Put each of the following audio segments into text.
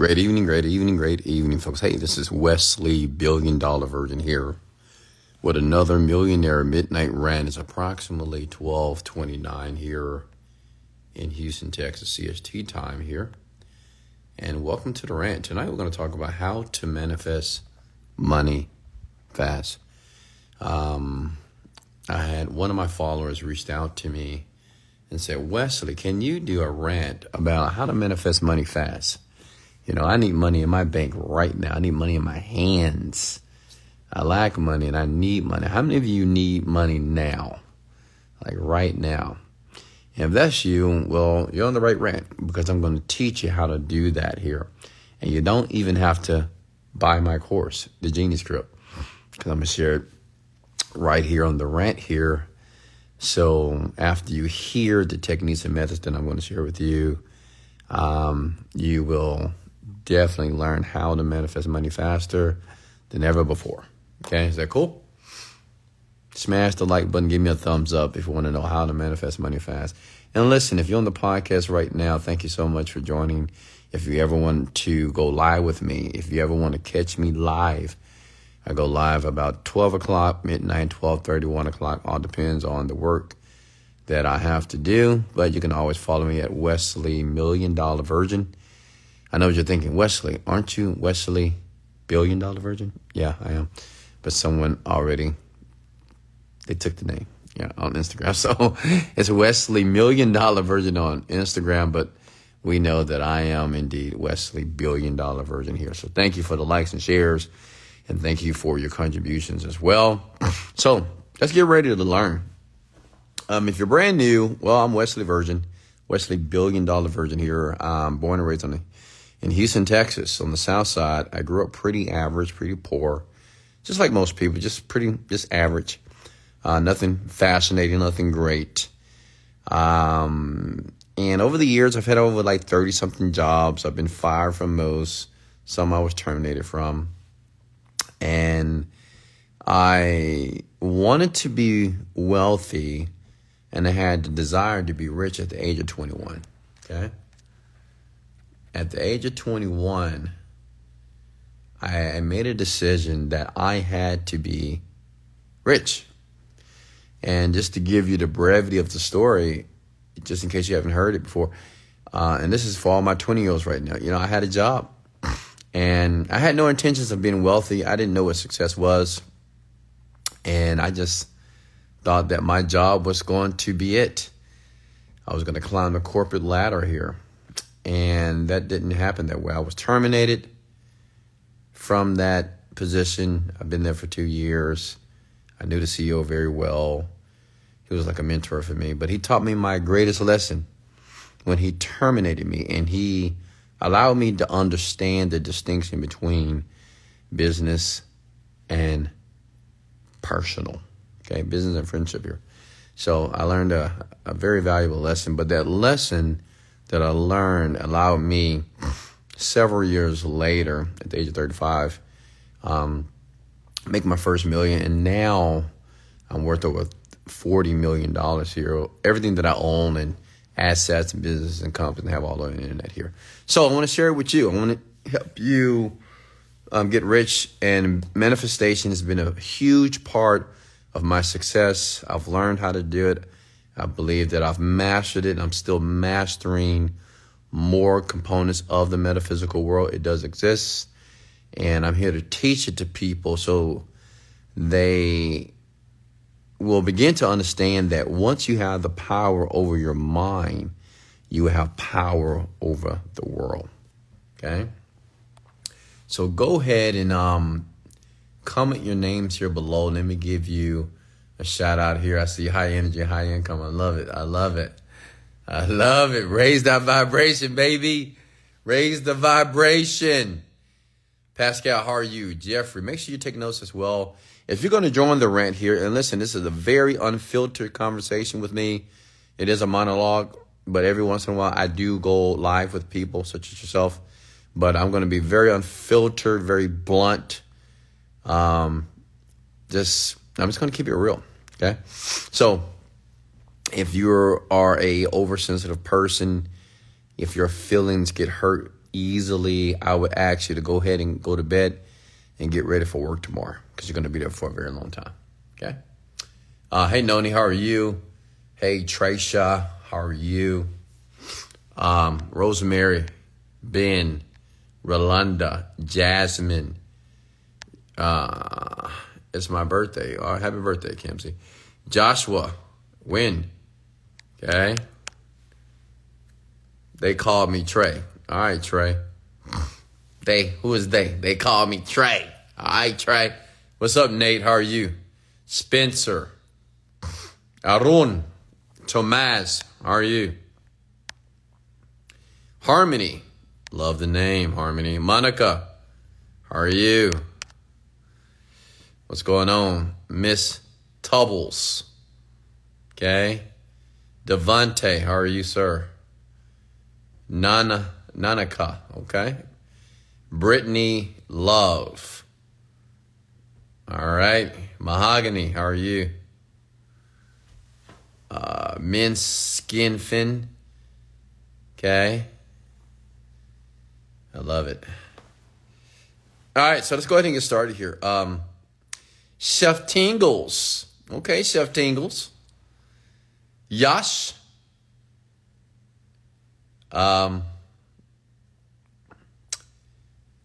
Great evening, great evening, great evening, folks. Hey, this is Wesley, billion dollar virgin here with another millionaire midnight rant. It's approximately 1229 here in Houston, Texas, CST time here. And welcome to the rant. Tonight we're going to talk about how to manifest money fast. Um, I had one of my followers reached out to me and said, Wesley, can you do a rant about how to manifest money fast? You know, I need money in my bank right now. I need money in my hands. I lack money and I need money. How many of you need money now? Like right now. And if that's you, well, you're on the right rant because I'm going to teach you how to do that here. And you don't even have to buy my course, the Genie Script, because I'm going to share it right here on the rant here. So after you hear the techniques and methods that I'm going to share with you, um, you will definitely learn how to manifest money faster than ever before. Okay, is that cool? Smash the like button, give me a thumbs up if you want to know how to manifest money fast. And listen, if you're on the podcast right now, thank you so much for joining. If you ever want to go live with me, if you ever want to catch me live, I go live about 12 o'clock, midnight, 12 30, 1 o'clock. All depends on the work that I have to do. But you can always follow me at Wesley Million Dollar Virgin. I know what you're thinking. Wesley, aren't you Wesley Billion Dollar Virgin? Yeah, I am. But someone already, they took the name. Yeah, on Instagram. So it's Wesley Million Dollar Virgin on Instagram, but we know that I am indeed Wesley Billion Dollar Virgin here. So thank you for the likes and shares, and thank you for your contributions as well. So let's get ready to learn. Um, if you're brand new, well, I'm Wesley Virgin, Wesley Billion Dollar Virgin here. I'm born and raised on the in Houston, Texas, on the south side. I grew up pretty average, pretty poor, just like most people, just pretty, just average. Uh, nothing fascinating, nothing great. Um, and over the years, I've had over like 30 something jobs. I've been fired from most, some I was terminated from. And I wanted to be wealthy and I had the desire to be rich at the age of 21. Okay at the age of 21, I made a decision that I had to be rich. And just to give you the brevity of the story, just in case you haven't heard it before, uh, and this is for all my 20 year olds right now, you know, I had a job and I had no intentions of being wealthy. I didn't know what success was. And I just thought that my job was going to be it. I was going to climb the corporate ladder here and that didn't happen that way. I was terminated from that position. I've been there for two years. I knew the CEO very well. He was like a mentor for me, but he taught me my greatest lesson when he terminated me and he allowed me to understand the distinction between business and personal. Okay, business and friendship here. So I learned a, a very valuable lesson, but that lesson that I learned allowed me several years later, at the age of 35, um, make my first million. And now I'm worth over $40 million here. Everything that I own and assets and business and companies I have all on the internet here. So I want to share it with you. I want to help you um, get rich. And manifestation has been a huge part of my success. I've learned how to do it. I believe that I've mastered it. And I'm still mastering more components of the metaphysical world. It does exist. And I'm here to teach it to people so they will begin to understand that once you have the power over your mind, you have power over the world. Okay? So go ahead and um, comment your names here below. Let me give you a shout out here. I see high energy, high income. I love it. I love it. I love it. Raise that vibration, baby. Raise the vibration. Pascal, how are you? Jeffrey, make sure you take notes as well. If you're going to join the rant here, and listen, this is a very unfiltered conversation with me. It is a monologue, but every once in a while I do go live with people such as yourself. But I'm going to be very unfiltered, very blunt. Um, just I'm just going to keep it real. Okay. So if you are a oversensitive person, if your feelings get hurt easily, I would ask you to go ahead and go to bed and get ready for work tomorrow because you're going to be there for a very long time. Okay? Uh, hey, Noni, how are you? Hey, Tracia, how are you? Um, Rosemary, Ben, Rolanda, Jasmine. Uh, it's my birthday. Oh, happy birthday, Kimsey. Joshua, win. Okay. They called me Trey. All right, Trey. They, who is they? They call me Trey. All right, Trey. What's up, Nate? How are you? Spencer. Arun. Tomas. How are you? Harmony. Love the name, Harmony. Monica. How are you? What's going on? Miss Tubbles. Okay. Devante, how are you, sir? Nana, Nanaka, okay. Brittany Love. All right. Mahogany, how are you? Uh, Min Skinfin. Okay. I love it. All right, so let's go ahead and get started here. Um, Chef Tingles. Okay, Chef Tingles. Yash. Um,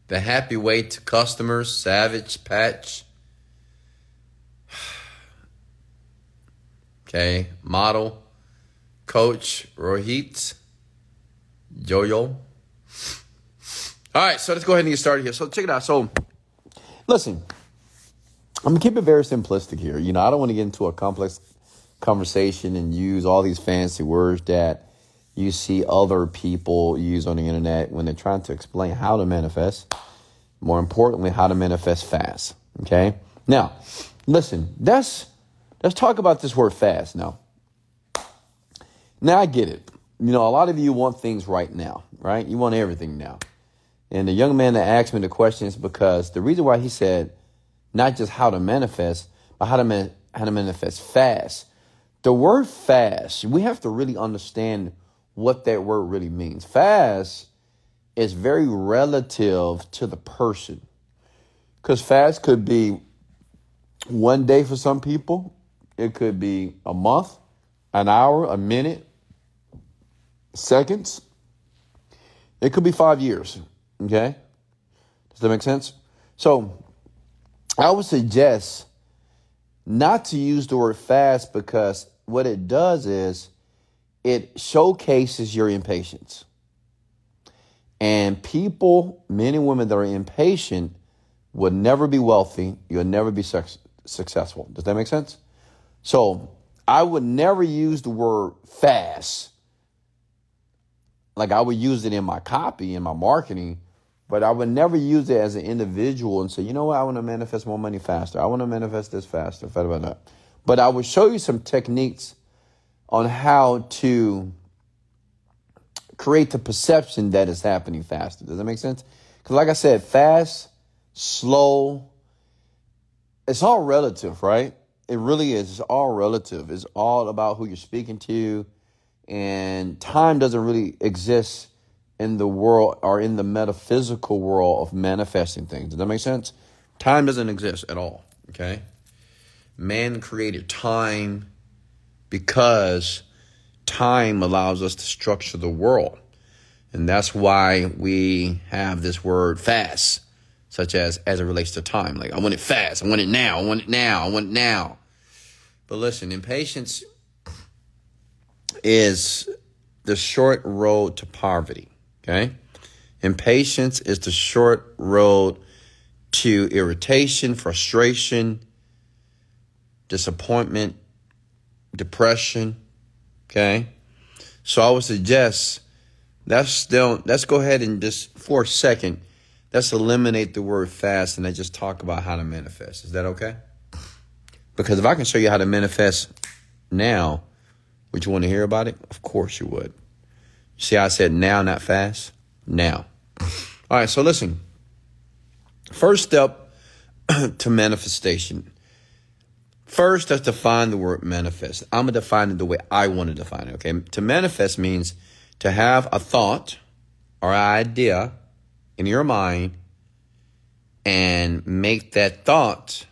the happy way to customers, Savage Patch. Okay, model, coach, Rohit, Yo-Yo. All right, so let's go ahead and get started here. So check it out. So, listen, I'm gonna keep it very simplistic here. You know, I don't want to get into a complex conversation and use all these fancy words that you see other people use on the internet when they're trying to explain how to manifest. More importantly, how to manifest fast. Okay. Now, listen. That's let's talk about this word fast now. Now I get it. You know, a lot of you want things right now, right? You want everything now. And the young man that asked me the question is because the reason why he said not just how to manifest, but how to how to manifest fast. The word fast, we have to really understand what that word really means. Fast is very relative to the person. Because fast could be one day for some people, it could be a month, an hour, a minute, seconds. It could be five years. Okay? Does that make sense? So I would suggest not to use the word fast because what it does is it showcases your impatience. And people, men and women that are impatient, will never be wealthy. You'll never be successful. Does that make sense? So I would never use the word fast. Like I would use it in my copy, in my marketing, but I would never use it as an individual and say, you know what, I want to manifest more money faster. I want to manifest this faster. But I would show you some techniques on how to create the perception that it's happening faster. Does that make sense? Because, like I said, fast, slow, it's all relative, right? It really is. It's all relative. It's all about who you're speaking to, and time doesn't really exist in the world or in the metaphysical world of manifesting things. Does that make sense? Time doesn't exist at all. Okay. Man created time because time allows us to structure the world. And that's why we have this word fast, such as as it relates to time. Like, I want it fast. I want it now. I want it now. I want it now. But listen, impatience is the short road to poverty. Okay? Impatience is the short road to irritation, frustration, disappointment, depression. Okay? So I would suggest let's still let's go ahead and just for a second, let's eliminate the word fast and let's just talk about how to manifest. Is that okay? Because if I can show you how to manifest now, would you want to hear about it? Of course you would. See I said now, not fast? Now. All right, so listen. First step to manifestation. First, let's define the word manifest. I'm going to define it the way I want to define it, okay? To manifest means to have a thought, or idea in your mind and make that thought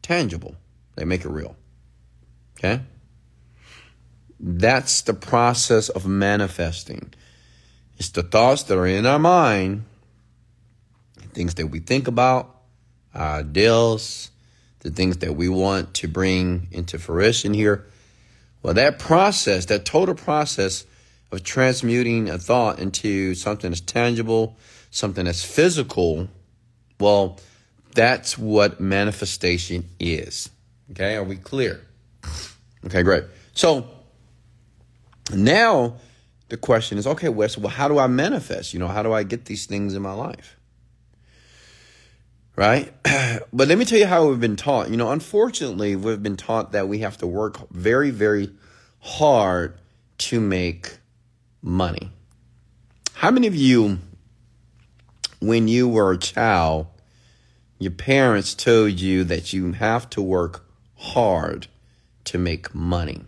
tangible. They make it real. Okay? That's the process of manifesting. It's the thoughts that are in our mind, things that we think about, our ideals, the things that we want to bring into fruition here. Well, that process, that total process of transmuting a thought into something that's tangible, something that's physical, well, that's what manifestation is. Okay, are we clear? Okay, great. So now the question is okay, Wes, well, how do I manifest? You know, how do I get these things in my life? Right? but let me tell you how we've been taught. You know, unfortunately, we've been taught that we have to work very, very hard to make money. How many of you, when you were a child, your parents told you that you have to work hard to make money?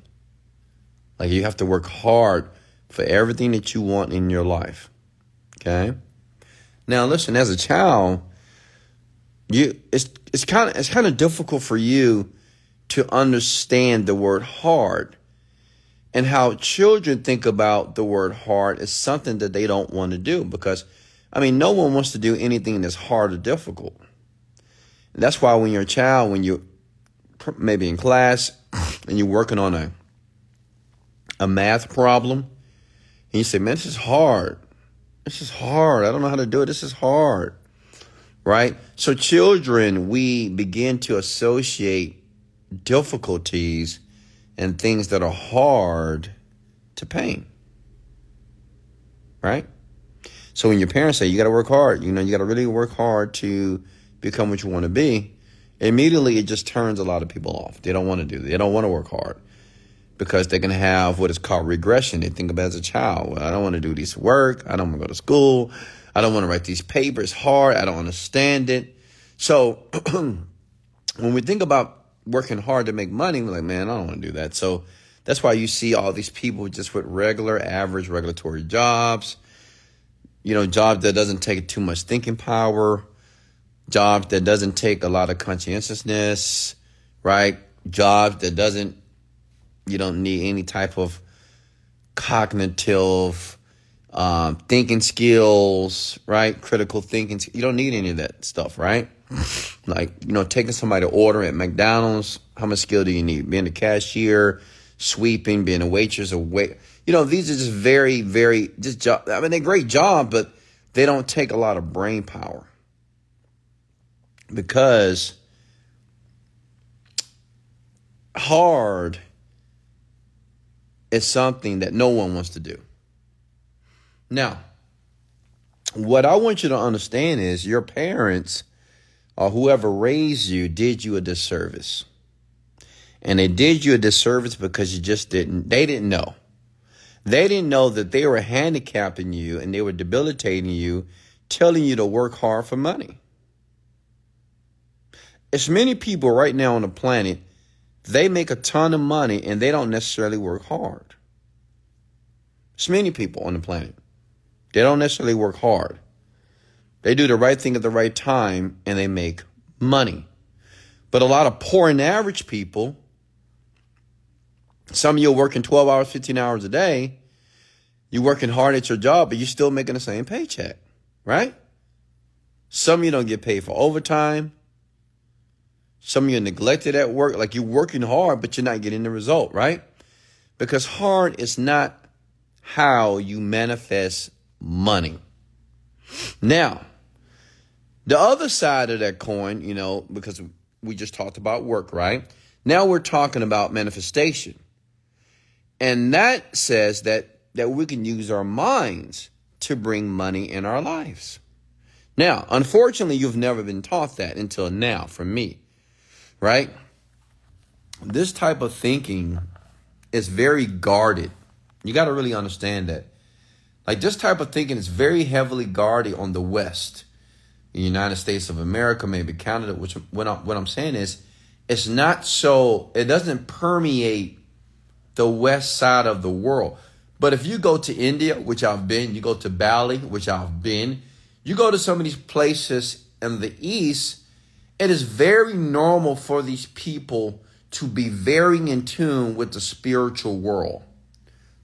Like you have to work hard for everything that you want in your life. Okay? Now listen, as a child, you it's it's kind of it's kind of difficult for you to understand the word hard and how children think about the word hard is something that they don't want to do because I mean no one wants to do anything that's hard or difficult. And that's why when you're a child when you maybe in class and you're working on a a math problem and you say, man, this is hard. This is hard. I don't know how to do it. This is hard. Right? So, children, we begin to associate difficulties and things that are hard to pain. Right? So, when your parents say, you got to work hard, you know, you got to really work hard to become what you want to be, immediately it just turns a lot of people off. They don't want to do. They don't want to work hard because they can have what is called regression. They think about as a child, well, I don't want to do this work. I don't want to go to school. I don't want to write these papers hard. I don't understand it. So when we think about working hard to make money, we're like, man, I don't want to do that. So that's why you see all these people just with regular, average regulatory jobs, you know, jobs that doesn't take too much thinking power, jobs that doesn't take a lot of conscientiousness, right? Jobs that doesn't you don't need any type of cognitive um, thinking skills, right? Critical thinking. You don't need any of that stuff, right? like, you know, taking somebody to order at McDonald's, how much skill do you need? Being a cashier, sweeping, being a waitress, a wait. You know, these are just very, very, just job. I mean, they're great job, but they don't take a lot of brain power because hard is something that no one wants to do. Now, what I want you to understand is your parents or whoever raised you did you a disservice. And they did you a disservice because you just didn't, they didn't know. They didn't know that they were handicapping you and they were debilitating you, telling you to work hard for money. It's many people right now on the planet they make a ton of money and they don't necessarily work hard. There's many people on the planet. They don't necessarily work hard. They do the right thing at the right time and they make money. But a lot of poor and average people, some of you are working 12 hours, 15 hours a day. You're working hard at your job, but you're still making the same paycheck, right? Some of you don't get paid for overtime. Some of you are neglected at work, like you're working hard, but you're not getting the result, right? Because hard is not how you manifest money. Now, the other side of that coin, you know, because we just talked about work, right? Now we're talking about manifestation. And that says that that we can use our minds to bring money in our lives. Now, unfortunately, you've never been taught that until now from me right? This type of thinking is very guarded. You got to really understand that. Like this type of thinking is very heavily guarded on the West, the United States of America, maybe Canada. Which what I'm, what I'm saying is, it's not so. It doesn't permeate the West side of the world But if you go to India, which I've been, you go to Bali, which I've been, you go to some of these places in the East, it is very normal for these people to be very in tune with the spiritual world,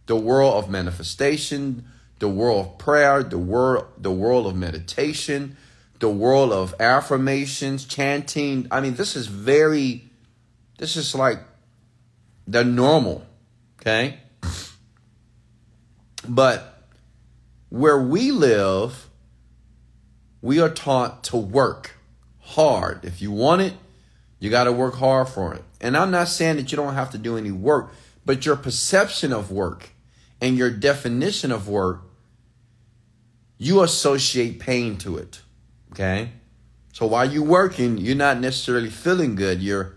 the world of manifestation, the world of prayer, the world, the world of meditation, the world of affirmations, chanting. I mean, this is very, this is like the normal, okay? But where we live, we are taught to work hard. If you want it, you got to work hard for it. And I'm not saying that you don't have to do any work, but your perception of work and your definition of work, you associate pain to it. Okay? So while you're working, you're not necessarily feeling good. You're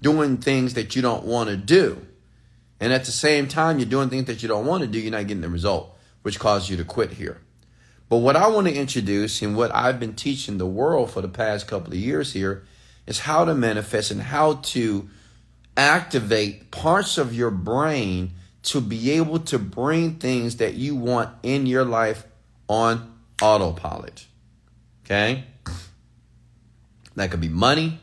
doing things that you don't want to do. And at the same time, you're doing things that you don't want to do, you're not getting the result, which causes you to quit here. But what I want to introduce and what I've been teaching the world for the past couple of years here is how to manifest and how to activate parts of your brain to be able to bring things that you want in your life on autopilot. Okay? That could be money,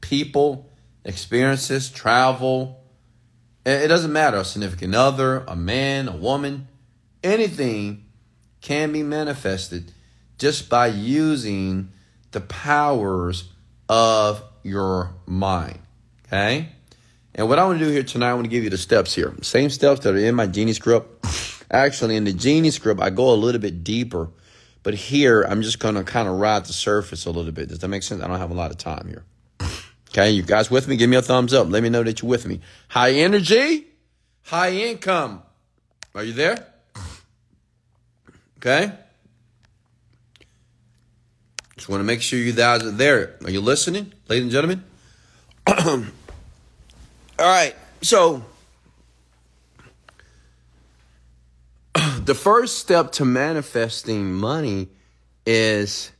people, experiences, travel, it doesn't matter a significant other, a man, a woman, anything can be manifested just by using the powers of your mind. Okay? And what I want to do here tonight, I want to give you the steps here. Same steps that are in my Genie script. Actually, in the Genie script, I go a little bit deeper. But here, I'm just going to kind of ride the surface a little bit. Does that make sense? I don't have a lot of time here. Okay, you guys with me? Give me a thumbs up. Let me know that you're with me. High energy, high income. Are you there? Okay. Just want to make sure you guys are there. Are you listening, ladies and gentlemen? All right. So, the first step to manifesting money is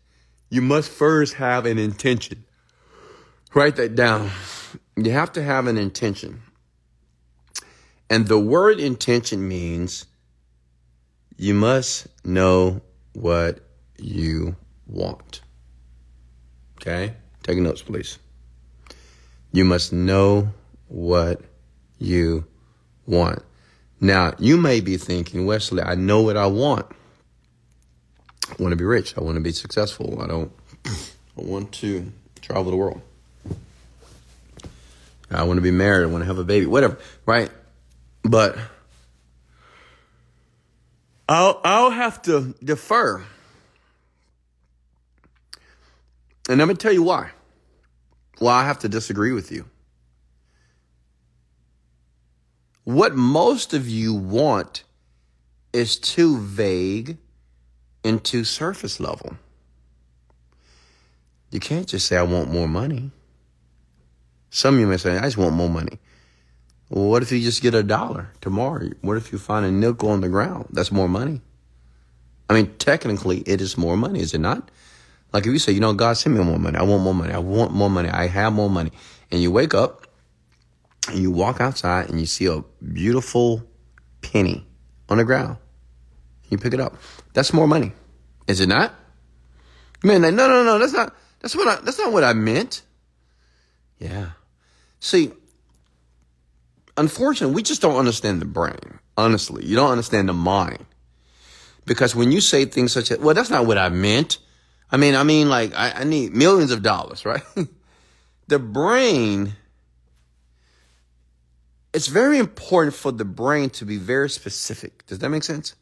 you must first have an intention. Write that down. You have to have an intention. And the word intention means you must know what you want. Okay? Take notes, please. You must know what you want. Now, you may be thinking, Wesley, I know what I want. I want to be rich. I want to be successful. I don't I want to travel the world. I want to be married. I want to have a baby, whatever, right? But I'll I'll have to defer. And going to tell you why. Why I have to disagree with you. What most of you want is too vague and too surface level. You can't just say, I want more money. Some of you may say, I just want more money. Well, what if you just get a dollar tomorrow? What if you find a nickel on the ground? That's more money. I mean, technically, it is more money, is it not? Like if you say, you know, God, send me more money. I want more money. I want more money. I have more money. And you wake up and you walk outside and you see a beautiful penny on the ground. You pick it up. That's more money. Is it not? Man, no, no, no, that's not, that's what I, that's not what I meant. Yeah. See, unfortunately, we just don't understand the brain. Honestly, you don't understand the mind. Because when you say things such as, well, that's not what I meant. I mean, I mean, like, I, I need millions of dollars, right? the brain, it's very important for the brain to be very specific. Does that make sense?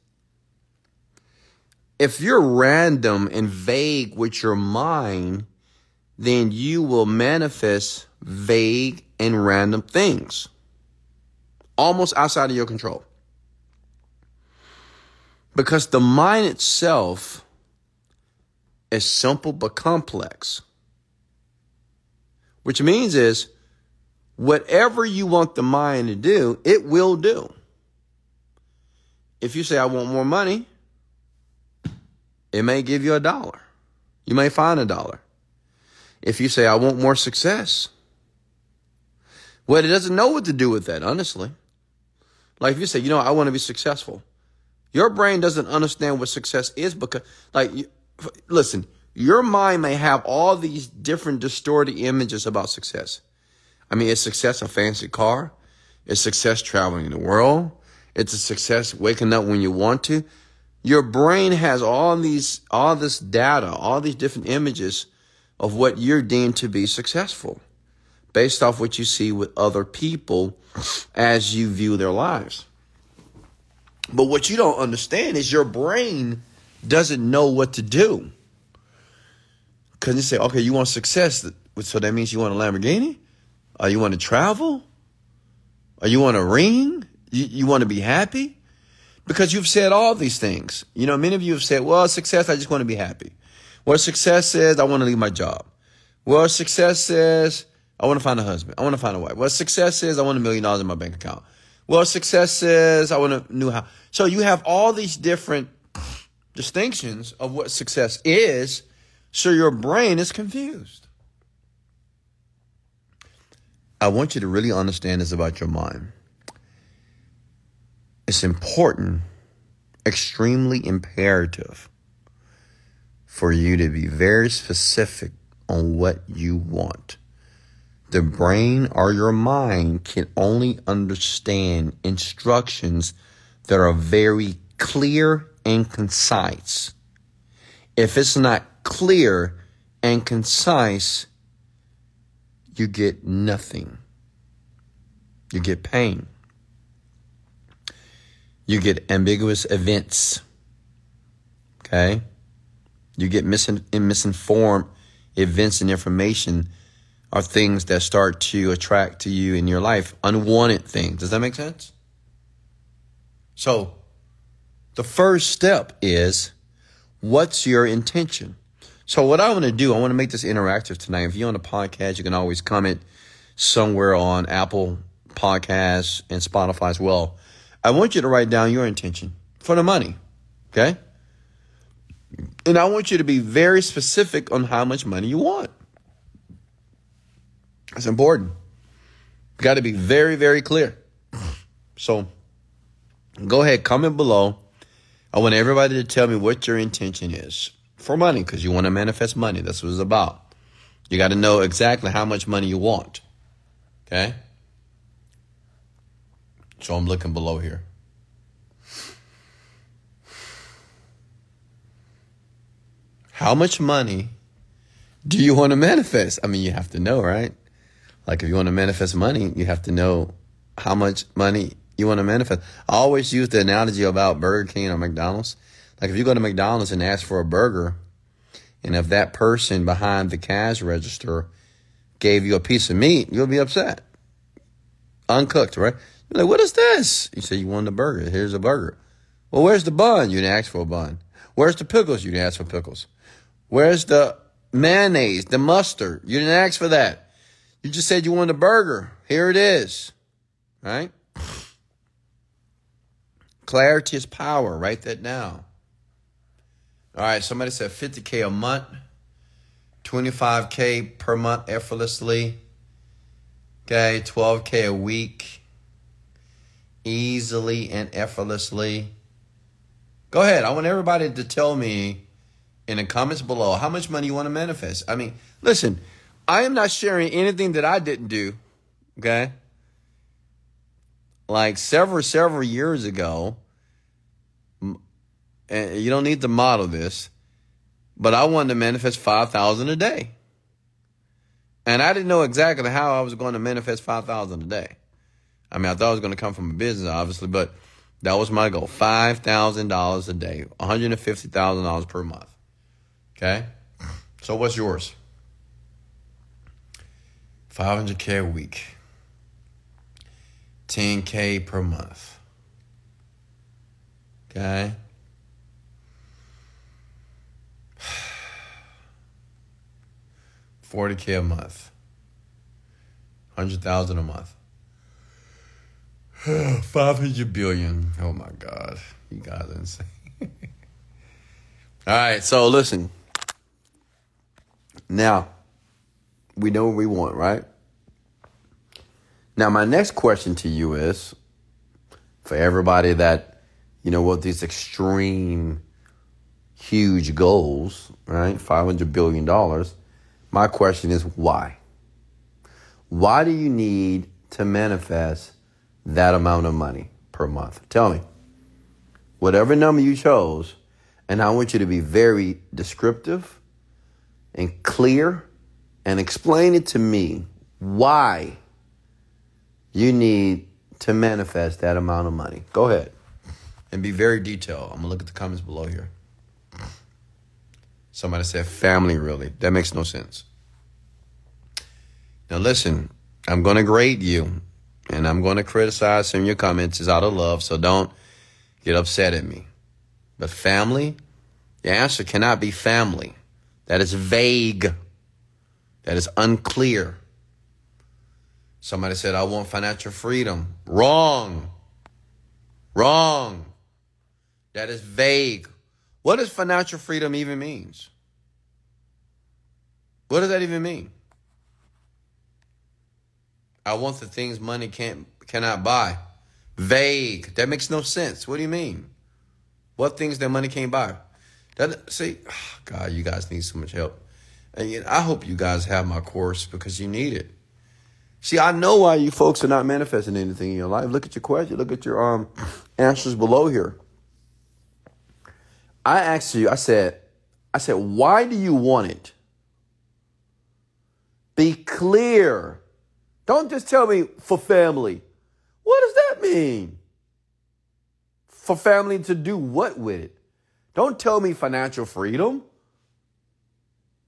If you're random and vague with your mind, then you will manifest vague and random things, almost outside of your control. Because the mind itself is simple but complex. Which means is whatever you want the mind to do, it will do. If you say, I want more money, it may give you a dollar. You may find a dollar. If you say, I want more success, well, it doesn't know what to do with that, honestly. Like if you say, you know, I want to be successful. Your brain doesn't understand what success is because, like, listen, your mind may have all these different distorted images about success. I mean, is success a fancy car? Is success traveling the world? It's a success waking up when you want to. Your brain has all these, all this data, all these different images of what you're deemed to be successful based off what you see with other people as you view their lives. But what you don't understand is your brain doesn't know what to do. Because you say, okay, you want success, so that means you want a Lamborghini? Or you want to travel? Or you want a ring? You, you want to be happy? Because you've said all these things. You know, many of you have said, well, success, I just want to be happy. Well, success says, I want to leave my job. Well, success says, I want to find a husband. I want to find a wife. Well, success is I want a million dollars in my bank account. Well, success is I want a new house. So you have all these different distinctions of what success is, so your brain is confused. I want you to really understand this about your mind it's important, extremely imperative for you to be very specific on what you want. The brain or your mind can only understand instructions that are very clear and concise. If it's not clear and concise, you get nothing. You get pain. You get ambiguous events. Okay? You get misin- misinformed events and information are things that start to attract to you in your life, unwanted things. Does that make sense? So, the first step is what's your intention? So, what I want to do, I want to make this interactive tonight. If you're on a podcast, you can always comment somewhere on Apple Podcasts and Spotify as well. I want you to write down your intention for the money. Okay? And I want you to be very specific on how much money you want. It's important. Got to be very, very clear. So go ahead, comment below. I want everybody to tell me what your intention is for money because you want to manifest money. That's what it's about. You got to know exactly how much money you want. Okay? So I'm looking below here. How much money do you want to manifest? I mean, you have to know, right? Like, if you want to manifest money, you have to know how much money you want to manifest. I always use the analogy about Burger King or McDonald's. Like, if you go to McDonald's and ask for a burger, and if that person behind the cash register gave you a piece of meat, you'll be upset. Uncooked, right? You're like, what is this? You say you want a burger. Here's a burger. Well, where's the bun? You didn't ask for a bun. Where's the pickles? You didn't ask for pickles. Where's the mayonnaise, the mustard? You didn't ask for that. You just said you wanted a burger. Here it is. Right? Clarity is power. Write that down. All right, somebody said 50K a month, 25K per month effortlessly. Okay, 12K a week easily and effortlessly? Go ahead. I want everybody to tell me in the comments below how much money you want to manifest. I mean, listen, I am not sharing anything that I didn't do. Okay? Like several, several years ago, and you don't need to model this, but I wanted to manifest 5,000 a day. And I didn't know exactly how I was going to manifest 5,000 a day. I mean, I thought it was going to come from a business, obviously, but that was my goal. $5,000 a day, $150,000 per month. Okay? So what's yours? 500K a week, 10K per month. Okay? Forty k a month, hundred thousand a month. 500 billion. Oh my God. You guys are insane. All right. So listen. Now, we know what we want, right? Now, my next question to you is for everybody that you know, with these extreme, huge goals, right? $500 billion. My question is why? Why do you need to manifest that amount of money per month? Tell me. Whatever number you chose, and I want you to be very descriptive and clear and explain it to me why you need to manifest that amount of money. Go ahead and be very detailed. I'm gonna look at the comments below here. Somebody said family, really. That makes no sense. Now, listen, I'm gonna grade you and I'm gonna criticize some of your comments is out of love, so don't get upset at me. But family, the answer cannot be family. That is vague. That is unclear. Somebody said, I want financial freedom. Wrong. Wrong. That is vague. What does financial freedom even means? What does that even mean? I want the things money can't cannot buy. Vague. That makes no sense. What do you mean? What things that money can't buy? That see, oh God, you guys need so much help. And I hope you guys have my course because you need it. See, I know why you folks are not manifesting anything in your life. Look at your question. Look at your um answers below here. I asked you, I said, I said, why do you want it? Be clear. Don't just tell me for family. What does that mean? For family to do what with it? Don't tell me financial freedom.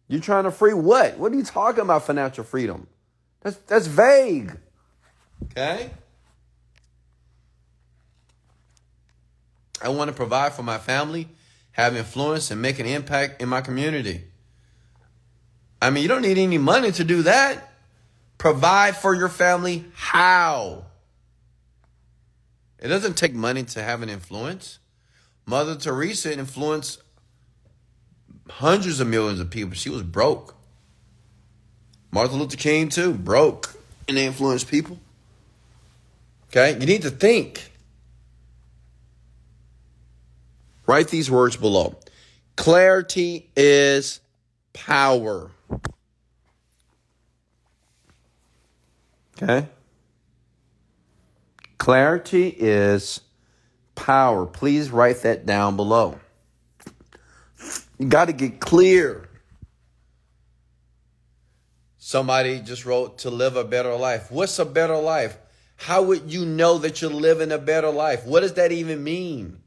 You're trying to free what? What are you talking about financial freedom? That's that's vague. Okay? I want to provide for my family, have influence, and make an impact in my community. I mean, you don't need any money to do that. Provide for your family how? It doesn't take money to have an influence. Mother Teresa influenced hundreds of millions of people. She was broke. Martin Luther King, too, broke and influenced people. Okay? You need to think. Write these words below. Clarity is power. Okay? Clarity is power. Please write that down below. You got to get clear. Somebody just wrote to live a better life. What's a better life? How would you know that you're living a better life? What does that even mean?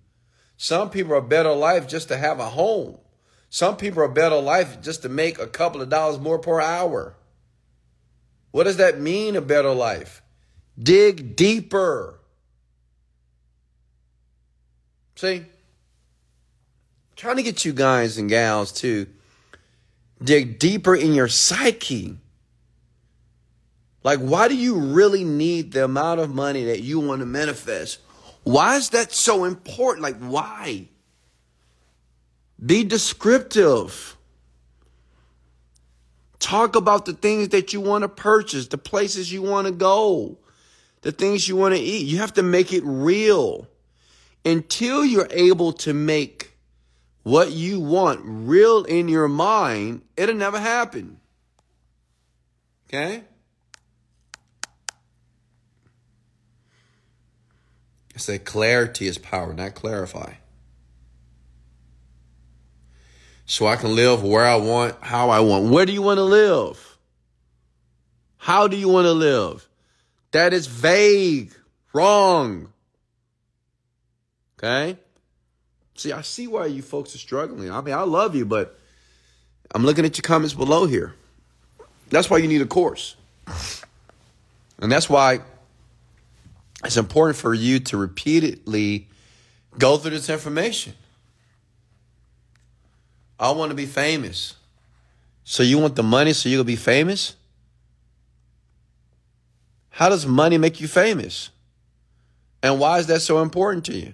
Some people are better life just to have a home. Some people are better life just to make a couple of dollars more per hour. What does that mean, a better life? Dig deeper. See? Trying to get you guys and gals to dig deeper in your psyche. Like, why do you really need the amount of money that you want to manifest? Why is that so important? Like, why? Be descriptive. Talk about the things that you want to purchase, the places you want to go, the things you want to eat. You have to make it real. Until you're able to make what you want real in your mind, it'll never happen. Okay? I say clarity is power, not clarify. So I can live where I want, how I want. Where do you want to live? How do you want to live? That is vague, wrong. Okay? See, I see why you folks are struggling. I mean, I love you, but I'm looking at your comments below here. That's why you need a course. And that's why it's important for you to repeatedly go through this information. I want to be famous. So you want the money so you'll be famous? How does money make you famous? And why is that so important to you?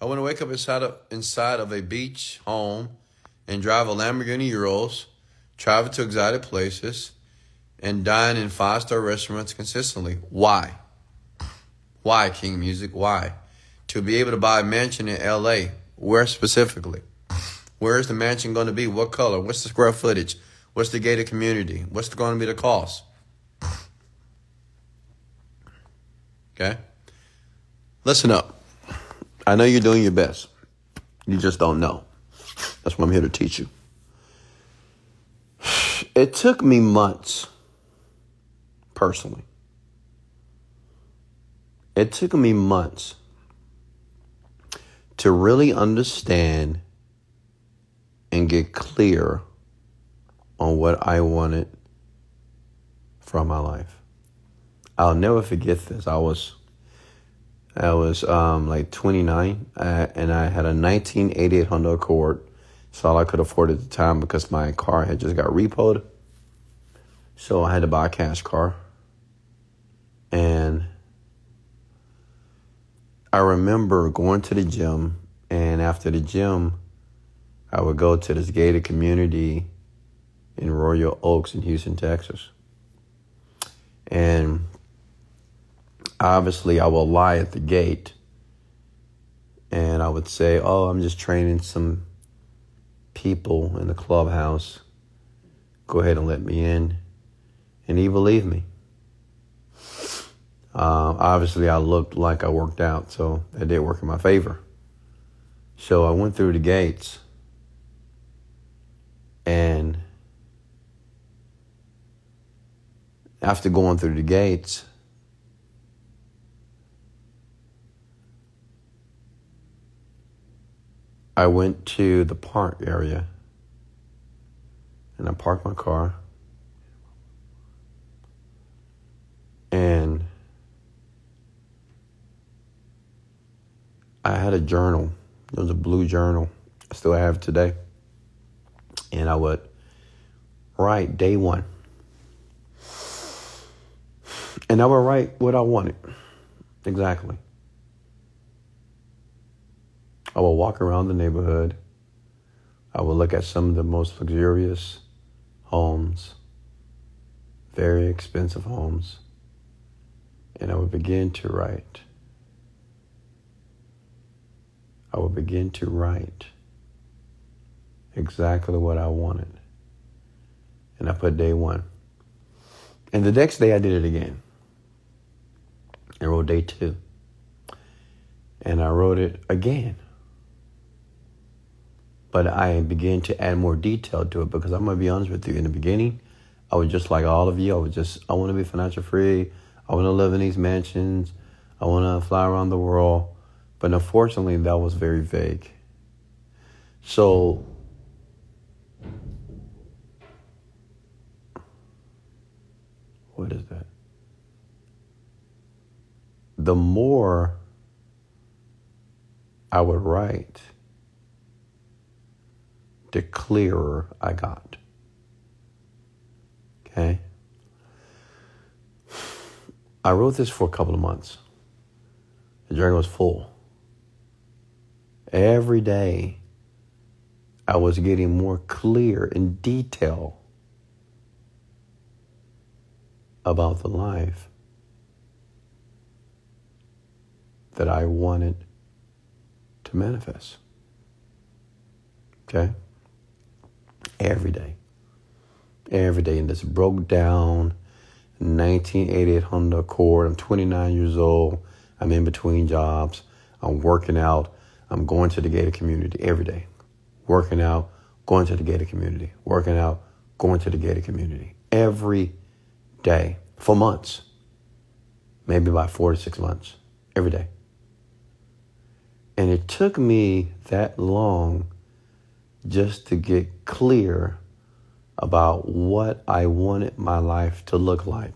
I want to wake up inside of, inside of a beach home and drive a Lamborghini Urus, travel to exotic places, and dine in five star restaurants consistently. Why? Why King Music? Why? To be able to buy a mansion in LA. Where specifically? Where is the mansion going to be? What color? What's the square footage? What's the gated community? What's going to be the cost? Okay? Listen up. I know you're doing your best. You just don't know. That's what I'm here to teach you. It took me months, personally. It took me months to really understand and get clear on what I wanted from my life. I'll never forget this. I was I was um, like 29, uh, and I had a 1988 Honda Accord. It's all I could afford at the time because my car had just got repoed. So I had to buy a cash car. And I remember going to the gym, and after the gym, I would go to this gated community in Royal Oaks in Houston, Texas. And obviously, I will lie at the gate and I would say, Oh, I'm just training some people in the clubhouse. Go ahead and let me in. And he believed me. Uh, obviously, I looked like I worked out, so that did work in my favor. So I went through the gates and after going through the gates, I went to the park area and I parked my car. And I had a journal. It was a blue journal. I still have today. And I would write day one and I would write what I wanted. Exactly. I will walk around the neighborhood. I will look at some of the most luxurious homes, very expensive homes, and I will begin to write. I will begin to write exactly what I wanted. And I put day one. And the next day I did it again. I wrote day two. And I wrote it again. But I began to add more detail to it because I'm to be honest with you. In the beginning, I was just like all of you. I was just, I want to be financial free. I want to live in these mansions. I want to fly around the world. But unfortunately, that was very vague. So, what is that? the more I would write, the clearer I got. Okay? I wrote this for a couple of months. The journal was full. Every day, I was getting more clear in detail about the life that I wanted to manifest. Okay? Every day. Every day. And this broke down 1988 Honda Accord. I'm 29 years old. I'm in between jobs. I'm working out. I'm going to the gated community every day. Working out, going to the gated community. Working out, going to the gated community. Every day for months. Maybe about four to six months. Every day. And it took me that long just to get clear about what I wanted my life to look like.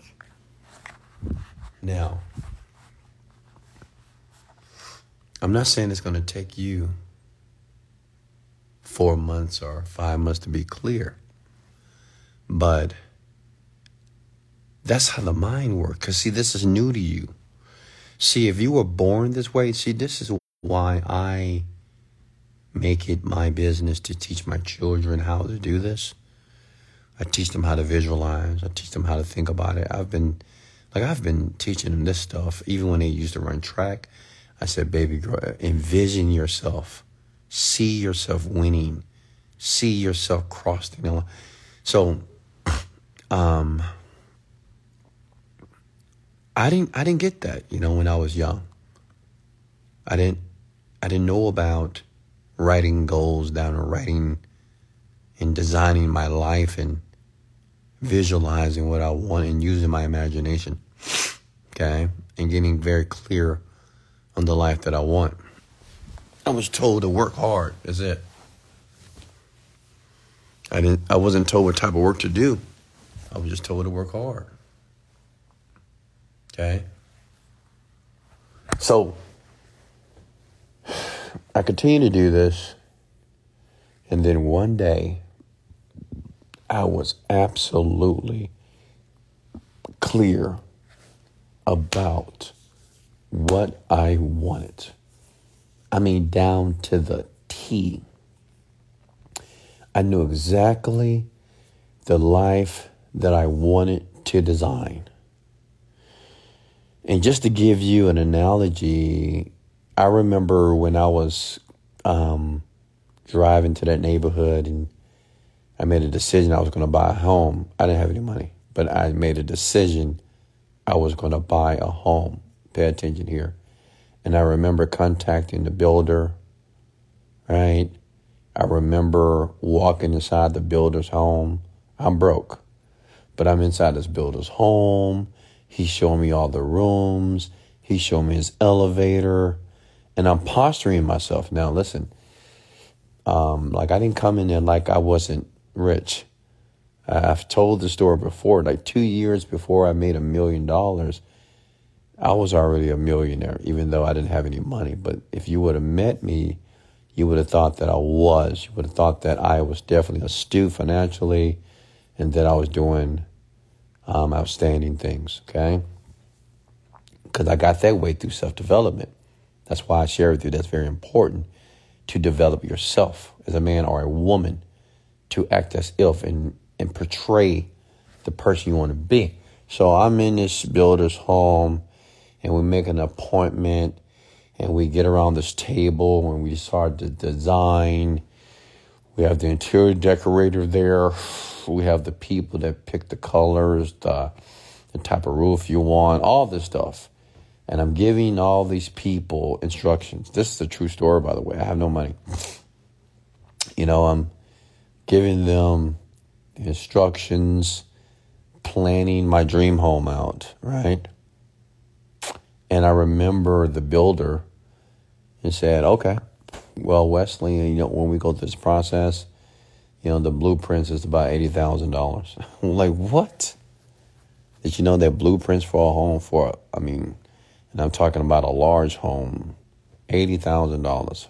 Now, I'm not saying it's going to take you four months or five months to be clear, but that's how the mind works. Because, see, this is new to you. See, if you were born this way, see, this is why I make it my business to teach my children how to do this. I teach them how to visualize. I teach them how to think about it. I've been Like I've been teaching them this stuff, even when they used to run track. I said, baby girl, envision yourself, see yourself winning, see yourself crossing the line. So, um, I didn't, I didn't get that, you know, when I was young. I didn't, I didn't know about writing goals down and writing and designing my life and visualizing what I want and using my imagination. Okay. And getting very clear on the life that I want. I was told to work hard. Is it. I didn't I wasn't told what type of work to do. I was just told to work hard. Okay? So I continue to do this and then one day I was absolutely clear about what I wanted. I mean, down to the T. I knew exactly the life that I wanted to design. And just to give you an analogy, I remember when I was um, driving to that neighborhood and I made a decision I was going to buy a home. I didn't have any money, but I made a decision I was going to buy a home. Pay attention here. And I remember contacting the builder, right? I remember walking inside the builder's home. I'm broke, but I'm inside this builder's home. He showed me all the rooms. He showed me his elevator. And I'm posturing myself. Now, listen, um, like I didn't come in there like I wasn't rich. I've told the story before, like two years before I made a million dollars, I was already a millionaire, even though I didn't have any money. But if you would have met me, you would have thought that I was. You would have thought that I was definitely astute financially and that I was doing um, outstanding things, okay? Because I got that way through self development. That's why I share with you that's very important to develop yourself as a man or a woman to act as if and, and portray the person you want to be. So I'm in this builder's home and we make an appointment and we get around this table and we start to design. We have the interior decorator there. We have the people that pick the colors, the, the type of roof you want, all this stuff. And I'm giving all these people instructions. This is a true story, by the way. I have no money. You know, I'm giving them the instructions, planning my dream home out, right? And I remember the builder and said, okay, well, Wesley, you know, when we go through this process, you know, the blueprints is about $80,000. like, what? Did you know that blueprints for a home for, I mean, and I'm talking about a large home, $80,000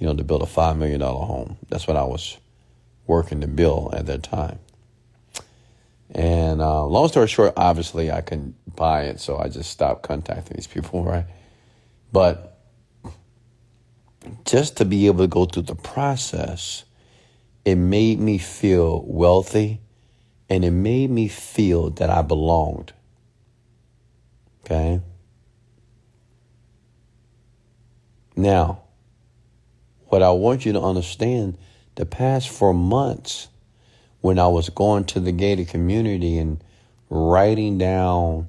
you know, to build a $5 million home. That's what I was working to build at that time. And uh, long story short, obviously I couldn't buy it, so I just stopped contacting these people, right? But just to be able to go through the process, it made me feel wealthy and it made me feel that I belonged. Okay? Now, what I want you to understand the past four months when I was going to the gated community and writing down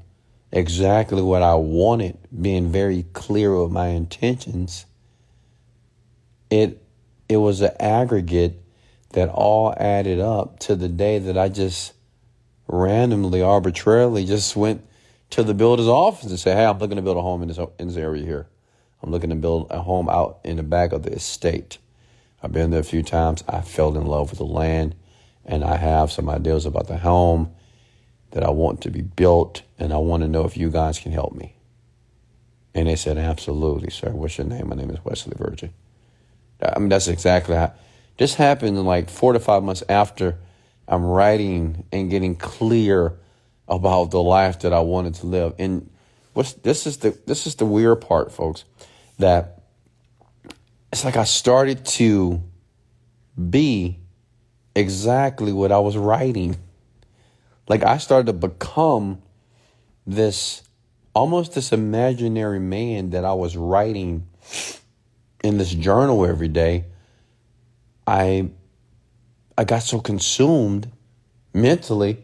exactly what I wanted, being very clear with my intentions, it it was an aggregate that all added up to the day that I just randomly, arbitrarily just went to the builder's office and say, Hey, I'm looking to build a home in this in this area here. I'm looking to build a home out in the back of the estate. I've been there a few times. I fell in love with the land and I have some ideas about the home that I want to be built and I want to know if you guys can help me. And they said, Absolutely, sir. What's your name? My name is Wesley Virgin. I mean, that's exactly how this happened like four to five months after I'm writing and getting clear about the life that I wanted to live. And what's this is the this is the weird part, folks that it's like I started to be exactly what I was writing. Like I started to become this almost this imaginary man that I was writing in this journal every day, I I got so consumed mentally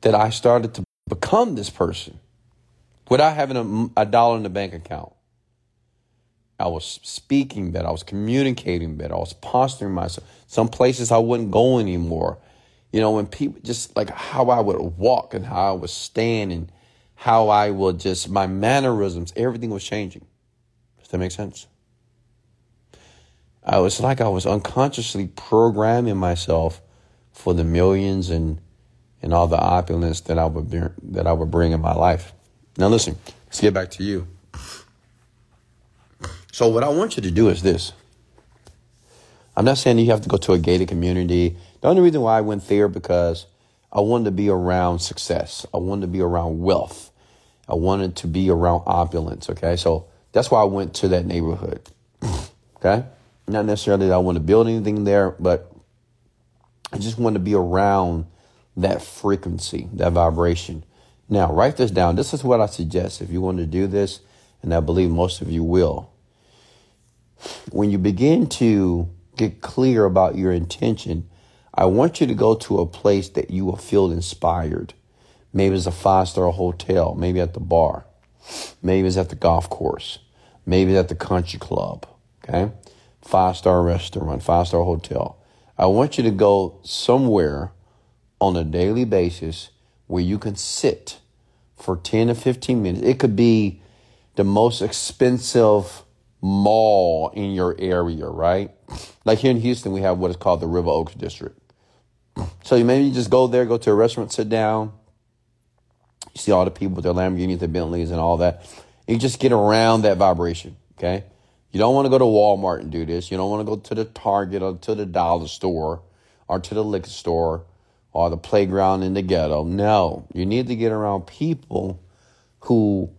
that I started to become this person without having a, a dollar in the bank account. I was speaking better. I was communicating better. I was posturing myself. Some places I wouldn't go anymore. You know, when people just like how I would walk and how I would stand and how I would just, my mannerisms, everything was changing. Does that make sense? I was like I was unconsciously programming myself for the millions and and all the opulence that I would be, that I would bring in my life. Now listen, let's get back to you. So what I want you to do is this. I'm not saying you have to go to a gated community. The only reason why I went there because I wanted to be around success. I wanted to be around wealth. I wanted to be around opulence. Okay. So that's why I went to that neighborhood. okay. Not necessarily that I want to build anything there, but I just want to be around that frequency, that vibration. Now, write this down. This is what I suggest if you want to do this, and I believe most of you will. When you begin to get clear about your intention, I want you to go to a place that you will feel inspired. Maybe it's a five star hotel, maybe at the bar, maybe it's at the golf course, maybe it's at the country club, okay? Five star restaurant, five star hotel. I want you to go somewhere on a daily basis where you can sit for 10 to 15 minutes. It could be the most expensive mall in your area, right? Like here in Houston, we have what is called the River Oaks District. So you maybe just go there, go to a restaurant, sit down. You see all the people with their Lamborghinis, their Bentleys, and all that. And you just get around that vibration, okay? You don't want to go to Walmart and do this. You don't want to go to the Target or to the dollar store or to the liquor store or the playground in the ghetto. No, you need to get around people who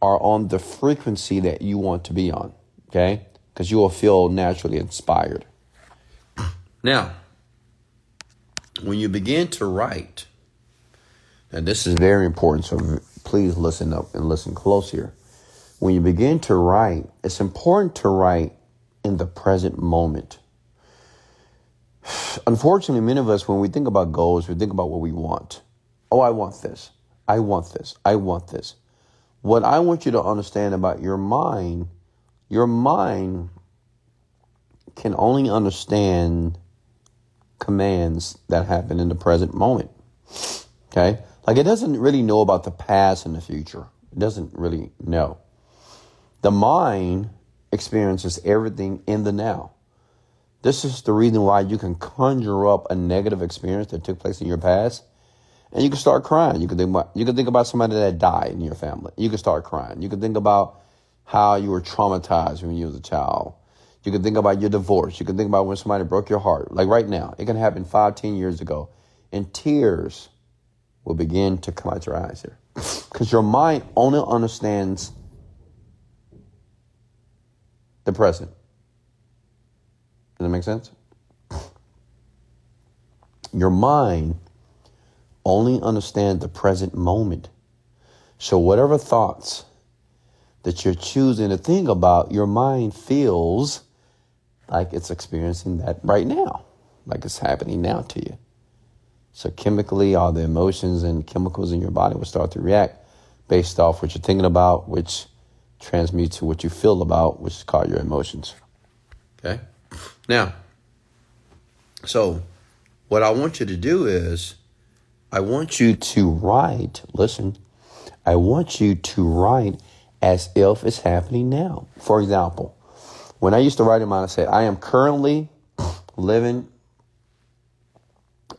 are on the frequency that you want to be on, okay? Because you will feel naturally inspired. Now, when you begin to write, and this is very important, so please listen up and listen close here. When you begin to write, it's important to write in the present moment. Unfortunately, many of us, when we think about goals, we think about what we want. Oh, I want this. I want this. I want this. What I want you to understand about your mind, your mind can only understand commands that happen in the present moment. Okay? Like it doesn't really know about the past and the future. It doesn't really know. The mind experiences everything in the now. This is the reason why you can conjure up a negative experience that took place in your past and you can start crying. You can think about you can think about somebody that died in your family. You can start crying. You can think about how you were traumatized when you was a child. You can think about your divorce. You can think about when somebody broke your heart. Like right now, it can happen five, ten years ago. And tears will begin to come out your eyes here. Because your mind only understands the present. Does that make sense? Your mind only understands the present moment. So whatever thoughts that you're choosing to think about, your mind feels like it's experiencing that right now, like it's happening now to you. So chemically, all the emotions and chemicals in your body will start to react based off what you're thinking about, which transmutes to what you feel about, which is called your emotions. Okay? Now, so what I want you to do is I want you to write, listen, I want you to write as if it's happening now. For example, when I used to write in mine, I said, I am currently living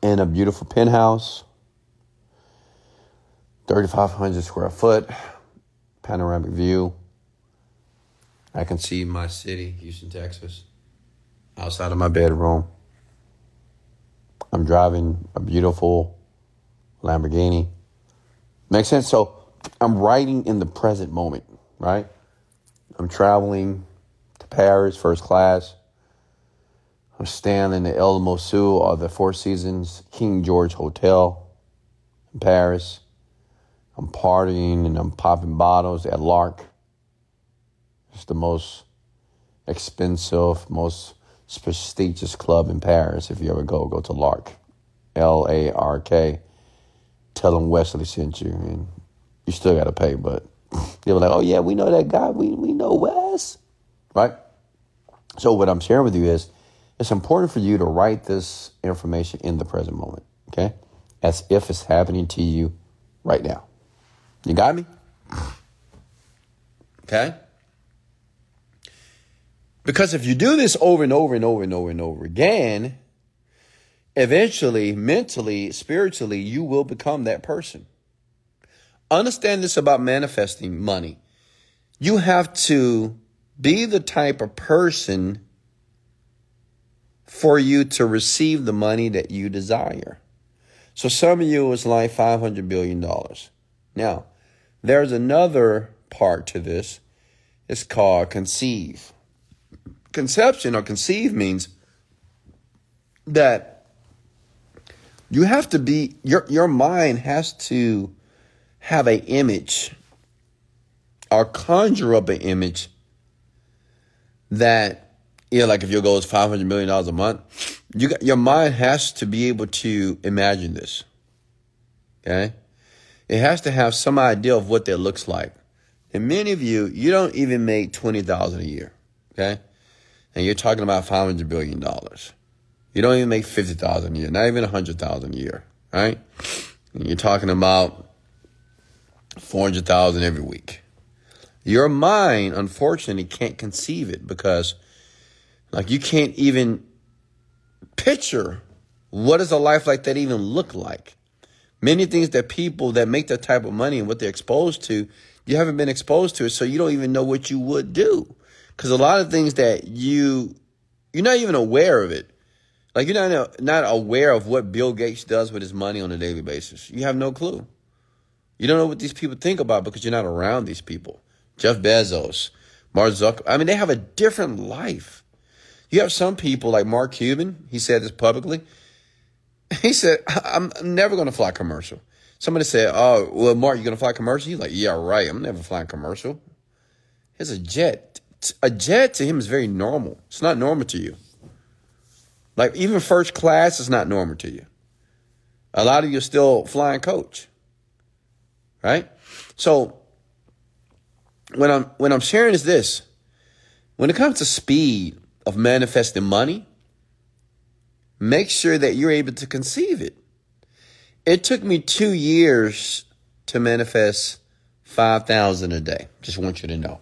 in a beautiful penthouse, 3,500 square foot, panoramic view. I can see my city, Houston, Texas, outside of my bedroom. I'm driving a beautiful Lamborghini. Makes sense? So I'm writing in the present moment, right? I'm traveling to Paris, first class. I'm staying in the El Mosul or the Four Seasons King George Hotel in Paris. I'm partying and I'm popping bottles at Lark. It's the most expensive, most prestigious club in Paris. If you ever go, go to Lark. L A R K. Tell them Wesley sent you, and you still got to pay, but they were like, oh, yeah, we know that guy. We, we know Wes. Right? So, what I'm sharing with you is it's important for you to write this information in the present moment, okay? As if it's happening to you right now. You got me? Okay? Because if you do this over and over and over and over and over again, eventually, mentally, spiritually, you will become that person. Understand this about manifesting money. You have to be the type of person for you to receive the money that you desire. So some of you is like $500 billion. Now, there's another part to this. It's called conceive. Conception or conceive means that you have to be your your mind has to have an image or conjure up an image that you know, like if your goal is five hundred million dollars a month, you got, your mind has to be able to imagine this. Okay, it has to have some idea of what that looks like. And many of you, you don't even make twenty thousand a year. Okay, and you're talking about five hundred billion dollars. You don't even make fifty thousand a year, not even a hundred thousand a year. Right? And you're talking about four hundred thousand every week. Your mind, unfortunately, can't conceive it because like you can't even picture what does a life like that even look like. Many things that people that make that type of money and what they're exposed to, you haven't been exposed to it, so you don't even know what you would do. Because a lot of things that you you're not even aware of it. Like you're not not aware of what Bill Gates does with his money on a daily basis. You have no clue. You don't know what these people think about because you're not around these people. Jeff Bezos, Mark Zuckerberg. I mean, they have a different life. You have some people like Mark Cuban, he said this publicly. He said, I'm never going to fly commercial. Somebody said, Oh, well, Mark, you're going to fly commercial? He's like, Yeah, right. I'm never flying commercial. Here's a jet. A jet to him is very normal. It's not normal to you. Like, even first class is not normal to you. A lot of you are still flying coach. Right? So, when I'm when I'm sharing is this when it comes to speed of manifesting money, make sure that you're able to conceive it. It took me two years to manifest 5,000 a day. Just want you to know.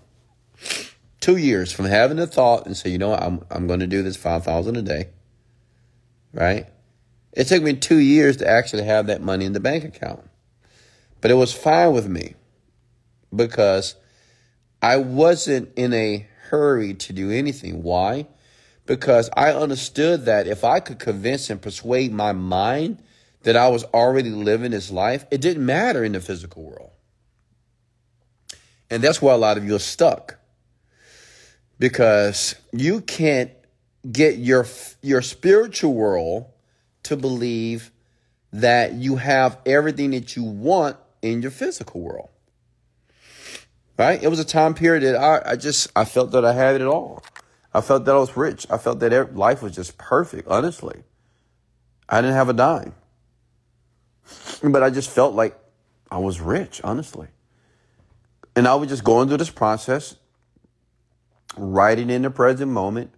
Two years from having the thought and say, you know what, I'm, I'm going to do this 5,000 a day. Right? It took me two years to actually have that money in the bank account. But it was fine with me because I wasn't in a hurry to do anything. Why? because I understood that if I could convince and persuade my mind that I was already living this life, it didn't matter in the physical world. And that's why a lot of you are stuck because you can't get your your spiritual world to believe that you have everything that you want in your physical world. Right? It was a time period that I, I just I felt that I had it all. I felt that I was rich. I felt that life was just perfect, honestly. I didn't have a dime. But I just felt like I was rich, honestly. And I was just going through this process, writing in the present moment,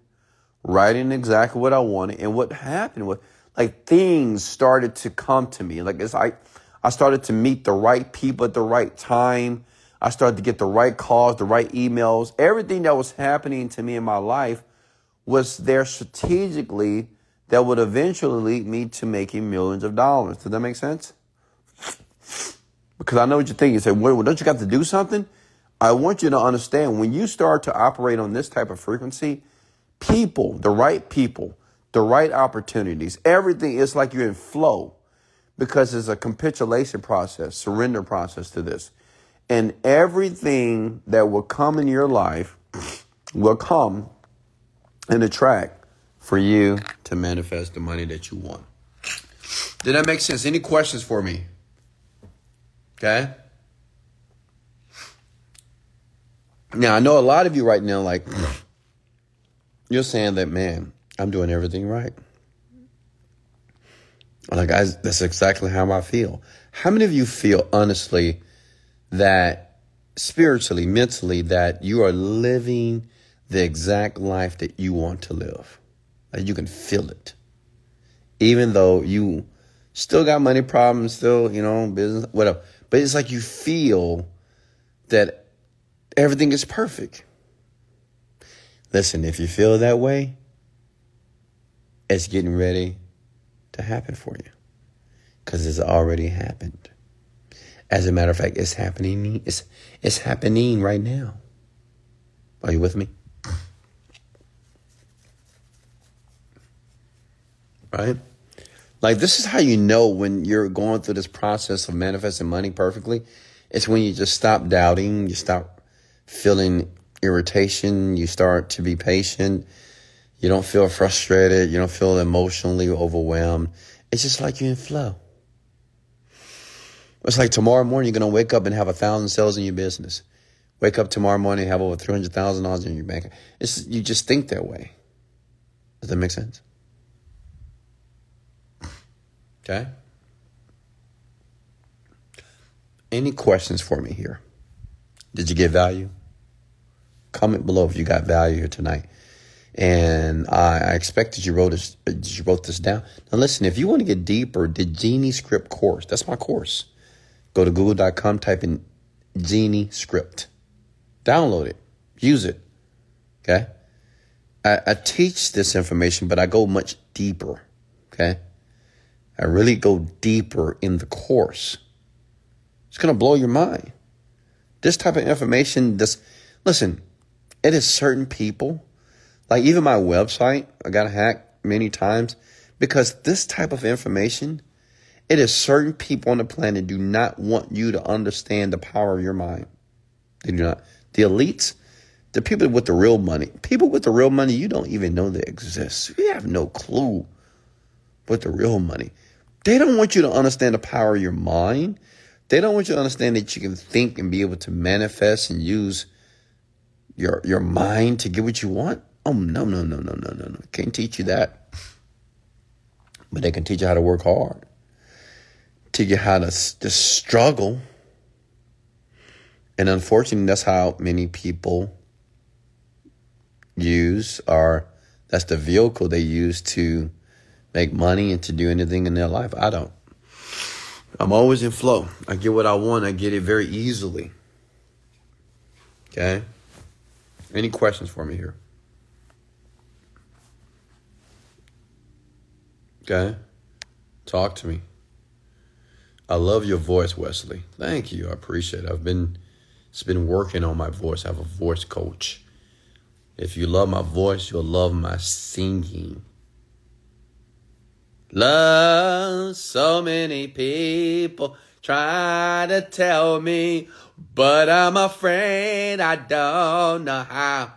writing exactly what I wanted. And what happened was like things started to come to me. Like as I I started to meet the right people at the right time. I started to get the right calls, the right emails. Everything that was happening to me in my life was there strategically that would eventually lead me to making millions of dollars. Does that make sense? Because I know what you're thinking. You say, well, don't you got to do something? I want you to understand when you start to operate on this type of frequency, people, the right people, the right opportunities, everything is like you're in flow because it's a capitulation process, surrender process to this. And everything that will come in your life will come in a track for you to manifest the money that you want. Did that make sense? Any questions for me? Okay? Now, I know a lot of you right now, like, you're saying that, man, I'm doing everything right. Like, I, that's exactly how I feel. How many of you feel, honestly, that spiritually, mentally, that you are living the exact life that you want to live? Like, you can feel it. Even though you still got money problems, still, you know, business, whatever. But it's like you feel that everything is perfect. Listen, if you feel that way, it's getting ready to happen for you because it's already happened. As a matter of fact, it's happening. It's it's happening right now. Are you with me? Right? Like this is how you know when you're going through this process of manifesting money perfectly. It's when you just stop doubting, you stop feeling irritation, you start to be patient, you don't feel frustrated, you don't feel emotionally overwhelmed. It's just like you're in flow. It's like tomorrow morning you're gonna wake up and have a thousand sales in your business. Wake up tomorrow morning and have over three hundred thousand dollars in your bank. It's you just think that way. Does that make sense? Okay. Any questions for me here? Did you get value? Comment below if you got value here tonight. And I, I expect that you wrote this. You wrote this down. Now listen, if you want to get deeper, the Genie Script course. That's my course. Go to google.com, type in Genie Script. Download it. Use it. Okay. I, I teach this information, but I go much deeper. Okay. I really go deeper in the course. It's going to blow your mind. This type of information, this, listen, it is certain people, like even my website, I got hacked many times because this type of information, it is certain people on the planet do not want you to understand the power of your mind. They do not. The elites, the people with the real money, people with the real money, you don't even know they exist. You have no clue with the real money. They don't want you to understand the power of your mind. They don't want you to understand that you can think and be able to manifest and use your your mind to get what you want. Oh no, no, no, no, no, no, no. Can't teach you that. But they can teach you how to work hard. Teach you how to just struggle. And unfortunately, that's how many people use or that's the vehicle they use to make money and to do anything in their life. I don't. I'm always in flow. I get what I want. I get it very easily. Okay? Any questions for me here? Okay? Talk to me. I love your voice, Wesley. Thank you. I appreciate it. I've been it's been working on my voice. I have a voice coach. If you love my voice, you'll love my singing. Love, so many people try to tell me, but I'm afraid I don't know how.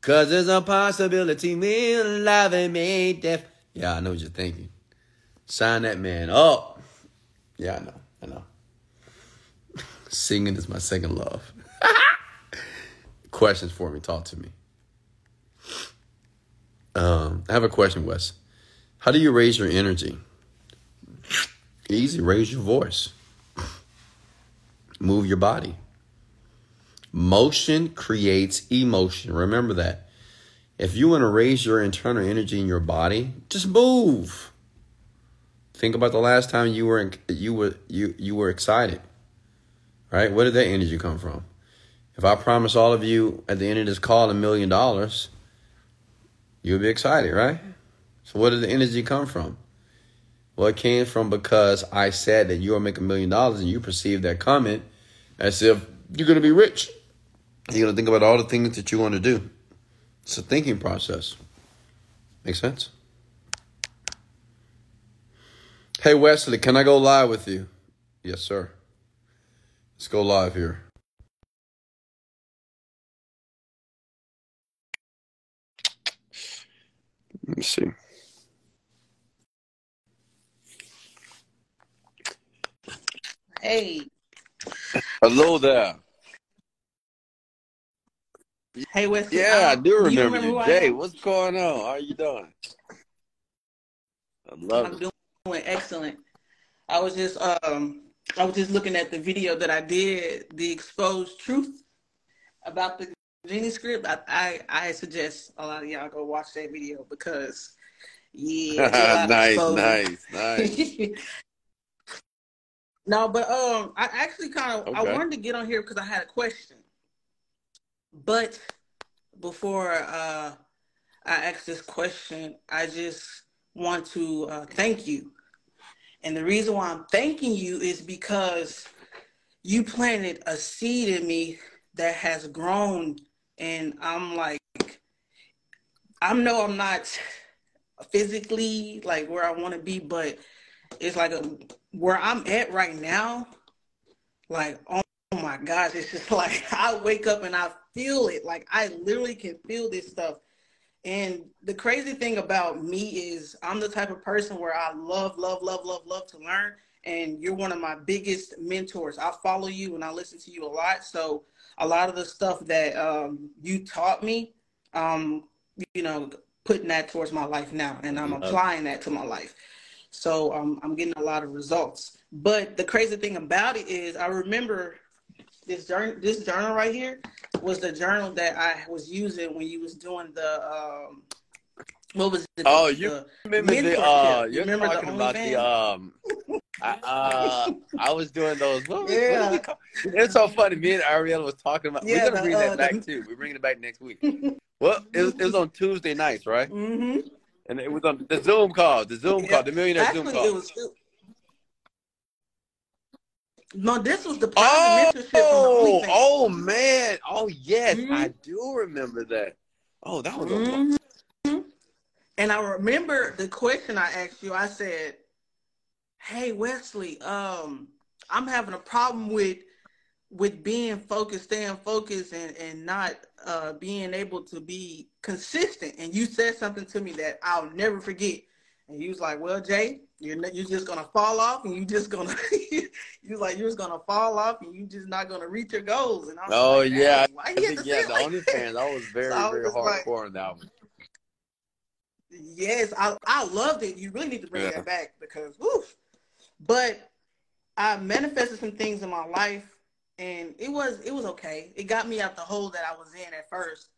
Cause there's a possibility me loving me deaf. Yeah, I know what you're thinking. Sign that man up. Yeah, I know. I know. Singing is my second love. Questions for me. Talk to me. Um, I have a question, Wes. How do you raise your energy? Easy, raise your voice. Move your body. Motion creates emotion. Remember that. If you want to raise your internal energy in your body, just move. Think about the last time you were in, you were you you were excited. Right? Where did that energy come from? If I promise all of you at the end of this call a million dollars, you'll be excited, right? So where did the energy come from? Well, it came from because I said that you'll make a million dollars and you perceive that comment as if you're going to be rich. You're going to think about all the things that you want to do. It's a thinking process. Make sense? Hey, Wesley, can I go live with you? Yes, sir. Let's go live here. Let me see. Hey. Hello there. Hey, Wesley. Yeah, I do remember remember you. who Jay, what's going on? How you doing? I love I'm it. doing excellent. I was just um I was just looking at the video that I did, the exposed truth about the Genie script. I I, I suggest a lot of y'all go watch that video because yeah, it's a lot of nice, nice, nice. no, but um I actually kind of I wanted to get on here because I had a question. But before uh I ask this question, I just want to uh, thank you. And the reason why I'm thanking you is because you planted a seed in me that has grown. And I'm like, I know I'm not physically like where I want to be, but it's like a, where I'm at right now. Like, oh my gosh, it's just like I wake up and I feel it. Like, I literally can feel this stuff. And the crazy thing about me is I'm the type of person where I love, love, love, love, love to learn. And you're one of my biggest mentors. I follow you and I listen to you a lot. So a lot of the stuff that um, you taught me, um, you know, putting that towards my life now, and I'm applying that to my life. So um, I'm getting a lot of results. But the crazy thing about it is, I remember this journal, this journal right here was the journal that I was using when you was doing the um, what was it? Oh, you the remember the uh You you're the talking about the um I, uh I was doing those what what Yeah, it? It's so funny. Me and Ariella was talking about we're yeah, gonna the bring uh, that back the. too. We're bringing it back next week. Well, it was, it was on Tuesday nights, right? hmm And it was on the Zoom call, the Zoom Yeah, call, the millionaire Zoom actually, it call. was. It, no, this was the Oh, private mentorship from the OnlyFans. oh man. Oh yes, hmm I do remember that. Oh, that was a lot. hmm And I remember the question I asked you. I said, "Hey Wesley, um, I'm having a problem with with being focused, staying focused, and and not uh, being able to be consistent." And you said something to me that I'll never forget. And you was like, "Well, Jay, you're not, you're just gonna fall off, and you just gonna you was like you're just gonna fall off, and you're just not gonna reach your goals." And I was Oh like, yeah, I think yeah, the it like that?" I was So very, I was very just like. on that one. Yes, I I loved it. You really need to bring Yeah. that back because woof. But I manifested some things in my life and it was it was okay. It got me out the hole that I was in at first.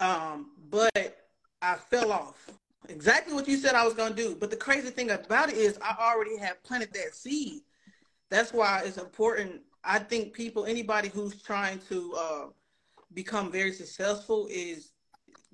Um, but I fell off. Exactly what you said I was gonna do. But the crazy thing about it is I already have planted that seed. That's why it's important. I think people, anybody who's trying to uh, become very successful is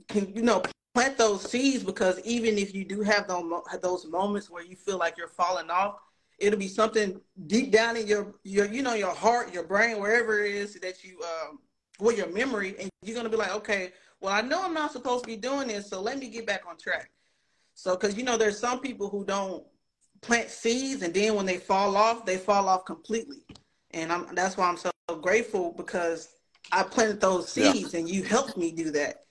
can you know plant those seeds because even if you do have those those moments where you feel like you're falling off, it'll be something deep down in your your you know your heart, your brain, wherever it is that you um well your memory, and you're gonna be like, okay, well I know I'm not supposed to be doing this, so let me get back on track. So because you know there's some people who don't plant seeds and then when they fall off, they fall off completely. And I'm that's why I'm so grateful because I planted those Yeah. seeds and you helped me do that.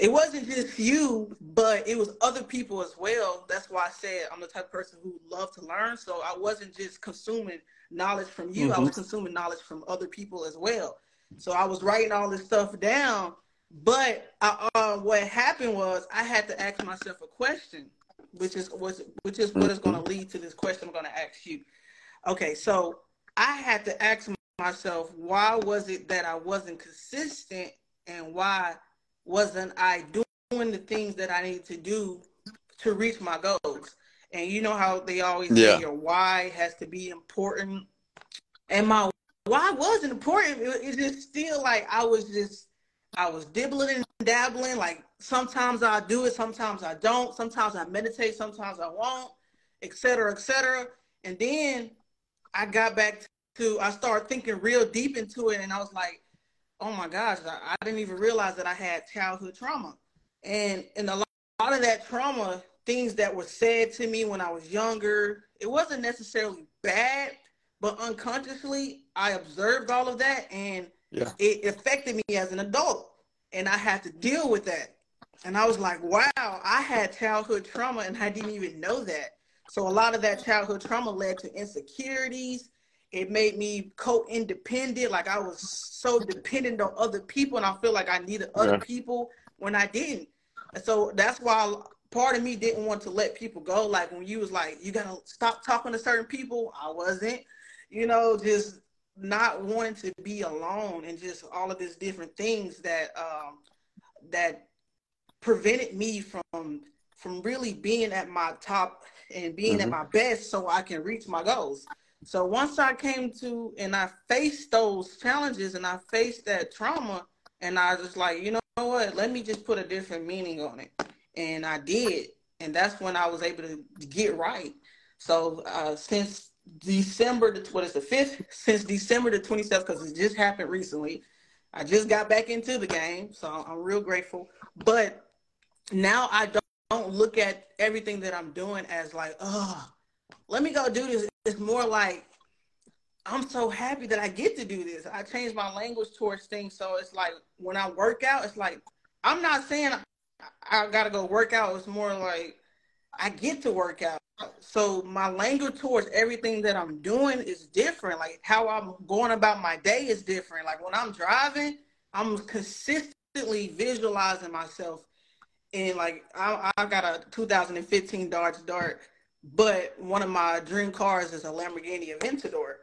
It wasn't just you, but it was other people as well. That's why I said I'm the type of person who love to learn. So I wasn't just consuming knowledge from you. I hmm was consuming knowledge from other people as well. So I was writing all this stuff down. But I, uh, what happened was I had to ask myself a question, which is was which is what is going to lead to this question I'm going to ask you. Okay, so I had to ask myself, why was it that I wasn't consistent and why wasn't I doing the things that I need to do to reach my goals? And you know how they always say your why has to be important. And my why wasn't important. It, it's just still like I was just I was dibbling and dabbling. Like sometimes I do it, sometimes I don't. Sometimes I meditate, sometimes I won't, et cetera, et cetera. And then I got back to I started thinking real deep into it, and I was like, oh my gosh, I, I didn't even realize that I had childhood trauma, and and a lot, a lot of that trauma, things that were said to me when I was younger, it wasn't necessarily bad, but unconsciously I observed all of that, and Yeah. it affected me as an adult, and I had to deal with that. And I was like, wow, I had childhood trauma, and I didn't even know that. So a lot of that childhood trauma led to insecurities It made me co-independent. Like I was so dependent on other people, and I feel like I needed other Yeah. people when I didn't. And so that's why part of me didn't want to let people go. Like when you was like, you gotta stop talking to certain people. I wasn't, you know, just not wanting to be alone and just all of these different things that um that prevented me from from really being at my top and being at Mhm. my best so I can reach my goals. So once I came to and I faced those challenges and I faced that trauma and I was just like, you know what, let me just put a different meaning on it. And I did. And that's when I was able to get right. So uh, since December the what is the fifth? Since December the twenty seventh, because it just happened recently. I just got back into the game, so I'm real grateful. But now I don't, don't look at everything that I'm doing as like, oh, let me go do this. It's more like I'm so happy that I get to do this. I changed my language towards things, so it's like when I work out, it's like I'm not saying I, gotta go work out. It's more like I get to work out. So my language towards everything that I'm doing is different. Like how I'm going about my day is different. Like when I'm driving, I'm consistently visualizing myself and like I, I got a 2015 Dodge Dart, but one of my dream cars is a Lamborghini Aventador.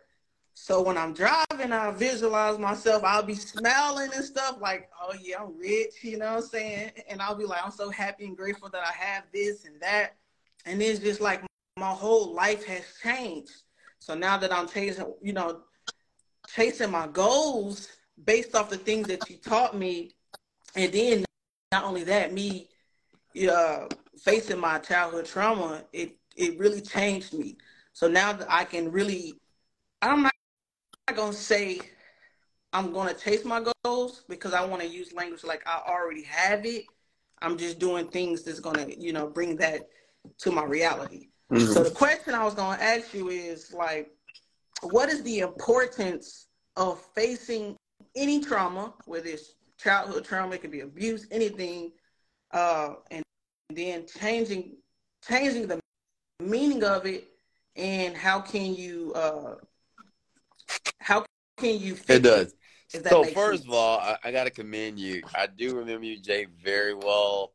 So when I'm driving, I visualize myself. I'll be smiling and stuff like, "Oh yeah, I'm rich," you know what I'm saying? And I'll be like, "I'm so happy and grateful that I have this and that." And it's just like my whole life has changed. So now that I'm chasing, you know, chasing my goals based off the things that you taught me, and then not only that, me uh, facing my childhood trauma, it it really changed me. So now that I can really, I'm not gonna say I'm gonna chase my goals because I want to use language like I already have it. I'm just doing things that's gonna, you know, bring that to my reality. Mhm. So the question I was gonna ask you is like, what is the importance of facing any trauma, whether it's childhood trauma, it could be abuse, anything, uh, and then changing changing the meaning of it, and how can you uh, how can you fix It does. if that So first sense? of all, I, I got to commend you. I do remember you, Jay, very well.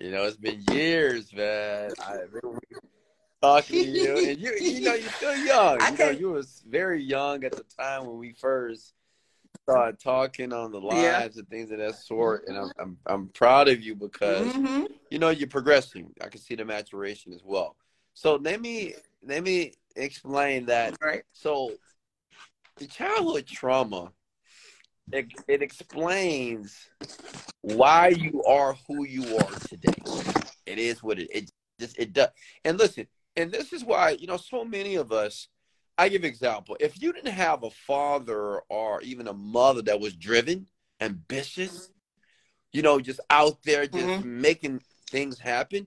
You know, it's been years, man. I remember talking to you, and you, you know, you're still young. You know, you was very young at the time when we first started talking on the Yeah. lives and things of that sort. And I'm, I'm, I'm proud of you because Mhm. you know you're progressing. I can see the maturation as well. So let me let me explain that Right. so the childhood trauma it, it explains why you are who you are today. It is what it it just it does. And listen, and this is why you know so many of us. I give example. If you didn't have a father or even a mother that was driven, ambitious, you know, just out there just Mhm. making things happen,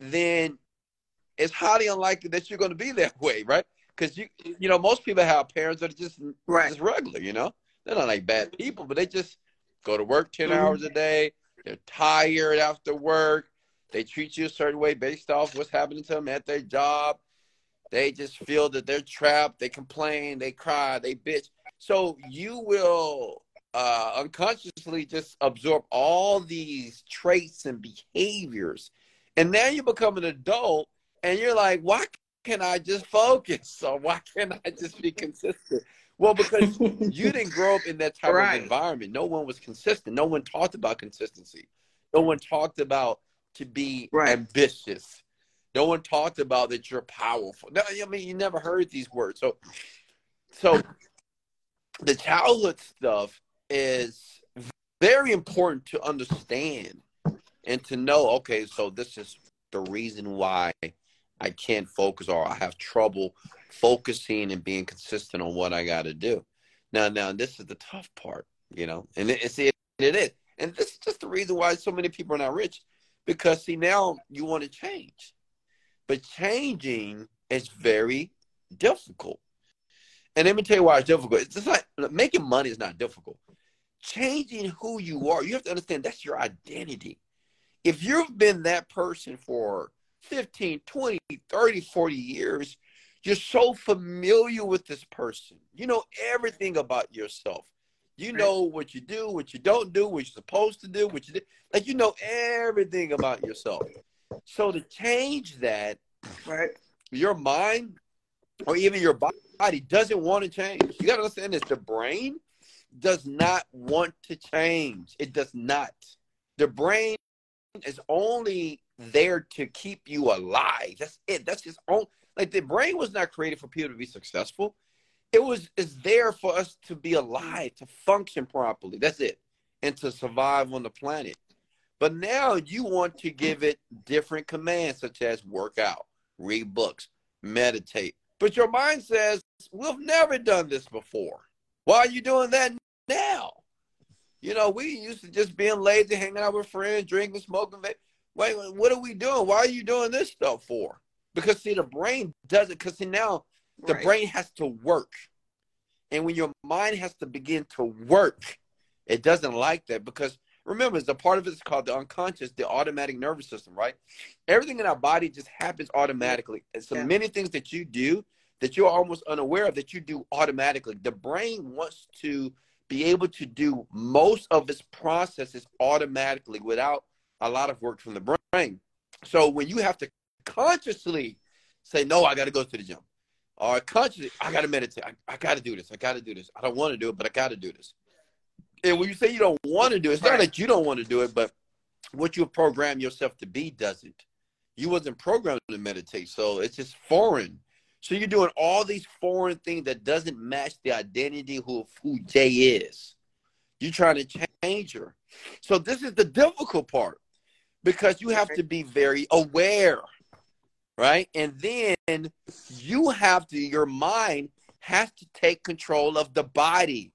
then it's highly unlikely that you're going to be that way, right? Because you, you know, most people have parents that are just Right. just regular, you know. They're not like bad people, but they just go to work 10 Mhm. hours a day. They're tired after work. They treat you a certain way based off what's happening to them at their job. They just feel that they're trapped. They complain. They cry. They bitch. So you will uh, unconsciously just absorb all these traits and behaviors. And now you become an adult and you're like, why can I just focus? Or why can't I just be consistent? Well, because you didn't grow up in that type Right. of environment. No one was consistent. No one talked about consistency. No one talked about to be Right. ambitious. No one talked about that you're powerful. No, I mean you never heard these words. So, so the childhood stuff is very important to understand and to know. Okay, so this is the reason why I can't focus or I have trouble focusing and being consistent on what I got to do. Now, now this is the tough part, you know, and it, it's it, it is, and this is just the reason why so many people are not rich, because see now you want to change, but changing is very difficult. And let me tell you why it's difficult. It's just like making money is not difficult. Changing who you are, you have to understand that's your identity. If you've been that person for 15, 20, 30, 40 years, you're so familiar with this person. You know everything about yourself. You know what you do, what you don't do, what you're supposed to do, what you do. Like you know everything about yourself. So to change that, Right. your mind or even your body doesn't want to change. You got to understand this. The brain does not want to change. It does not. The brain is only there to keep you alive. That's it. That's just own. Like the brain was not created for people to be successful. It was is there for us to be alive, to function properly. That's it, and to survive on the planet. But now you want to give it different commands, such as work out, read books, meditate. But your mind says, We've never done this before. Why are you doing that now? You know, we used to just being lazy, hanging out with friends, drinking, smoking. Wait, what are we doing? Why are you doing this stuff for? Because see, the brain does it. Because see, now the Right. brain has to work, and when your mind has to begin to work, it doesn't like that. Because remember, the part of it is called the unconscious, the automatic nervous system, right? Everything in our body just happens automatically, and so Yeah. many things that you do that you're almost unaware of that you do automatically. The brain wants to be able to do most of its processes automatically without a lot of work from the brain. So when you have to consciously say, no, I got to go to the gym, or consciously, I got to meditate, I, I got to do this, I got to do this. I don't want to do it, but I got to do this. And when you say you don't want to do it, it's not that you don't want to do it, but what you program yourself to be doesn't. You wasn't programmed to meditate, so it's just foreign. So you're doing all these foreign things that doesn't match the identity who who Jay is. You're trying to change her. So this is the difficult part because you have to be very aware, right? And then you have to, your mind has to take control of the body.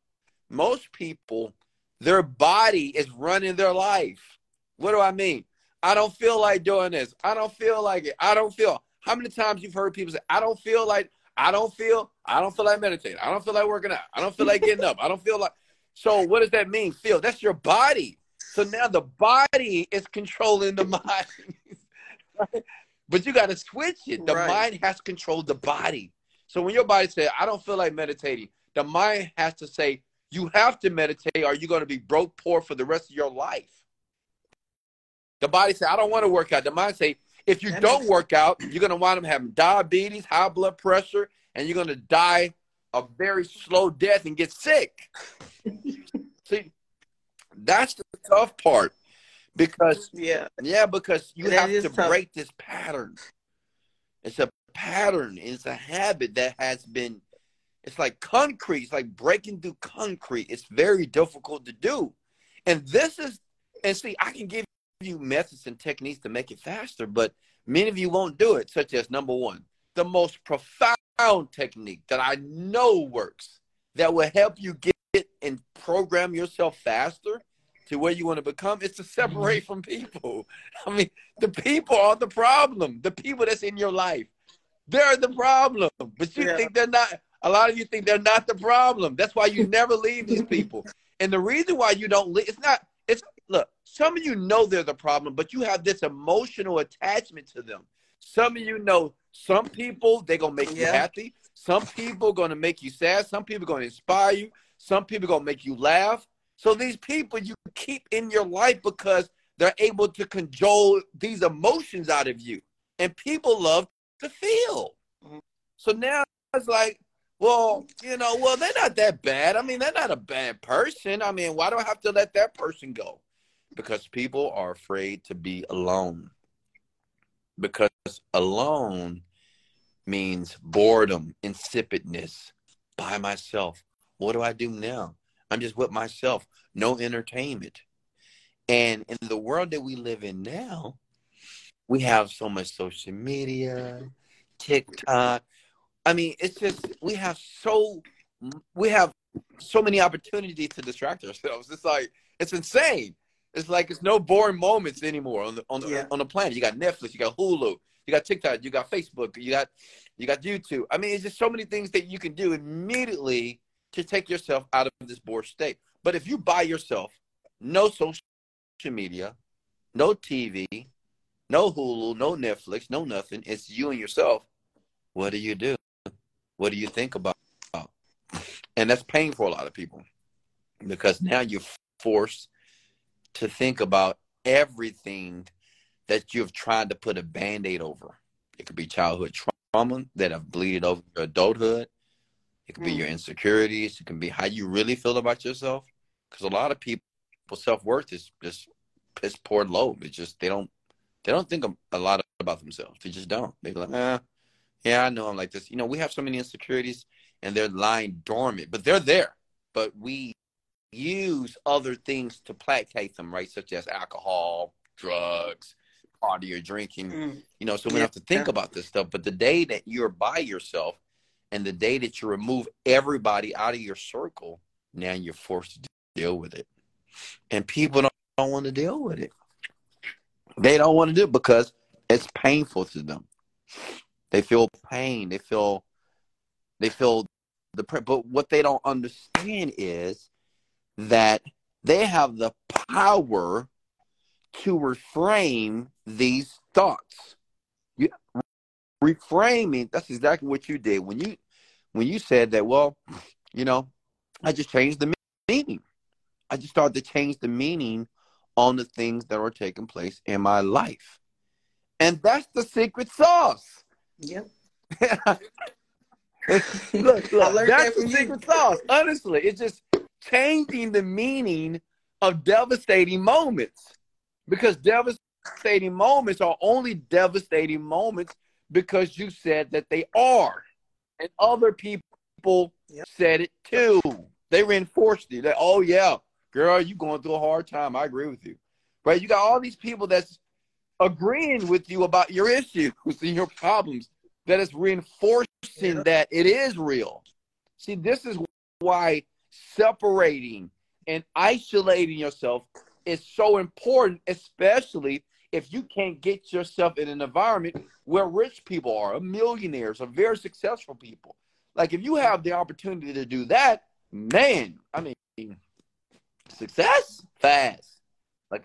Most people, their body is running their life. What do I mean? I don't feel like doing this. I don't feel like it. I don't feel. How many times you've heard people say, I don't feel like, I don't feel, I don't feel like meditating. I don't feel like working out. I don't feel like getting up. I don't feel like. So what does that mean? Feel. That's your body. So now the body is controlling the mind. Right? But you got to switch it. The Right. mind has to control the body. So when your body says, I don't feel like meditating, the mind has to say, you have to meditate or you're going to be broke poor for the rest of your life. The body say, I don't want to work out. The mind say, if you That don't work out, you're going to wind up having diabetes, high blood pressure, and you're going to die a very slow death and get sick. That's the tough part because Yeah. yeah, because you That have to tough. break this pattern. It's a pattern. It's a habit that has been. It's like concrete. It's like breaking through concrete. It's very difficult to do, and this is. And see, I can give you methods and techniques to make it faster, but many of you won't do it. Such as number one, the most profound technique that I know works that will help you get and program yourself faster to where you want to become is to mm-hmm. separate from people. I mean, the people are the problem. The people that's in your life, they're the problem. But you Yeah. think they're not. A lot of you think they're not the problem. That's why you never leave these people. And the reason why you don't leave, it's not. It's look. Some of you know they're the problem, but you have this emotional attachment to them. Some of you know some people they're gonna make you happy. Some people gonna make you sad. Some people gonna inspire you. Some people gonna make you laugh. So these people you keep in your life because they're able to control these emotions out of you. And people love to feel. Mhm. So now it's like, well, you know, well, they're not that bad. I mean, they're not a bad person. I mean, why do I have to let that person go? Because people are afraid to be alone. Because alone means boredom, insipidness, by myself. What do I do now? I'm just with myself, no entertainment. And in the world that we live in now, we have so much social media, TikTok. I mean, it's just we have so we have so many opportunities to distract ourselves. It's like it's insane. It's like it's no boring moments anymore on the on the, Yeah. on the planet. You got Netflix, you got Hulu, you got TikTok, you got Facebook, you got you got YouTube. I mean, it's just so many things that you can do immediately to take yourself out of this bored state. But if you by yourself, no social media, no TV, no Hulu, no Netflix, no nothing, it's you and yourself. What do you do? What do you think about? And that's painful for a lot of people because now you're forced to think about everything that you've tried to put a band aid over. It could be childhood trauma that have bleeded over your adulthood. It could be your insecurities. It can be how you really feel about yourself. Because a lot of people self worth is just piss poor low. It's just they don't they don't think a lot about themselves. They just don't. They're like, eh, yeah, I know I'm like this. You know, we have so many insecurities and they're lying dormant, but they're there. But we use other things to placate them, right? Such as alcohol, drugs, party or drinking. Mm. You know, so we yeah. have to think about this stuff. But the day that you're by yourself and the day that you remove everybody out of your circle, now you're forced to deal with it. And people don't, don't want to deal with it. They don't want to do it because it's painful to them. They feel pain. They feel they feel the but what they don't understand is that they have the power to reframe these thoughts. Reframing, that's exactly what you did when you when you said that, well, you know, I just changed the meaning. I just started to change the meaning on the things that are taking place in my life. And that's the secret sauce. Yep. look, look that's that the secret sauce. Honestly, it's just changing the meaning of devastating moments because devastating moments are only devastating moments because you said that they are. And other people yep. said it too. They reinforced it. That oh yeah girl you going through a hard time. I agree with you. Right? You got all these people that's agreeing with you about your issues and your problems that is reinforcing that it is real. See this is why separating and isolating yourself is so important, especially if you can't get yourself in an environment where rich people are, millionaires, or very successful people. Like if you have the opportunity to do that, man, I mean, success fast. Like,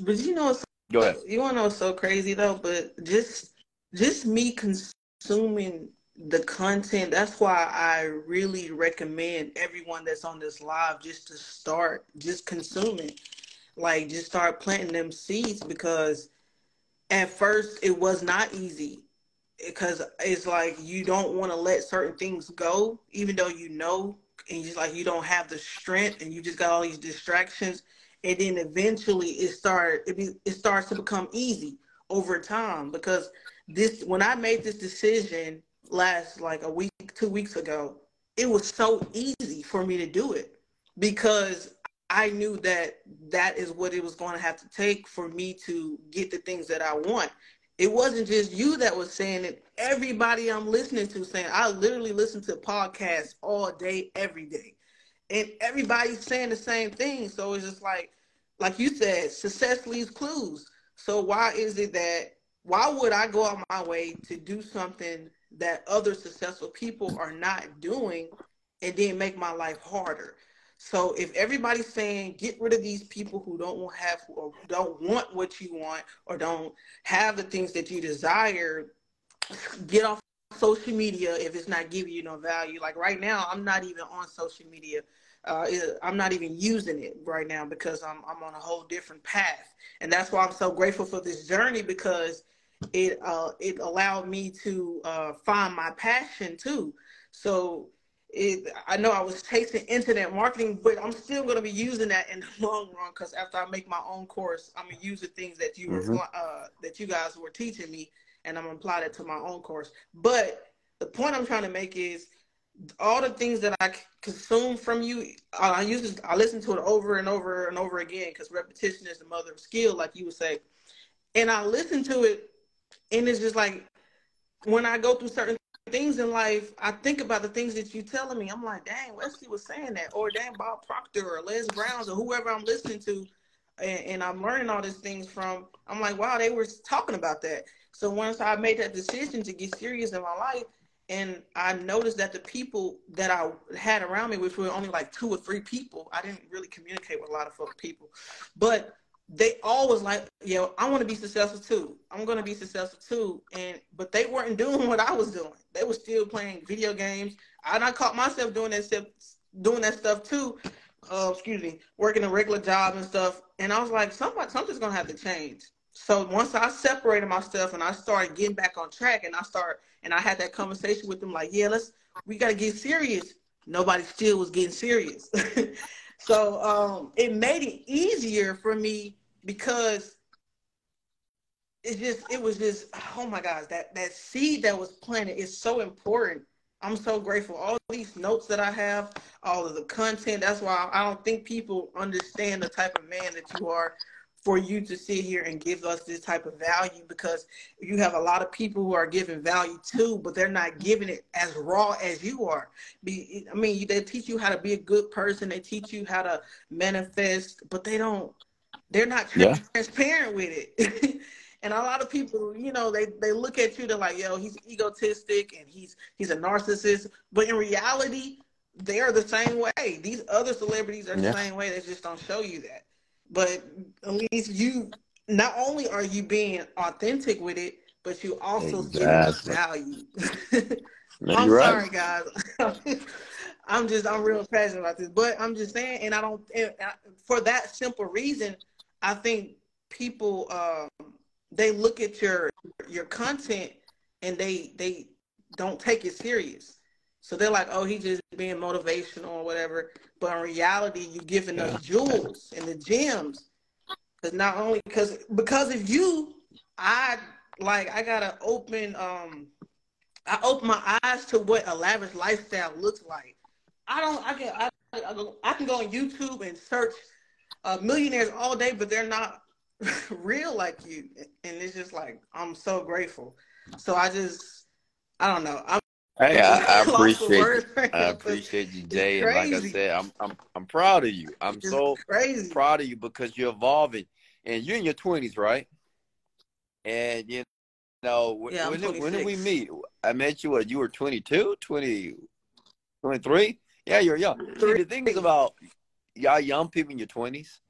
but you know, go ahead. You want to know what's so crazy though? But just just me consuming the content that's why i really recommend everyone that's on this live just to start just consuming like just start planting them seeds because at first it was not easy. Because it's like you don't want to let certain things go even though you know and just like you don't have the strength and you just got all these distractions. And then eventually it start it, be, it starts to become easy over time. Because this when i made this decision last like a week, two weeks ago, it was so easy for me to do it. Because I knew that that is what it was going to have to take for me to get the things that I want. It wasn't just you that was saying it. Everybody I'm listening to saying, I literally listen to podcasts all day, every day. And everybody's saying the same thing. So it's just like, like you said, success leaves clues. So why is it that, why would I go out my way to do something that other successful people are not doing and then make my life harder. So if everybody's saying get rid of these people who don't have or don't want what you want or don't have the things that you desire, get off social media if it's not giving you no value. Like right now, I'm not even on social media. Uh, I'm not even using it right now because I'm I'm on a whole different path, and that's why I'm so grateful for this journey because it uh, it allowed me to uh, find my passion too. So it, I know I was chasing internet marketing, but I'm still going to be using that in the long run because after I make my own course, I'm gonna use the things that you mm-hmm. were uh, that you guys were teaching me, and I'm gonna apply that to my own course. But the point I'm trying to make is all the things that I consume from you, I use I listen to it over and over and over again because repetition is the mother of skill, like you would say. And I listen to it and it's just like when I go through certain things in life, I think about the things that you're telling me. I'm like, dang, Wesley was saying that, or dang, Bob Proctor or Les Browns or whoever I'm listening to, and, and, I'm learning all these things from. I'm like, wow, they were talking about that. So once I made that decision to get serious in my life, and I noticed that the people that I had around me, which were only like two or three people, I didn't really communicate with a lot of people, but they always like, yo, I want to be successful too. I'm gonna be successful too. And but they weren't doing what I was doing. They were still playing video games. And I caught myself doing that stuff, doing that stuff too. Uh, excuse me, working a regular job and stuff. And I was like, somebody, something's gonna have to change. So once I separated myself and I started getting back on track, and I start and I had that conversation with them, like, yeah, let's we gotta get serious. Nobody still was getting serious. so um, it made it easier for me because it just it was just oh my gosh that that seed that was planted is so important. I'm so grateful. All these notes that i have all of the content that's why i don't think people understand the type of man that you are for you to sit here and give us this type of value because you have a lot of people who are giving value too but they're not giving it as raw as you are. I mean they teach you how to be a good person. They teach you how to manifest but they don't they're not Yeah. transparent with it. and a lot of people, you know, they, they look at you, they're like, yo, he's egotistic and he's he's a narcissist. But in reality, they're the same way. These other celebrities are the Yeah. same way. They just don't show you that. But at least you not only are you being authentic with it, but you also us value. I'm you're sorry, right. guys. I'm just I'm real passionate about this, but I'm just saying, and I don't and I- for that simple reason. I think people um, they look at your your content and they they don't take it serious. So they're like, oh, he's just being motivational or whatever. But in reality, you're giving us jewels and the gems. Because not only because because of you, I like I gotta open um I open my eyes to what a lavish lifestyle looks like. I don't. I can. I, I, I can go on YouTube and search uh, millionaires all day, but they're not real like you. And it's just like I'm so grateful. So I just. I don't know. I'm Hey, I, I appreciate you. I appreciate you, Jay. And like I said, I'm I'm I'm proud of you. I'm It's so crazy. proud of you because you're evolving, and you're in your twenties, right? And you know when, Yeah, when, did, when did we meet? I met you. What you were 22, 20, 23? Yeah, you're young. See, the thing is about y'all young people in your twenties.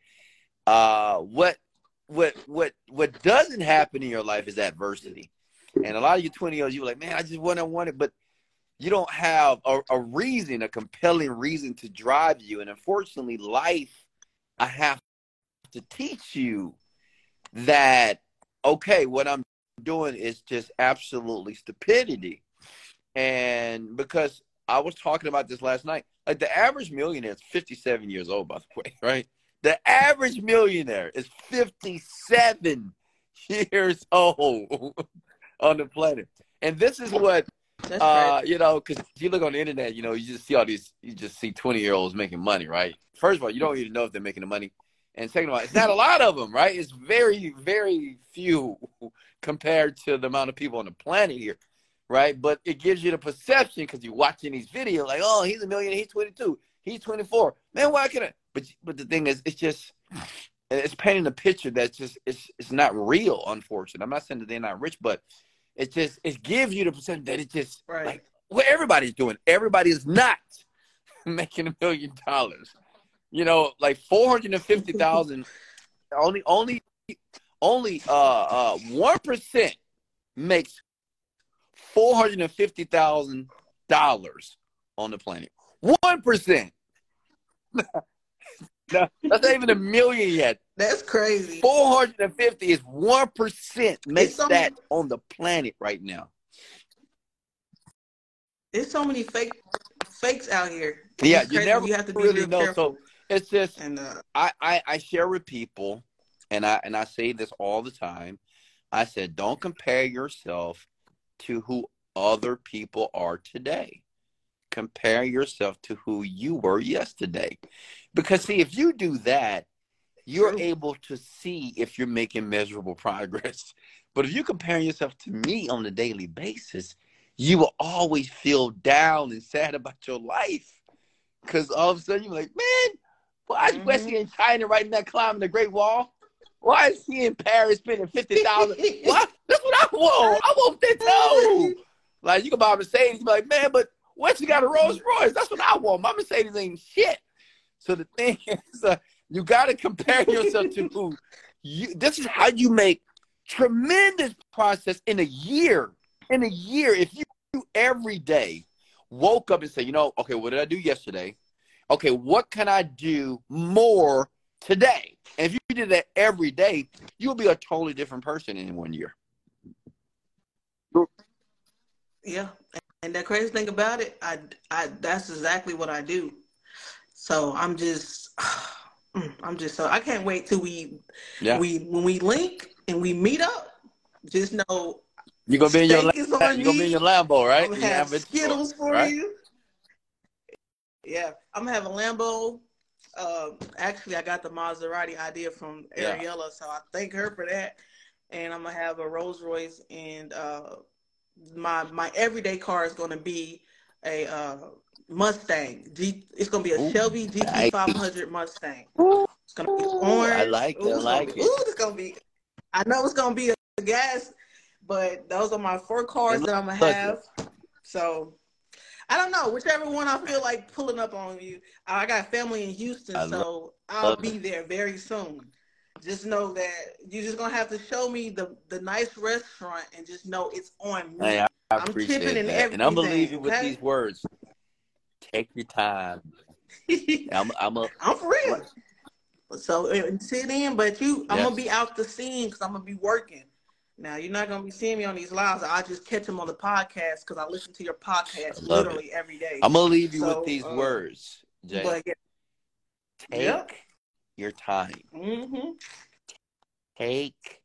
Uh, what what what what doesn't happen in your life is adversity. And a lot of you 20 years, you were like, man, I just want to want it, but you don't have a, a reason, a compelling reason to drive you. And unfortunately, life, I have to teach you that, okay, what I'm doing is just absolutely stupidity. And because I was talking about this last night, like the average millionaire is 57 years old, by the way, right? The average millionaire is 57 years old on the planet. And this is what uh, you know, because you look on the internet, you know, you just see all these, you just see 20 year olds making money, right? First of all, you don't even know if they're making the money. And second of all, it's not a lot of them, right? It's very, very few compared to the amount of people on the planet here, right? But it gives you the perception because you're watching these videos like, oh, he's a millionaire, he's 22, he's 24. Man, why can I? But, but the thing is, it's just, it's painting a picture that's just, it's, it's not real, unfortunately. I'm not saying that they're not rich, but it just, it gives you the perception that it just, Right. like, what everybody's doing. Everybody is not making a million dollars. You know, like four hundred and fifty thousand. only, only, only uh uh one percent makes four hundred and fifty thousand dollars on the planet. One percent. That's not even a million yet. That's crazy. Four hundred and fifty is one percent makes so that many- on the planet right now. There's so many fake fakes out here. Yeah, you never You have to be really real know. careful. So it's just and uh, I, I I share with people, and I and I say this all the time. I said, don't compare yourself to who other people are today. Compare yourself to who you were yesterday, because see, if you do that, you're True. able to see if you're making measurable progress. But if you compare yourself to me on a daily basis, you will always feel down and sad about your life. Because all of a sudden you're like, man, why is Mhm. Wesley in China right now climbing the Great Wall? Why is he in Paris spending fifty thousand? Why? That's what I want. I want that too. Like you can buy a Mercedes, be like, man, but Wesley got a Rolls Royce. That's what I want. My Mercedes ain't shit. So the thing is, uh, you got to compare yourself to who You, this is how you make tremendous process in a year. In a year, if you every day woke up and say, you know, okay, what did I do yesterday? Okay, what can I do more today? And if you did that every day, you'll be a totally different person in one year. Yeah, and the crazy thing about it, I, I, that's exactly what I do. So I'm just, I'm just so I can't wait till we, yeah. we when we link and we meet up. Just know you're gonna be in your you're gonna be in your Lambo, right? I'm gonna have Skittles for right? you. Yeah, I'm gonna have a Lambo. Uh, actually, I got the Maserati idea from Ariella, yeah. so I thank her for that. And I'm gonna have a Rolls Royce, and uh, my my everyday car is gonna be a uh, Mustang. G, it's gonna be a Ooh, Shelby GT 500 Mustang. It's gonna be orange. I like it. I like be, it. Ooh, it's gonna be. I know it's gonna be a gas but those are my four cars that I'm gonna have. So I don't know, whichever one I feel like pulling up on you. I got family in Houston, I so I'll be it. there very soon. Just know that you're just gonna have to show me the the nice restaurant and just know it's on me. Hey, I, I am appreciate tipping that. everything. And I'm believing okay? with these words. Take your time. I'm I'm a, I'm for real. So until then, but you, I'm gonna be out the scene because I'm gonna be working. Now you're not gonna be seeing me on these lives. I just catch them on the podcast because I listen to your podcast literally it. every day. I'm gonna leave you so, with these uh, words, Jay. But, yeah. Take yep. Your time. Mm-hmm. Take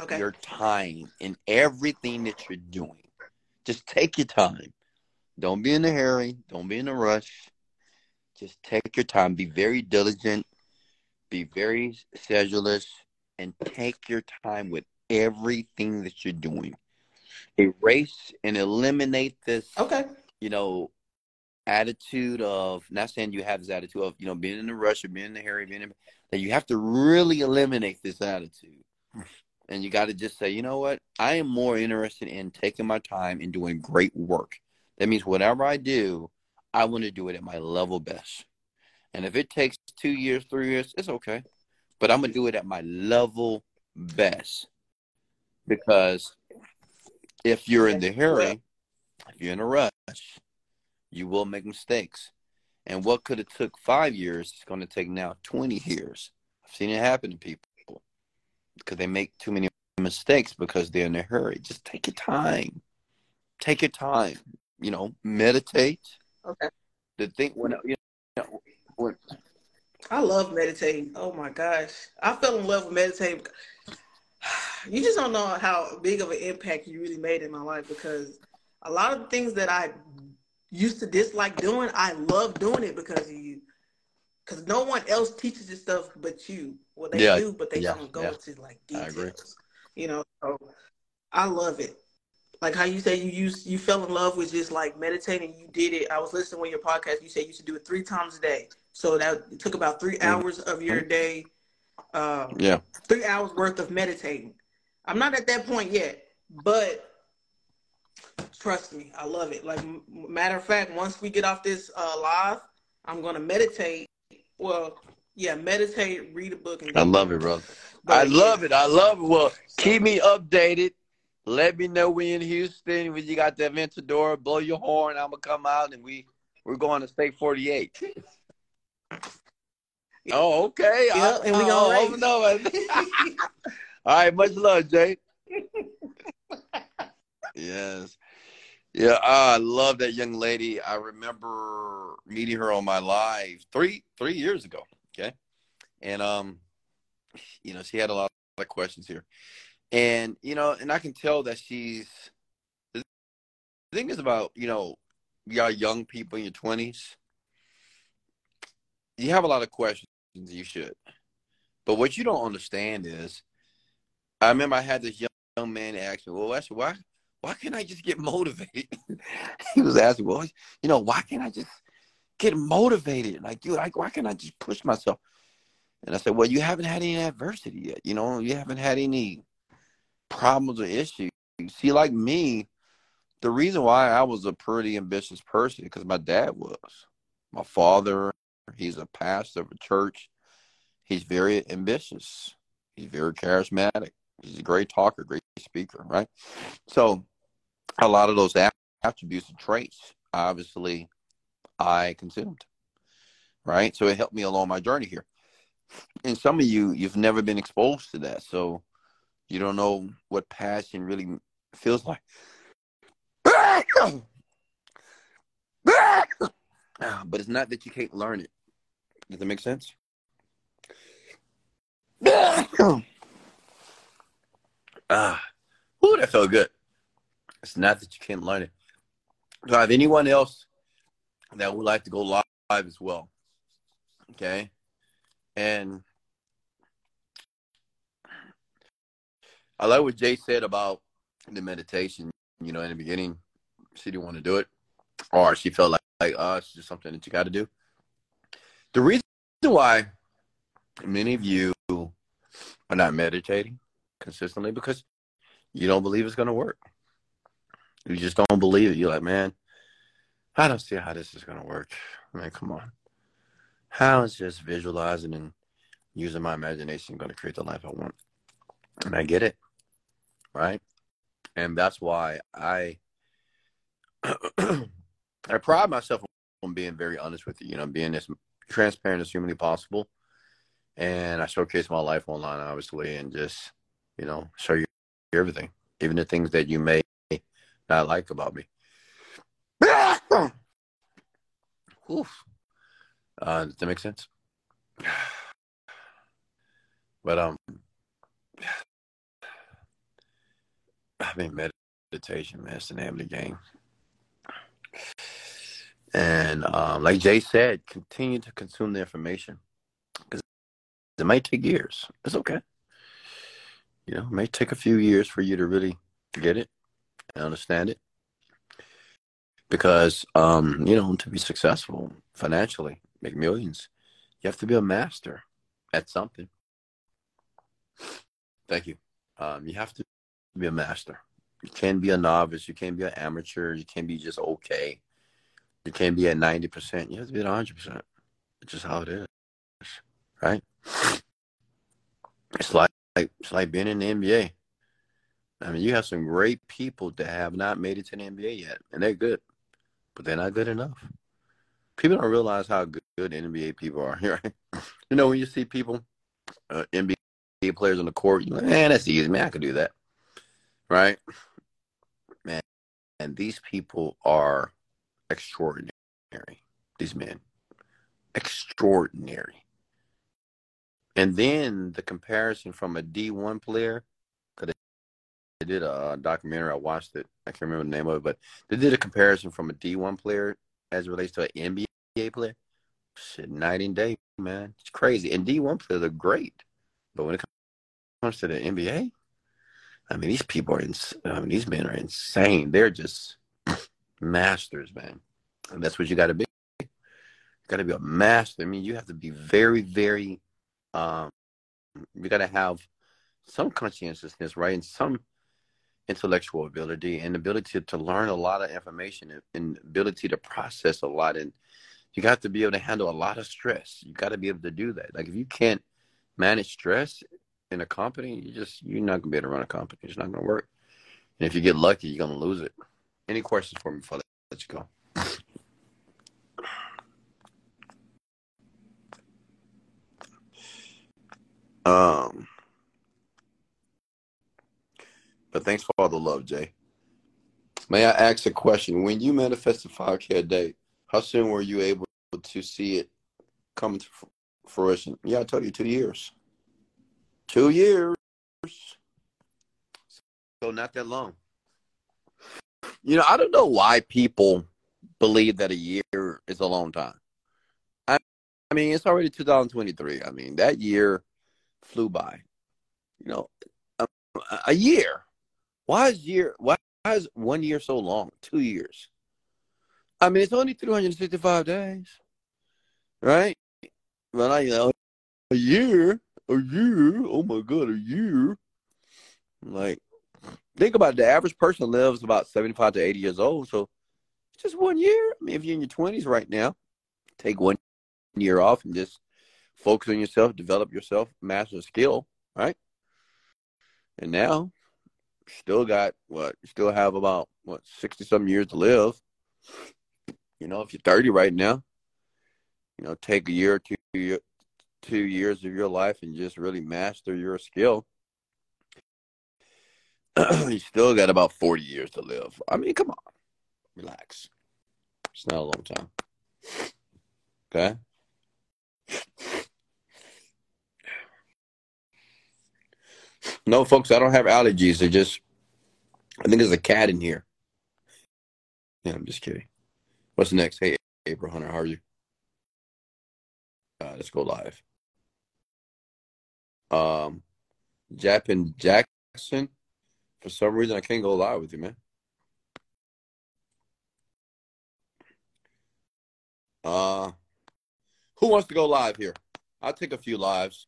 okay. your time in everything that you're doing. Just take your time. Don't be in a hurry. Don't be in a rush. Just take your time. Be very diligent. Be very sedulous, and take your time with everything that you're doing. Erase and eliminate this. Okay. You know, attitude of not saying you have this attitude of you know being in a rush or being in a hurry, being in, that you have to really eliminate this attitude. And you got to just say, you know what? I am more interested in taking my time and doing great work. That means whatever I do, I want to do it at my level best. And if it takes two years, three years, it's okay. But I'm to do it at my level best because if you're in the hurry, if you're in a rush, you will make mistakes. And what could have took five years is going to take now 20 years. I've seen it happen to people because they make too many mistakes because they're in a hurry. Just take your time. Take your time. You know, meditate. Okay. The thing when you know when I love meditating. Oh my gosh, I fell in love with meditating you just don't know how big of an impact you really made in my life because a lot of things that I used to dislike doing, I love doing it because of you. Because no one else teaches this stuff but you. Well, they yeah. do, but they yeah. don't go yeah. into like details. You know, so I love it. Like how you say you used you fell in love with just like meditating. You did it. I was listening to your podcast. You said you should do it three times a day. So that took about three mm-hmm. hours of your day. Uh, yeah, three hours worth of meditating. I'm not at that point yet, but trust me, I love it. Like matter of fact, once we get off this uh, live, I'm gonna meditate. Well, yeah, meditate, read a book, and I love it, brother. But, I love it. I love it. Well, keep me updated. Let me know when in Houston when you got that Aventador. Blow your horn. I'm gonna come out and we we're going to State 48. oh, okay. Yeah, and we gonna oh, race. All right, much love, Jay. yes. Yeah, I love that young lady. I remember meeting her on my live three three years ago. Okay, and um, you know, she had a lot of questions here, and you know, and I can tell that she's. The thing is about you know, y'all young people in your twenties. You have a lot of questions. You should, but what you don't understand is I remember I had this young, young man ask me, "Well, Wesley, why why can't I just get motivated?" he was asking, "Well, you know, why can't I just get motivated? Like you, like why can't I just push myself?" And I said, "Well, you haven't had any adversity yet. You know, you haven't had any problems or issues. See, like me, the reason why I was a pretty ambitious person because my dad was. My father, he's a pastor of a church. He's very ambitious He's very charismatic. He's a great talker, great speaker, right? So, a lot of those attributes and traits, obviously, I consumed, right? So it helped me along my journey here. And some of you, you've never been exposed to that, so you don't know what passion really feels like. but it's not that you can't learn it. Does that make sense? ah, ooh, that felt good. It's not that you can't learn it. Do I have anyone else that would like to go live as well? Okay. And I like what Jay said about the meditation. You know, in the beginning, she didn't want to do it, or she felt like, like oh, it's just something that you got to do. The reason why many of you are not meditating consistently because you don't believe it's going to work. You just don't believe it. You're like, man, I don't see how this is going to work. I mean, come on. How is just visualizing and using my imagination going to create the life I want? And I get it, right? And that's why I I pride myself on being very honest with you. You know, being as transparent as humanly possible. And I showcase my life online, obviously, and just you know show you everything, even the things that you may not like about me. Oof. Uh, does that make sense? But um, I mean, meditation, man, it's the name of the game. And um, like Jay said, continue to consume the information because it might take years. It's okay. You know, it may take a few years for you to really get it and understand it. Because, um, you know, to be successful financially, make millions, you have to be a master at something. Thank you. Um, you have to be a master. You can't be a novice. You can't be an amateur. You can't be just okay. You can't be at 90%. You have to be at 100%. It's just how it is. Right? It's like, it's like being in the NBA. I mean, you have some great people that have not made it to the NBA yet, and they're good, but they're not good enough. People don't realize how good, good NBA people are, right? You know, when you see people, uh, NBA players on the court, you're like, man, that's easy, man. I could do that, right? Man, and these people are extraordinary. These men, extraordinary. And then the comparison from a D1 player, because they did a uh, documentary, I watched it. I can't remember the name of it, but they did a comparison from a D1 player as it relates to an NBA player. Shit, night and day, man. It's crazy. And D1 players are great. But when it comes to the NBA, I mean, these people are, ins- I mean, these men are insane. They're just masters, man. And that's what you got to be. You got to be a master. I mean, you have to be very, very. Um, you got to have some conscientiousness, right, and some intellectual ability and ability to, to learn a lot of information and, and ability to process a lot. And you got to be able to handle a lot of stress. You got to be able to do that. Like if you can't manage stress in a company, you just you're not gonna be able to run a company. It's not gonna work. And if you get lucky, you're gonna lose it. Any questions for me before I let you go? Um, but thanks for all the love, Jay. May I ask a question? When you manifested 5K a day, how soon were you able to see it come to fruition? Yeah, I told you two years. Two years. So not that long. You know, I don't know why people believe that a year is a long time. I, I mean, it's already 2023. I mean, that year flew by. You know, um, a, a year. Why is year? Why is one year so long? Two years. I mean, it's only 365 days, right? But I, you know, a year, a year. Oh my god, a year. Like, think about it, the average person lives about 75 to 80 years old. So, just one year. I mean, if you're in your 20s right now, take one year off and just focus on yourself, develop yourself, master skill, right? And now, still got what? Still have about what sixty some years to live. You know, if you're thirty right now, you know, take a year or two, two years of your life and just really master your skill. you still got about forty years to live. I mean, come on, relax. It's not a long time. Okay. No, folks, I don't have allergies. They're just, I think there's a cat in here. Yeah, I'm just kidding. What's next? Hey, April Hunter, how are you? Uh, let's go live. Um, Japan Jackson, for some reason, I can't go live with you, man. Uh, who wants to go live here? I'll take a few lives.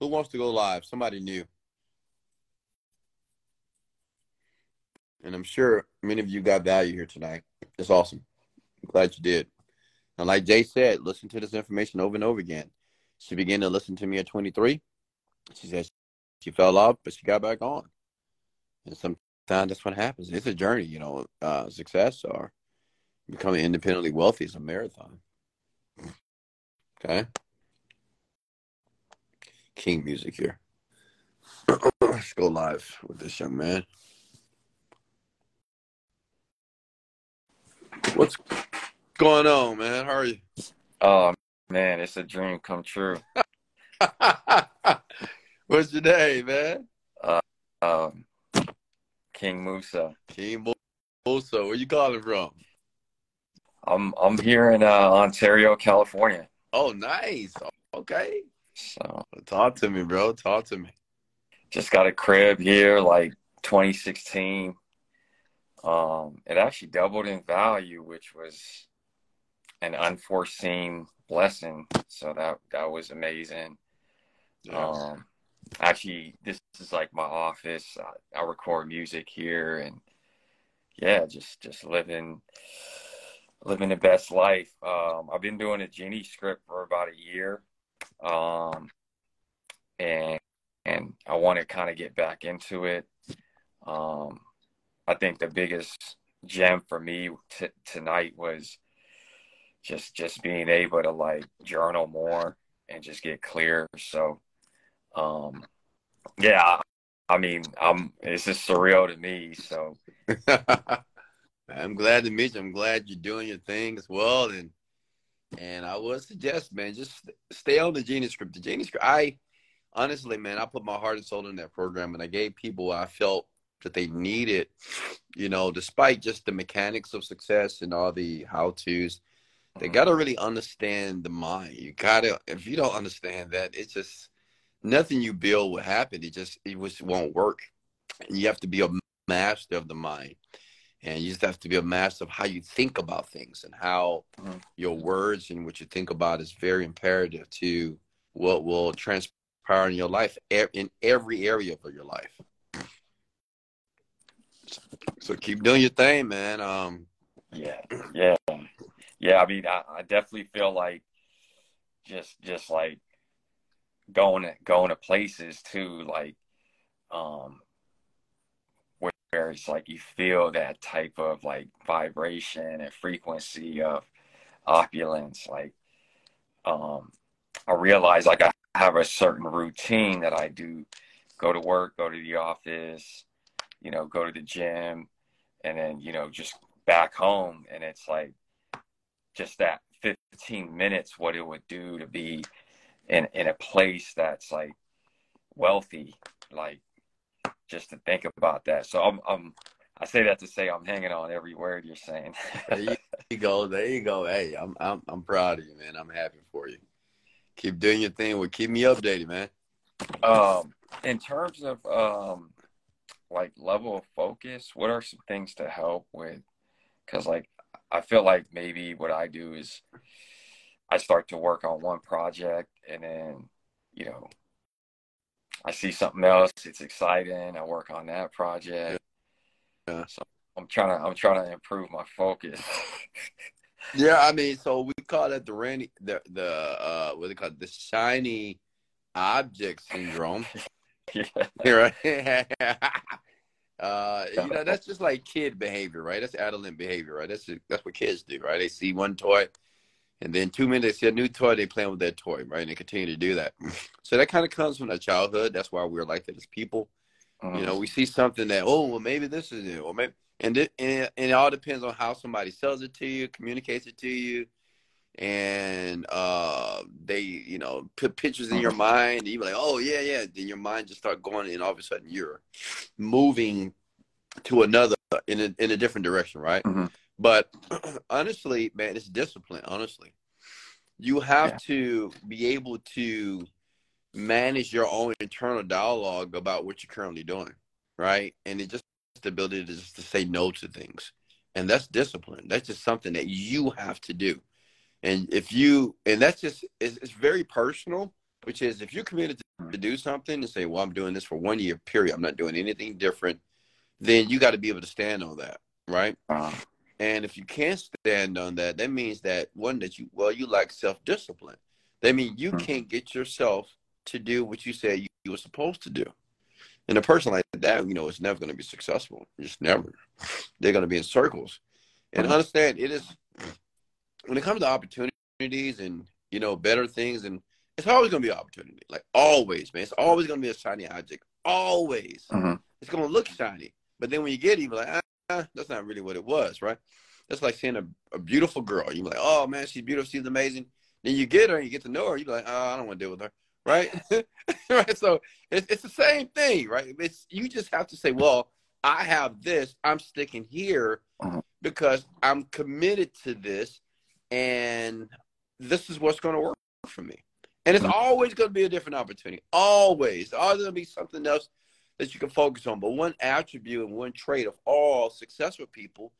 Who wants to go live? Somebody new. And I'm sure many of you got value here tonight. It's awesome. I'm glad you did. And like Jay said, listen to this information over and over again. She began to listen to me at 23. She said she fell off, but she got back on. And sometimes that's what happens. It's a journey, you know. Uh, success or becoming independently wealthy is a marathon. Okay. King Musa here. Let's go live with this young man. What's going on, man? How are you? Oh man, it's a dream come true. What's your name, man? Uh, um, King Musa. King Musa. Where you calling from? I'm I'm here in uh, Ontario, California. Oh, nice. Okay. So talk to me, bro. Talk to me. Just got a crib here, like 2016. Um, it actually doubled in value, which was an unforeseen blessing. So that that was amazing. Um, actually, this is like my office. I, I record music here, and yeah, just just living living the best life. Um, I've been doing a Genie script for about a year, um, and and I want to kind of get back into it. Um, I think the biggest gem for me t- tonight was just just being able to like journal more and just get clear. So, um, yeah, I mean, I'm it's just surreal to me. So. I'm glad to meet you. I'm glad you're doing your thing as well. And and I would suggest, man, just stay on the Genie script. The Genie script. I honestly, man, I put my heart and soul in that program, and I gave people I felt that they needed. You know, despite just the mechanics of success and all the how tos, they mm-hmm. got to really understand the mind. You gotta. If you don't understand that, it's just nothing you build will happen. It just it just won't work. And you have to be a master of the mind and you just have to be a master of how you think about things and how mm-hmm. your words and what you think about is very imperative to what will transpire in your life in every area of your life so keep doing your thing man um yeah yeah yeah i mean i, I definitely feel like just just like going to going to places too like um it's like you feel that type of like vibration and frequency of opulence like um i realize like i have a certain routine that i do go to work go to the office you know go to the gym and then you know just back home and it's like just that 15 minutes what it would do to be in in a place that's like wealthy like just to think about that. So I'm, I'm I say that to say I'm hanging on every word you're saying. there you go. There you go. Hey, I'm I'm I'm proud of you, man. I'm happy for you. Keep doing your thing. Well, keep me updated, man. Um, in terms of um, like level of focus, what are some things to help with? Because like I feel like maybe what I do is I start to work on one project and then you know I see something else. It's exciting. I work on that project. Yeah. So I'm trying to I'm trying to improve my focus. yeah, I mean, so we call it the rainy the the uh what they call it the shiny object syndrome. yeah. right. uh, you know, that's just like kid behavior, right? That's adolescent behavior, right? That's that's what kids do, right? They see one toy, and then two minutes they see a new toy, they play with that toy, right? And they continue to do that. So that kind of comes from the childhood. That's why we're like that as people. Uh-huh. You know, we see something that, oh, well, maybe this is it, or maybe, and it, and, and it all depends on how somebody sells it to you, communicates it to you, and uh, they, you know, put pictures in your uh-huh. mind, and you're like, oh yeah, yeah. Then your mind just start going, and all of a sudden you're moving to another in a in a different direction, right? Mm-hmm. But honestly, man, it's discipline. Honestly, you have yeah. to be able to manage your own internal dialogue about what you're currently doing, right? And it just the ability to just to say no to things, and that's discipline. That's just something that you have to do. And if you, and that's just, it's, it's very personal, which is if you're committed to, to, do something and say, well, I'm doing this for one year, period, I'm not doing anything different, then you got to be able to stand on that, right? Uh, and if you can't stand on that, that means that one, that you, well, you lack self discipline. That means you hmm. can't get yourself to do what you said you, you were supposed to do. And a person like that, you know, is never going to be successful. Just never. They're going to be in circles. And uh-huh. understand it is when it comes to opportunities and you know better things, and it's always going to be opportunity. Like always, man. It's always going to be a shiny object. Always. Uh-huh. It's going to look shiny, but then when you get it, you're like, that's not really what it was, right? That's like seeing a, a beautiful girl. You're like, oh man, she's beautiful, she's amazing. Then you get her and you get to know her. You're like, oh, I don't want to deal with her right? right. So it's, it's the same thing, right? It's you just have to say, well, I have this. I'm sticking here uh-huh. because I'm committed to this, and this is what's going to work for me. And it's uh-huh. always going to be a different opportunity. Always, always going to be something else that you can focus on. But one attribute and one trait of all successful people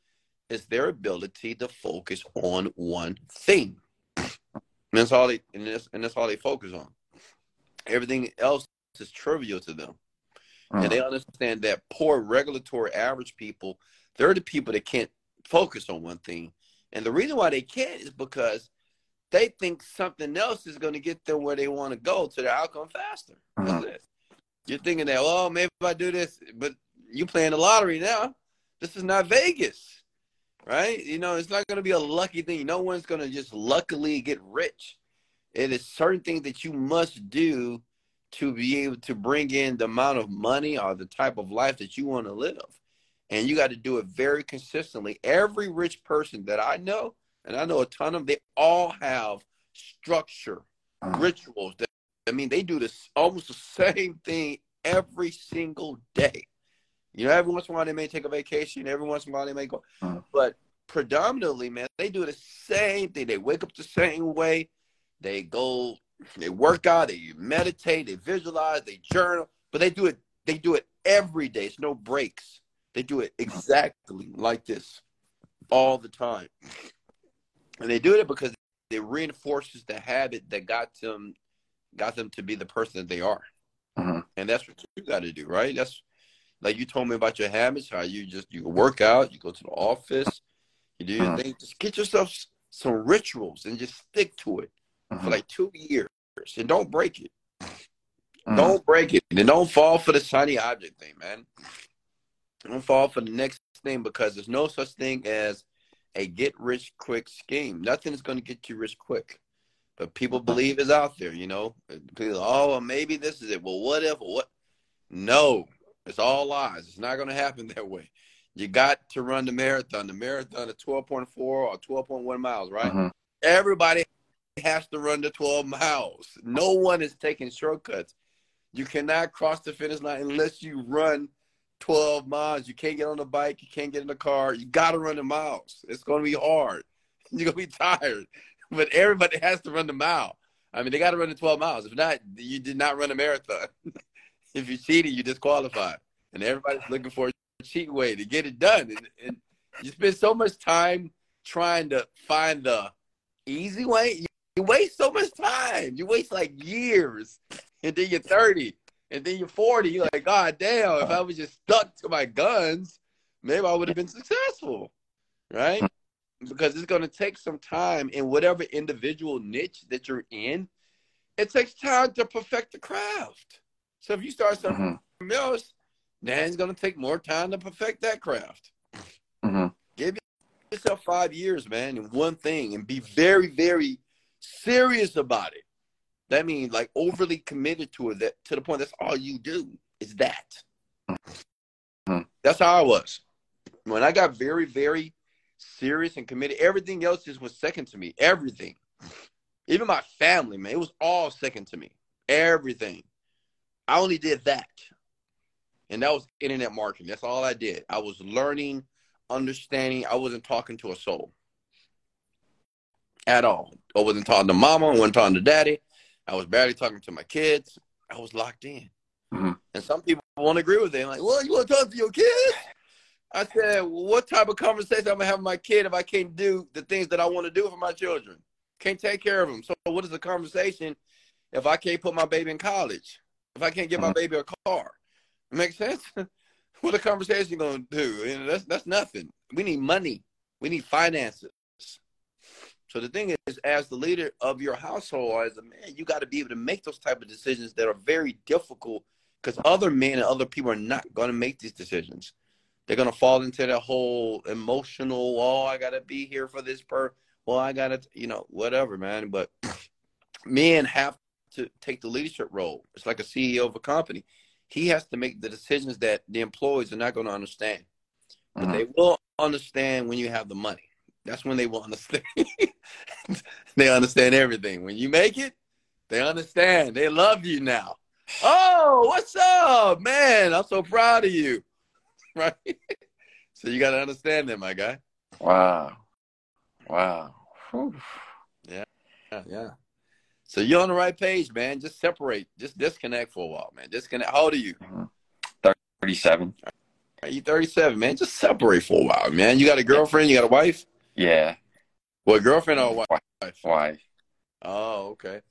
is their ability to focus on one thing. And that's all they and that's, and that's all they focus on. Everything else is trivial to them. Uh-huh. And they understand that poor regulatory average people, they're the people that can't focus on one thing. And the reason why they can't is because they think something else is going to get them where they want to go to the outcome faster. Uh-huh. You're thinking that, well, maybe if I do this, but you playing the lottery now. This is not Vegas, right? You know, it's not going to be a lucky thing. No one's going to just luckily get rich. It is certain things that you must do to be able to bring in the amount of money or the type of life that you want to live. And you got to do it very consistently. Every rich person that I know, and I know a ton of them, they all have structure, uh-huh. rituals. That, I mean, they do this almost the same thing every single day. You know, every once in a while they may take a vacation, every once in a while they may go, uh-huh. but predominantly, man, they do the same thing. They wake up the same way. They go, they work out, they meditate, they visualize, they journal, but they do it. They do it every day. It's no breaks. They do it exactly like this all the time, and they do it because it reinforces the habit that got them got them to be the person that they are. Uh-huh. And that's what you got to do, right? That's like you told me about your habits, how you just you work out, you go to the office, you do your uh-huh. thing. Just get yourself some rituals and just stick to it uh-huh. for like two years and don't break it. Uh-huh. Don't break it. And don't fall for the shiny object thing, man. Don't fall for the next thing because there's no such thing as a get rich quick scheme. Nothing is going to get you rich quick. But people believe is out there, you know. People, oh, well, maybe this is it. Well, what if? What? No, it's all lies. It's not going to happen that way. You got to run the marathon. The marathon is 12.4 or 12.1 miles, right? Uh-huh. Everybody has to run the 12 miles. No one is taking shortcuts. You cannot cross the finish line unless you run 12 miles. You can't get on the bike. You can't get in the car. You got to run the miles. It's going to be hard. You're going to be tired. But everybody has to run the mile. I mean, they got to run the 12 miles. If not, you did not run a marathon. if you cheated, you disqualified. And everybody's looking for a cheat way to get it done. And, and you spend so much time trying to find the easy way. You waste so much time. You waste like years, and then you're 30, and then you're 40. You're like, God damn, if I was just stuck to my guns, maybe I would have been successful, right? Because it's going to take some time in whatever individual niche that you're in. It takes time to perfect the craft. So if you start something Mhm. else, then it's gonna take more time to perfect that craft. Mhm. Give yourself five years, man, in one thing, and be very, very serious about it. That means like overly committed to it. That to the point that's all you do is that. Mhm. That's how I was. When I got very, very serious and committed, everything else just was second to me. Everything. Even my family, man, it was all second to me. Everything. I only did that. And that was internet marketing. That's all I did. I was learning, understanding. I wasn't talking to a soul at all. I wasn't talking to mama. I wasn't talking to daddy. I was barely talking to my kids. I was locked in. Mhm. And some people won't agree with it. Like, well, you want to talk to your kids? I said, well, what type of conversation I'm gonna have with my kid if I can't do the things that I want to do for my children? Can't take care of them. So what is the conversation if I can't put my baby in college? If I can't get my Mhm. baby a car? It makes sense. what a conversation gonna do? You know, that's that's nothing. We need money. We need finances. So the thing is, as the leader of your household, as a man, you got to be able to make those type of decisions that are very difficult because other men and other people are not going to make these decisions. They're going to fall into that whole emotional, oh, I got to be here for this per, well, I got to, you know, whatever, man. But men have to take the leadership role. It's like a CEO of a company. He has to make the decisions that the employees are not going to understand. But Mhm. they will understand when you have the money. That's when they will understand. they understand everything. When you make it, they understand. They love you now. Oh, what's up, man? I'm so proud of you. Right? So you got to understand them, my guy. Wow. Wow. Whew. Yeah, yeah. So you're on the right page, man. Just separate. Just disconnect for a while, man. Disconnect. How old are you? 37. Are you 37, man? Just separate for a while, man. You got a girlfriend? You got a wife? Yeah. What, girlfriend or wife? Wife. Oh, okay.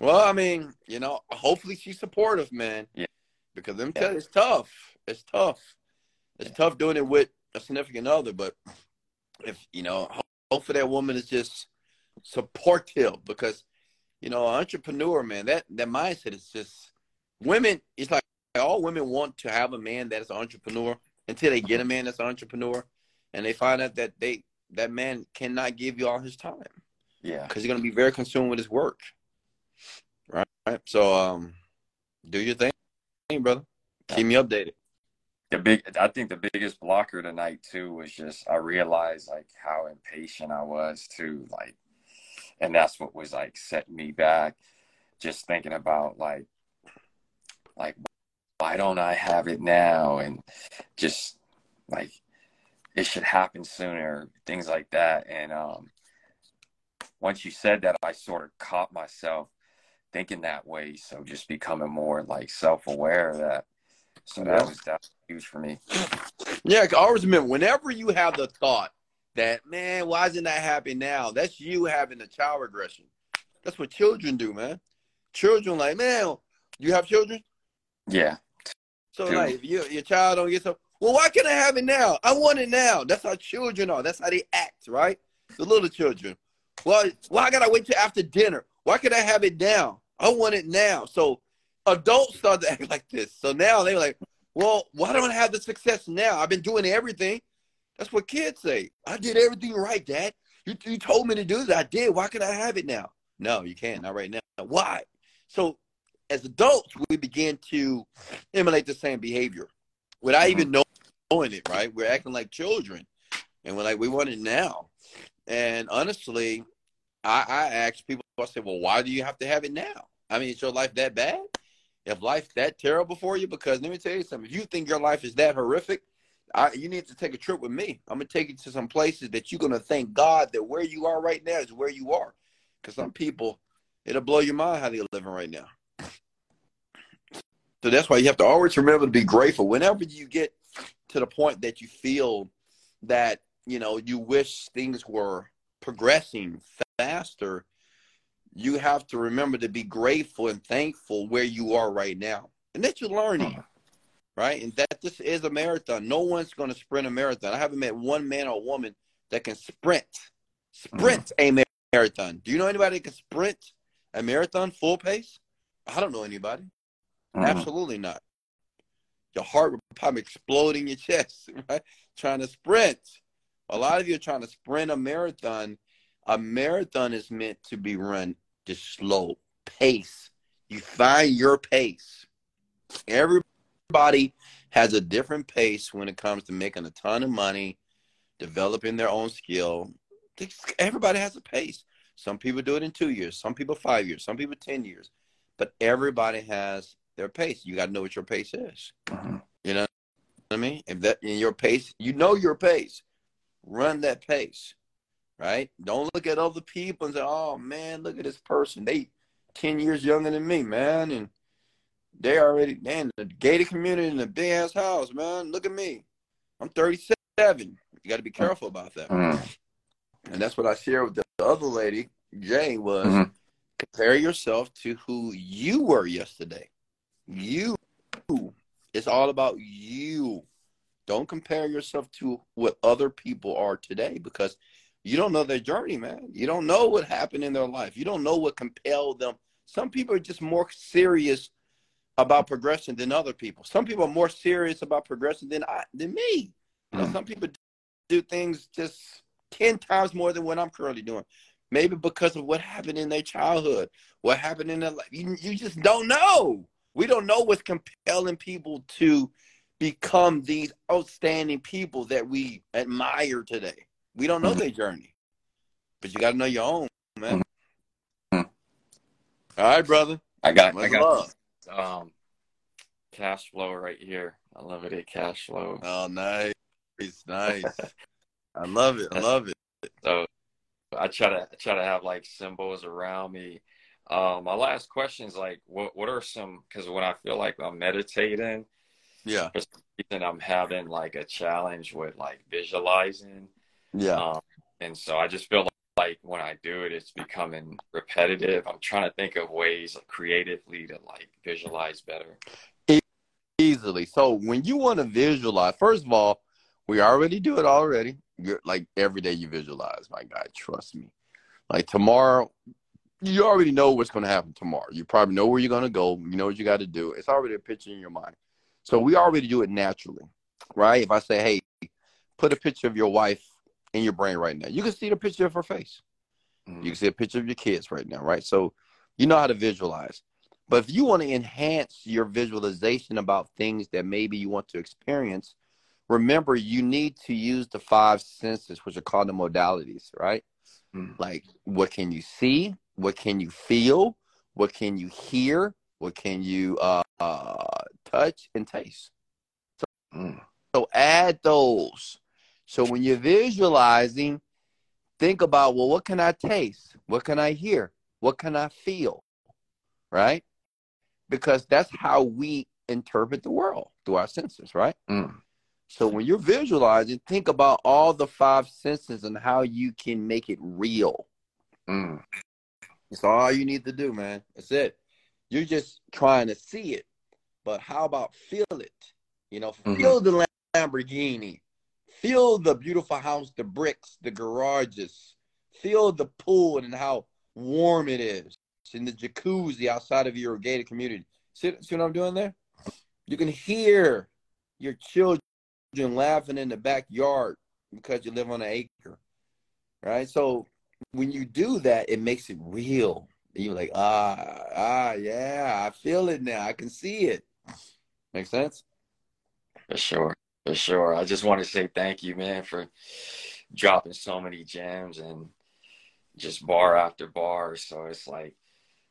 Well, I mean, you know, hopefully she's supportive, man. Yeah. Because them Yeah. tell it's tough. It's tough. It's Yeah. tough doing it with a significant other, but if you know, ho- hopefully that woman is just supportive because you know, entrepreneur, man, that that mindset is just women. It's like all women want to have a man that is an entrepreneur until they get a man that's an entrepreneur, and they find out that they that man cannot give you all his time Yeah. because he's gonna be very consumed with his work. Right? right? So um do your thing, brother. Keep me updated. The big, I think the biggest blocker tonight too was just I realized like how impatient I was too, like, and that's what was like setting me back. Just thinking about like, like, why don't I have it now? And just like, it should happen sooner. Things like that. And um, once you said that, I sort of caught myself thinking that way. So just becoming more like self-aware that. So Yeah. that was that huge for me. Yeah, 'cause always remember whenever you have the thought that, man, why isn't that happening now? That's you having a child regression. That's what children do, man. Children like, man, you have children? Yeah. So Two. like if you, your child don't get so well, why can't I have it now? I want it now. That's how children are. That's how they act, right? The little children. Well, why gotta wait till after dinner? Why can't I have it now? I want it now. So adults start to act like this. So now they're like, well, why don't I have the success now? I've been doing everything. That's what kids say. I did everything right, Dad. You, you told me to do that. I did. Why can I have it now? No, you can't. Not right now. Why? So as adults, we begin to emulate the same behavior without even know- knowing it, right? We're acting like children. And we're like, we want it now. And honestly, I, I ask people, I say, well, why do you have to have it now? I mean, is your life that bad? If life's that terrible for you, because let me tell you something. If you think your life is that horrific, I, you need to take a trip with me. I'm gonna take you to some places that you're gonna thank God that where you are right now is where you are. Because some people, it'll blow your mind how they're living right now. So that's why you have to always remember to be grateful. Whenever you get to the point that you feel that you know you wish things were progressing faster, you have to remember to be grateful and thankful where you are right now, and that you're learning right? And that this is a marathon. No one's going to sprint a marathon. I haven't met one man or woman that can sprint, sprint a marathon. Do you know anybody that can sprint a marathon full pace? I don't know anybody. Mhm. Absolutely not. Your heart will probably explode in your chest, right? Trying to sprint. A lot of you are trying to sprint a marathon. A marathon is meant to be run just slow, pace. You find your pace. Everybody has a different pace when it comes to making a ton of money, developing their own skill. Everybody has a pace. Some people do it in two years, some people five years, some people 10 years. But everybody has their pace. You got to know what your pace is. Mhm. You know what I mean? If that in your pace, you know your pace. Run that pace, right? Don't look at other people and say, "Oh man, look at this person. They ten years younger than me, man, and they already man the gated community in a big ass house, man. Look at me. I'm 37. You got to be careful about that. Mhm. And that's what I shared with the other lady, Jay, was Mhm. compare yourself to who you were yesterday. You. It's all about you. Don't compare yourself to what other people are today because you don't know their journey, man. You don't know what happened in their life. You don't know what compelled them. Some people are just more serious about progression than other people. Some people are more serious about progression than I than me. You know, Mhm. some people do things just 10 times more than what I'm currently doing. Maybe because of what happened in their childhood, what happened in their life. You, you just don't know. We don't know what's compelling people to become these outstanding people that we admire today. We don't know Mhm. their journey. But you got to know your own, man. Mhm. All right, brother. I got, I got love. this, um, cash flow right here. Unlimited cash flow. Oh, nice. Nice. I love it. I love it. So I try to I try to have like symbols around me. Um, my last question is like, what what are some? Because when I feel like I'm meditating, Yeah. for some reason I'm having like a challenge with like visualizing. Yeah. Um, and so I just feel like, like when I do it, it's becoming repetitive. I'm trying to think of ways creatively to like visualize better. easily. So when you want to visualize, first of all, we already do it already. You're like every day you visualize, my guy, trust me. Like tomorrow, you already know what's going to happen tomorrow. You probably know where you're going to go. You know what you got to do. It's already a picture in your mind. So we already do it naturally, right? If I say, hey, put a picture of your wife in your brain right now, you can see the picture of her face. Mm. You can see a picture of your kids right now, right? So you know how to visualize. But if you want to enhance your visualization about things that maybe you want to experience, remember you need to use the five senses, which are called the modalities, right? Mm. Like what can you see? What can you feel? What can you hear? What can you uh, uh, touch and taste? Mm. So add those. So when you're visualizing, think about, well, what can I taste? What can I hear? What can I feel? Right? Because that's how we interpret the world through our senses, right? Mm. So when you're visualizing, think about all the five senses and how you can make it real. Mm. That's all you need to do, man. That's it. You're just trying to see it. But how about feel it? You know, Mhm. feel the Lamborghini. Feel the beautiful house, the bricks, the garages. Feel the pool and how warm it is. In the jacuzzi outside of your gated community. See, see what I'm doing there? You can hear your children laughing in the backyard because you live on an acre. Right? So when you do that, it makes it real. You're like, ah, ah, yeah, I feel it now. I can see it. Make sense? For sure. For sure. I just want to say thank you, man, for dropping so many gems and just bar after bar. So it's like,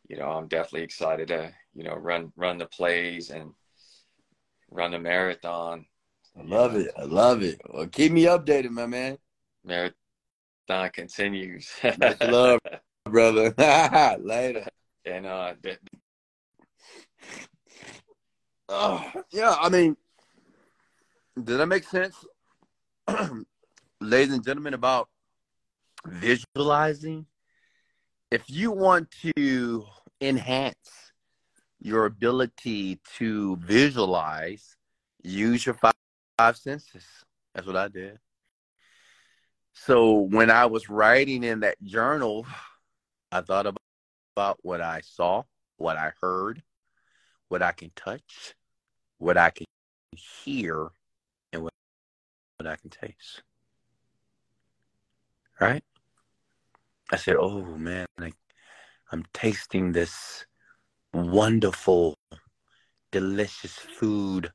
you know, I'm definitely excited to, you know, run run the plays and run the marathon. I love it. I love it. Well, keep me updated, my man. Marathon continues. Much love, brother. Later. and uh Oh, yeah, I mean, did that make sense? Ladies and gentlemen, about visualizing. If you want to enhance your ability to visualize, use your five, five senses. That's what I did. So when I was writing in that journal, I thought about, about what I saw, what I heard, what I can touch, what I can hear, and what, I can taste. Right? I said, oh man, I, I'm tasting this wonderful, delicious food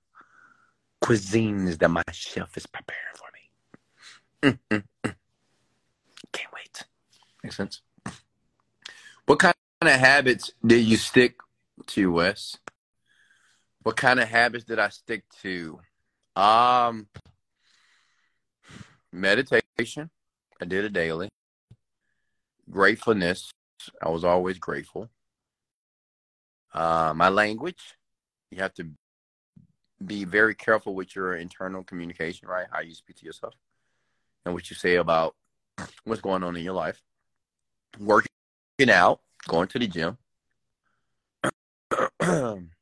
cuisines that my chef is preparing for me. Mm, mm, mm. Can't wait. Makes sense. What kind of habits did you stick to, Wes? What kind of habits did I stick to? Um, meditation. I did it daily. Gratefulness. I was always grateful. Uh, my language. You have to be very careful with your internal communication, right? How you speak to yourself and what you say about what's going on in your life. Working out, going to the gym,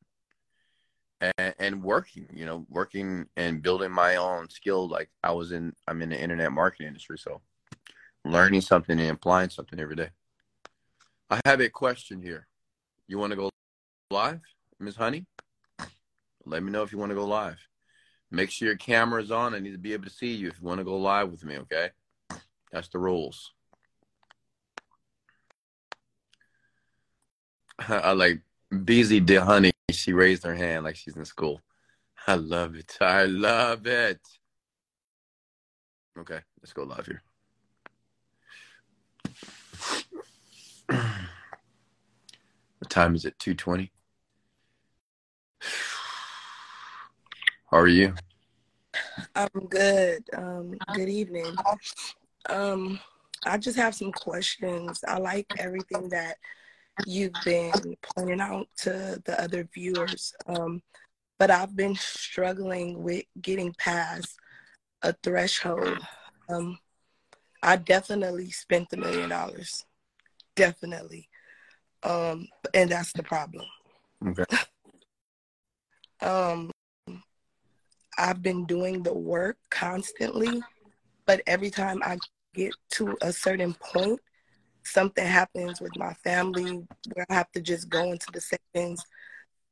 and, and, working, you know, working and building my own skill. Like I was in, I'm in the internet marketing industry, so learning something and applying something every day. I have a question here. You want to go live, Ms. Honey? Let me know if you want to go live. Make sure your camera is on. I need to be able to see you if you want to go live with me, okay? That's the rules. I like Busy De Honey. She raised her hand like she's in school. I love it. I love it. Okay, let's go live here. what time is it? 220? How are you? I'm good. Um, good evening. Um, I just have some questions. I like everything that you've been pointing out to the other viewers. Um, but I've been struggling with getting past a threshold. Um, I definitely spent the million dollars. Definitely. Um, and that's the problem. Okay. um, I've been doing the work constantly, but every time I get to a certain point, something happens with my family where I have to just go into the settings,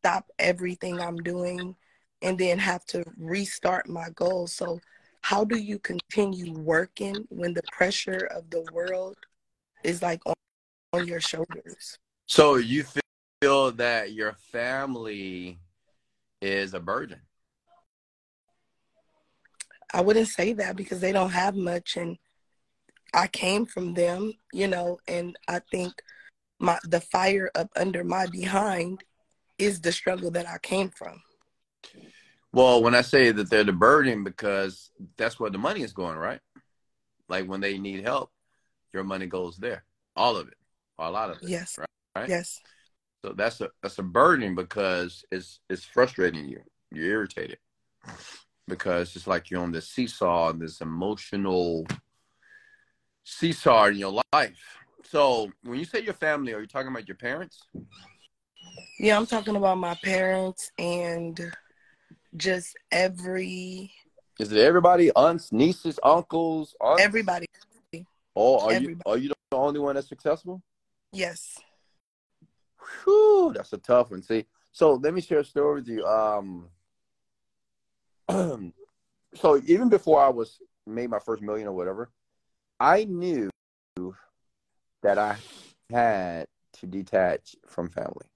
stop everything I'm doing, and then have to restart my goals. So, how do you continue working when the pressure of the world is like on, on your shoulders? So, you feel that your family is a burden? I wouldn't say that because they don't have much and I came from them, you know, and I think my the fire up under my behind is the struggle that I came from. Well, when I say that they're the burden because that's where the money is going, right? Like when they need help, your money goes there. All of it. a lot of it. Yes. Right? right? Yes. So that's a that's a burden because it's it's frustrating you. You're irritated because it's like you're on this seesaw, this emotional seesaw in your life. So when you say your family, are you talking about your parents? Yeah, I'm talking about my parents and just every. Is it everybody? Aunts, nieces, uncles, aunts? Everybody. Oh, are everybody. you are you the only one that's successful? Yes. Whew, that's a tough one. See, so let me share a story with you. Um, so even before I was made my first million or whatever, I knew that I had to detach from family.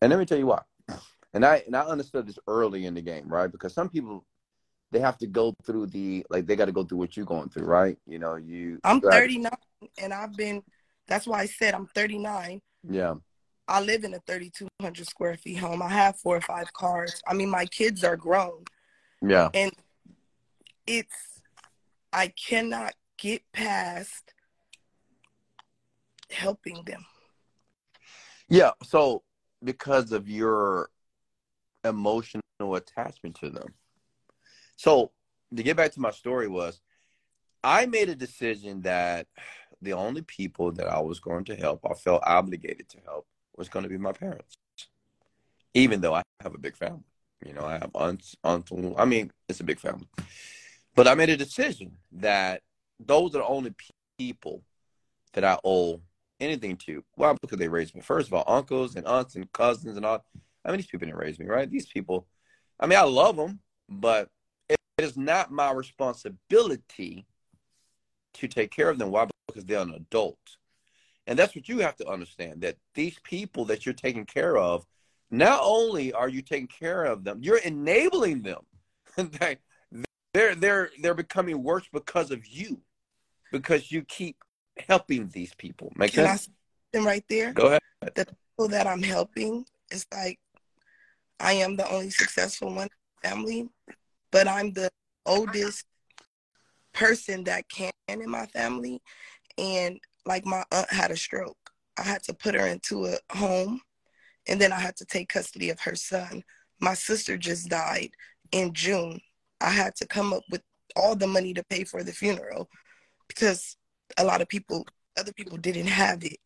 And let me tell you why. And I and I understood this early in the game, right? Because some people they have to go through the like they got to go through what you're going through, right? You know, you. I'm 39, and I've been. That's why I said I'm 39. Yeah. I live in a 3,200 square feet home. I have four or five cars. I mean, my kids are grown. Yeah. And it's, I cannot get past helping them. Yeah. So, because of your emotional attachment to them. So, to get back to my story, was I made a decision that the only people that I was going to help, I felt obligated to help, was going to be my parents, even though I have a big family. You know, I have aunts, uncle. I mean, it's a big family. But I made a decision that those are the only people that I owe anything to. Well, because they raised me. First of all, uncles and aunts and cousins and all. I mean, these people didn't raise me, right? These people, I mean, I love them, but it is not my responsibility to take care of them. Why? Because they're an adult. And that's what you have to understand that these people that you're taking care of, not only are you taking care of them, you're enabling them. they're they're they're becoming worse because of you. Because you keep helping these people. Make Can sense? I them right there? Go ahead. The people that I'm helping, it's like I am the only successful one in family, but I'm the oldest person that can in my family. And like my aunt had a stroke. I had to put her into a home and then I had to take custody of her son. My sister just died in June. I had to come up with all the money to pay for the funeral because a lot of people, other people didn't have it.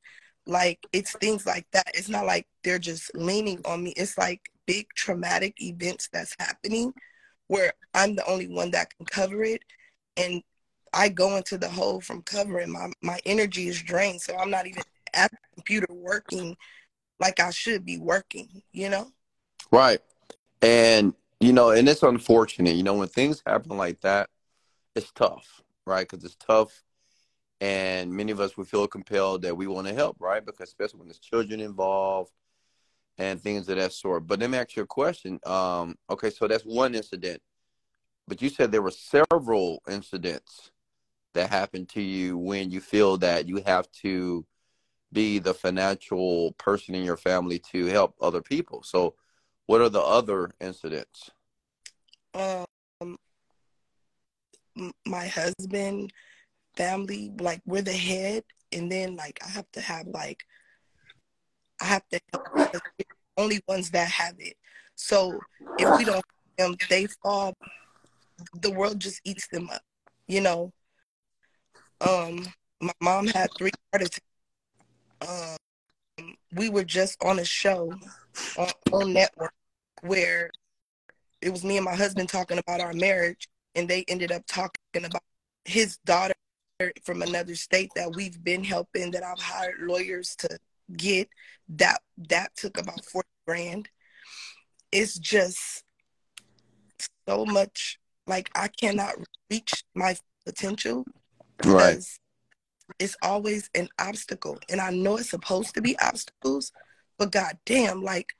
Like it's things like that. It's not like they're just leaning on me. It's like big traumatic events that's happening where I'm the only one that can cover it. And I go into the hole from covering. My my energy is drained. So I'm not even at the computer working like I should be working, you know? Right. And, you know, and it's unfortunate, you know, when things happen like that, it's tough, right? Because it's tough. And many of us would feel compelled that we want to help, right? Because especially when there's children involved and things of that sort. But let me ask you a question. Um, okay, so that's one incident. But you said there were several incidents that happened to you when you feel that you have to be the financial person in your family to help other people. So, what are the other incidents? Um, my husband, family, like we're the head, and then like I have to have like I have to help only ones that have it. So if we don't them, they fall. The world just eats them up, you know. Um, my mom had three heart. Um, we were just on a show on, on network where it was me and my husband talking about our marriage, and they ended up talking about his daughter from another state that we've been helping that I've hired lawyers to get. That that took about forty grand. It's just so much like I cannot reach my potential Right. it's always an obstacle. And I know it's supposed to be obstacles, but god damn, like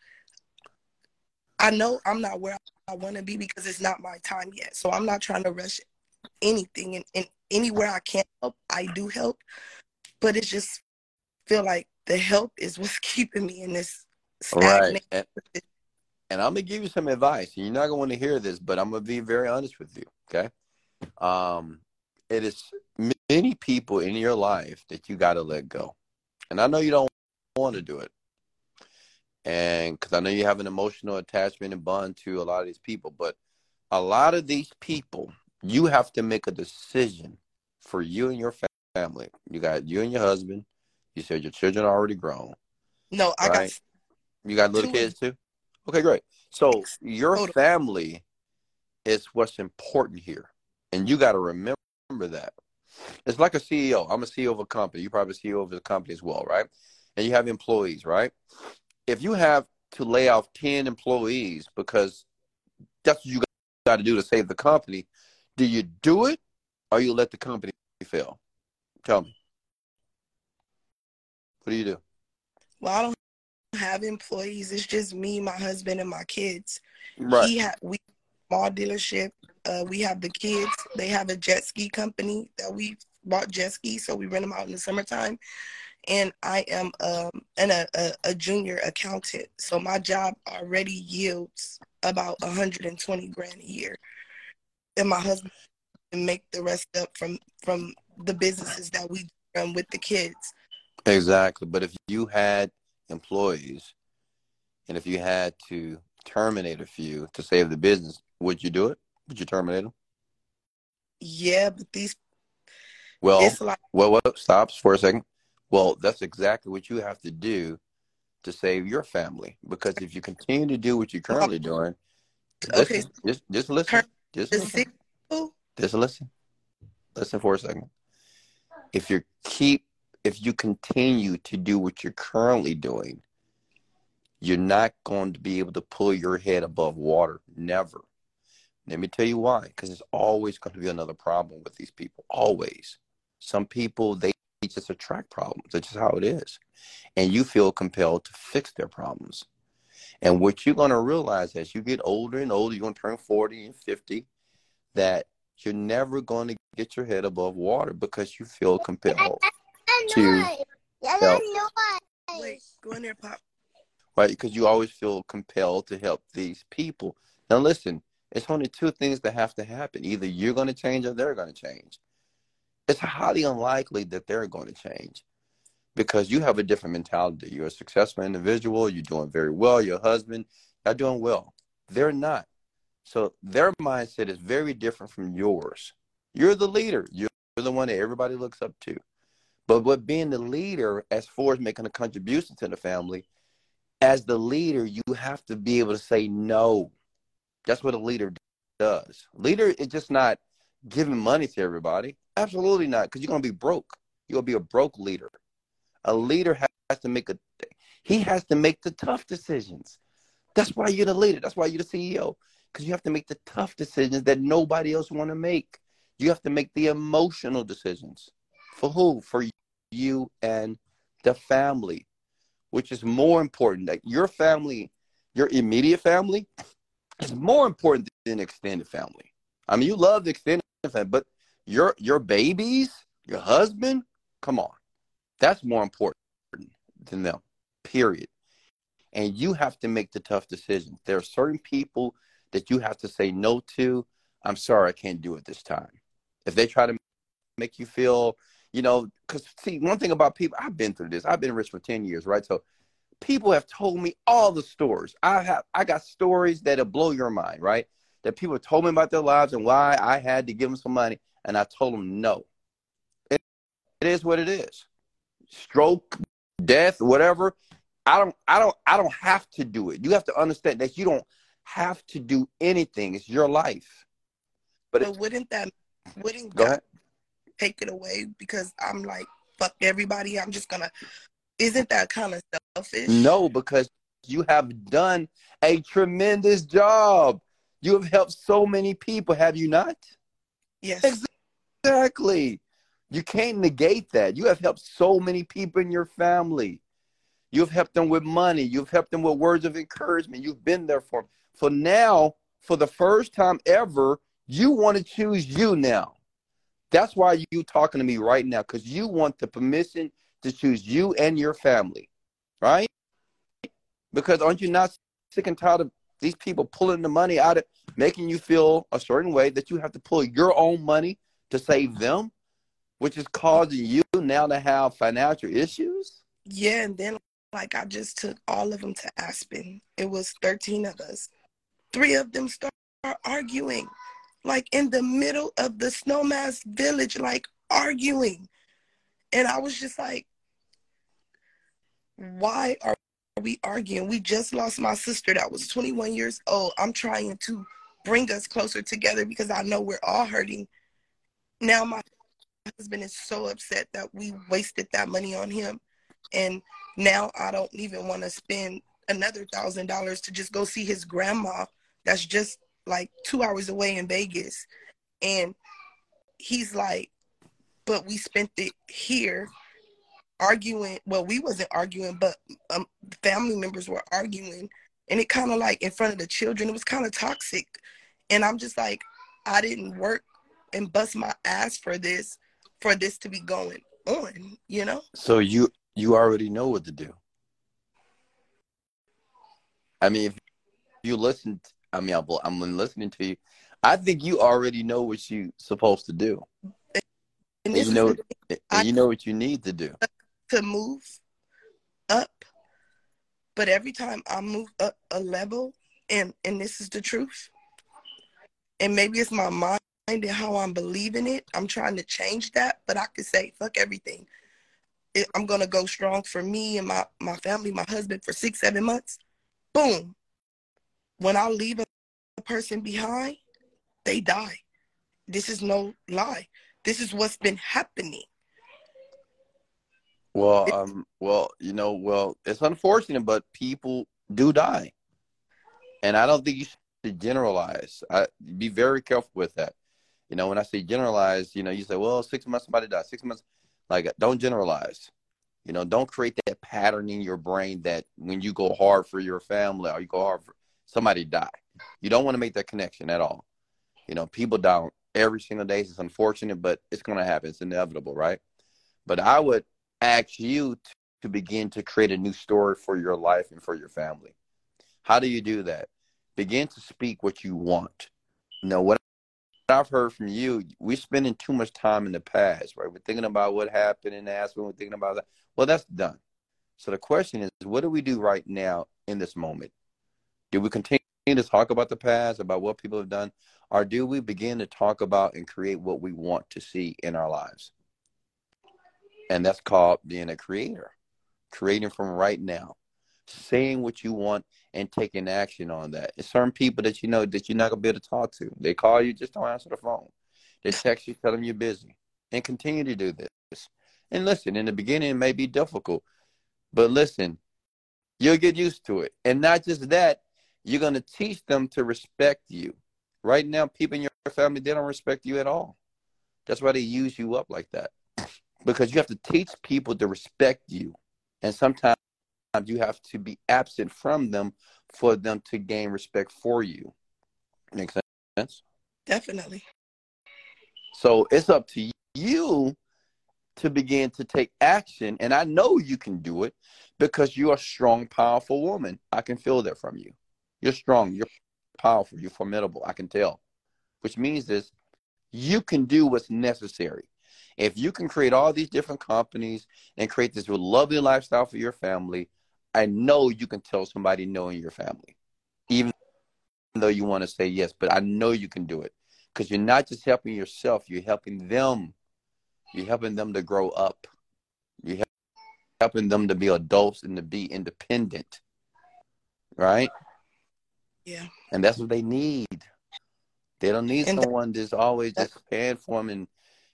I know I'm not where I want to be because it's not my time yet. So I'm not trying to rush anything and, and anywhere I can help, I do help. But it just feel like the help is what's keeping me in this Right. And, and I'm gonna give you some advice. You're not gonna want to hear this, but I'm gonna be very honest with you. Okay. Um, it is many people in your life that you got to let go, and I know you don't want to do it, and because I know you have an emotional attachment and bond to a lot of these people, but a lot of these people, you have to make a decision for you and your family. You got you and your husband. You said your children are already grown. No, I Right. got You got little Two kids too? Okay, great. So your family is what's important here. And you got to remember that. It's like a CEO. I'm a CEO of a company. You're probably CEO of a company as well, right? And you have employees, right? If you have to lay off 10 employees because that's what you got to do to save the company, do you do it or you let the company fail? Tell me. What do you do? well, I don't have employees. It's just me, my husband, and my kids. Right. He had we small dealership. Uh, we have the kids. They have a jet ski company that we bought jet skis, so we rent them out in the summertime. And I am um and a, a, junior accountant, so my job already yields about 120 grand a year. And my husband can make the rest up from from the businesses that we run with the kids. Exactly. But if you had employees and if you had to terminate a few to save the business, would you do it? Would you terminate them? Yeah, but these Well, like well, well, stops for a second. Well, that's exactly what you have to do to save your family. Because if you continue to do what you're currently doing, Okay. listen, just just listen, just listen, just listen, listen for a second. If you keep, if you continue to do what you're currently doing, you're not going to be able to pull your head above water. Never. Let me tell you why. Because there's always going to be another problem with these people. Always. Some people, they just attract problems. That's just how it is. And you feel compelled to fix their problems. And what you're going to realize as you get older and older, you're going to turn 40 and 50, that you're never going to get your head above water because you feel compelled to help. Wait, go in there, Pop. Right? Because you always feel compelled to help these people. Now, listen, it's only two things that have to happen. Either you're going to change or they're going to change. It's highly unlikely that they're going to change because you have a different mentality. You're a successful individual. You're doing very well. Your husband, you're doing well. They're not. So their mindset is very different from yours. You're the leader. You're the one that everybody looks up to. But what being the leader, as far as making a contribution to the family, as the leader, you have to be able to say no. That's what a leader does. Leader is just not giving money to everybody. Absolutely not, because you're gonna be broke. Gonna be a broke leader. A leader has to make a he has to make the tough decisions. That's why you're the leader. That's why you're the CEO. Because you have to make the tough decisions that nobody else want to make. You have to make the emotional decisions. For who? For you and the family, which is more important. Like your family, your immediate family, is more important than extended family. I mean, you love the extended but your your babies, your husband, come on. That's more important than them, period. And you have to make the tough decisions. There are certain people that you have to say no to. I'm sorry, I can't do it this time. If they try to make you feel, you know, because see, one thing about people, I've been through this. I've been rich for 10 years, right? So people have told me all the stories. I have, I got stories that'll blow your mind, right? That people told me about their lives and why I had to give them some money. And I told them no. it, it is what it is stroke, death, whatever. I don't I don't I don't have to do it. You have to understand that you don't have to do anything. It's your life. But, but wouldn't that wouldn't go God ahead. take it away because I'm like fuck everybody. I'm just gonna isn't that kind of selfish? No, because you have done a tremendous job. You have helped so many people, have you not? Yes. Exactly. You can't negate that. You have helped so many people in your family. You've helped them with money. You've helped them with words of encouragement. You've been there for them. For now, for the first time ever, you want to choose you now. That's why you talking to me right now, because you want the permission to choose you and your family, right? Because aren't you not sick and tired of these people pulling the money out of making you feel a certain way that you have to pull your own money to save them? which is causing you now to have financial issues? Yeah, and then like I just took all of them to Aspen. It was 13 of us. Three of them start arguing, like in the middle of the Snowmass village, like arguing. And I was just like, why are we arguing? We just lost my sister that was 21 years old. I'm trying to bring us closer together because I know we're all hurting. Now my husband is so upset that we wasted that money on him. And now I don't even want to spend another thousand dollars to just go see his grandma that's just like two hours away in Vegas. And he's like, but we spent it here arguing. Well, we wasn't arguing, but um, family members were arguing. And it kind of like in front of the children, it was kind of toxic. And I'm just like, I didn't work and bust my ass for this for this to be going on, you know? So you you already know what to do. I mean, if you listened, I mean, I'm listening to you. I think you already know what you're supposed to do. And, and you know, and you know what you need to do to move up. But every time I move up a level, and and this is the truth, and maybe it's my mind and how I'm believing it. I'm trying to change that, but I could say fuck everything. I'm gonna go strong for me and my my family, my husband for six seven months. Boom. When I leave a person behind, they die. This is no lie. This is what's been happening. Well, um, well, you know, well, it's unfortunate, but people do die. And I don't think you should generalize. I be very careful with that. You know, when I say generalize, you know, you say, well, six months somebody died, six months. Like, don't generalize. You know, don't create that pattern in your brain that when you go hard for your family or you go hard for somebody die. You don't want to make that connection at all. You know, people die every single day. It's unfortunate, but it's going to happen. It's inevitable, right? But I would ask you to begin to create a new story for your life and for your family. How do you do that? Begin to speak what you want. You know, what I've heard from you, we're spending too much time in the past, right? We're thinking about what happened in the past. We're thinking about that. Well, that's done. So the question is, what do we do right now in this moment? Do we continue to talk about the past, about what people have done, or do we begin to talk about and create what we want to see in our lives? And that's called being a creator, creating from right now, saying what you want and taking action on that. It's certain people that you know that you're not gonna be able to talk to. They call you, just don't answer the phone. They text you, tell them you're busy, and continue to do this. And listen, in the beginning, it may be difficult, but listen, you'll get used to it. And not just that, you're gonna teach them to respect you. Right now, people in your family they don't respect you at all. That's why they use you up like that because you have to teach people to respect you. And sometimes you have to be absent from them for them to gain respect for you. Make sense? Definitely. So it's up to you to begin to take action. And I know you can do it because you're a strong, powerful woman. I can feel that from you. You're strong, you're powerful, you're formidable. I can tell. Which means this you can do what's necessary. If you can create all these different companies and create this lovely lifestyle for your family, I know you can tell somebody no in your family, even though you want to say yes. But I know you can do it because you're not just helping yourself; you're helping them. You're helping them to grow up. You're helping them to be adults and to be independent, right? Yeah. And that's what they need. They don't need And someone that's always just paying for them and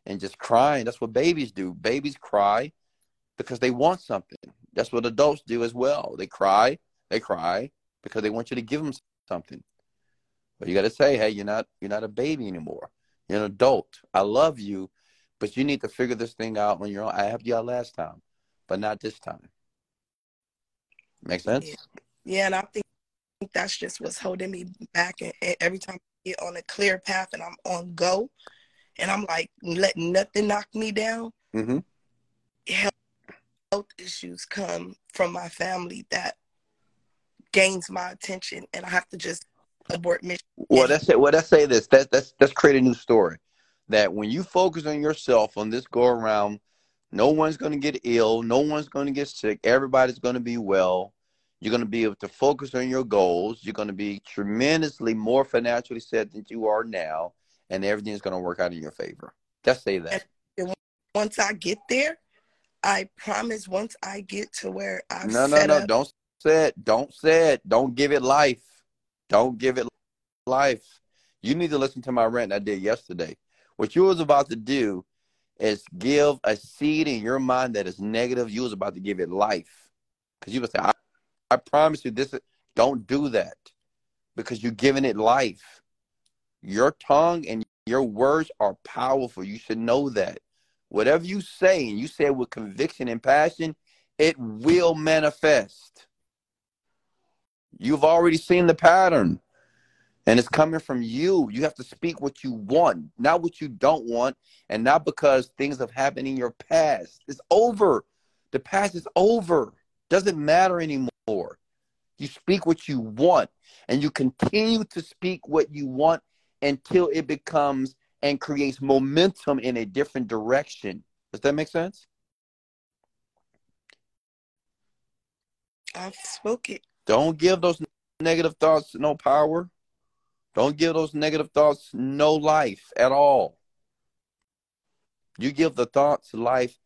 and just crying. That's what babies do. Babies cry because they want something. That's what adults do as well. They cry, they cry because they want you to give them something. But you got to say, hey, you're not you're not a baby anymore. You're an adult. I love you, but you need to figure this thing out on your own. I helped you out last time, but not this time. Make sense? Yeah. Yeah, and I think that's just what's holding me back. And, and every time I get on a clear path and I'm on go, and I'm like letting nothing knock me down, Mm-hmm. health, health issues come from my family that gains my attention, and I have to just abort mission. Well, that's it. Well, let's say this. That, that's let's create a new story. That when you focus on yourself on this go around, no one's going to get ill. No one's going to get sick. Everybody's going to be well. You're going to be able to focus on your goals. You're going to be tremendously more financially set than you are now, and everything's going to work out in your favor. Just say that. Once I get there, I promise. Once I get to where I've No, no, no. up, Don't say it. Don't say it. Don't give it life. Don't give it life. You need to listen to my rant I did yesterday. What you was about to do is give a seed in your mind that is negative. You was about to give it life. Because you would say, I, I promise you this. Don't do that. Because you're giving it life. Your tongue and your words are powerful. You should know that. Whatever you say, and you say it with conviction and passion, it will manifest. You've already seen the pattern, and it's coming from you. You have to speak what you want, not what you don't want, and not because things have happened in your past. It's over. The past is over. Doesn't matter anymore. You speak what you want, and you continue to speak what you want until it becomes and creates momentum in a different direction. Does that make sense? I've spoke it. Don't give those negative thoughts no power. Don't give those negative thoughts no life at all. You give the thoughts life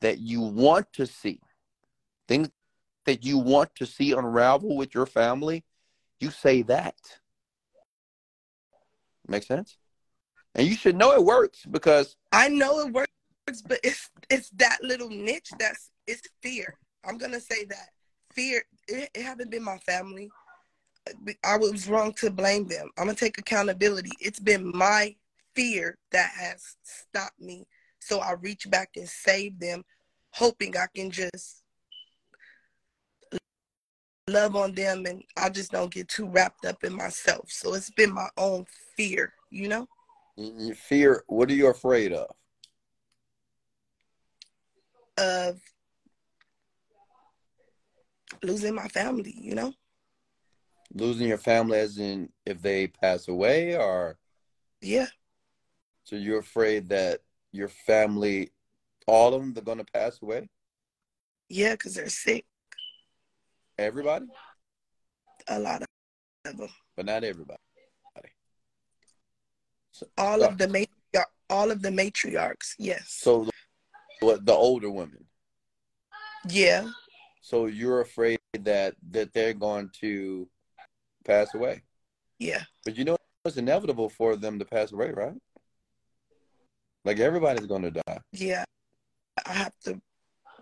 that you want to see. Things that you want to see unravel with your family, you say that. Make sense? And you should know it works because I know it works, but it's it's that little niche that's it's fear. I'm gonna say that fear. It, it haven't been my family. I was wrong to blame them. I'm gonna take accountability. It's been my fear that has stopped me. So I reach back and save them, hoping I can just love on them and I just don't get too wrapped up in myself. So it's been my own fear, you know? Fear, what are you afraid of? Of losing my family, you know? Losing your family as in if they pass away or Yeah. So you're afraid that your family all of them they're gonna pass away? Yeah, because they're sick. Everybody? A lot of them. But not everybody. All of the matriarch, all of the matriarchs, yes. So the, what the older women. Yeah. So you're afraid that that they're going to pass away. Yeah. But you know it's inevitable for them to pass away, right? Like everybody's going to die. Yeah. I have to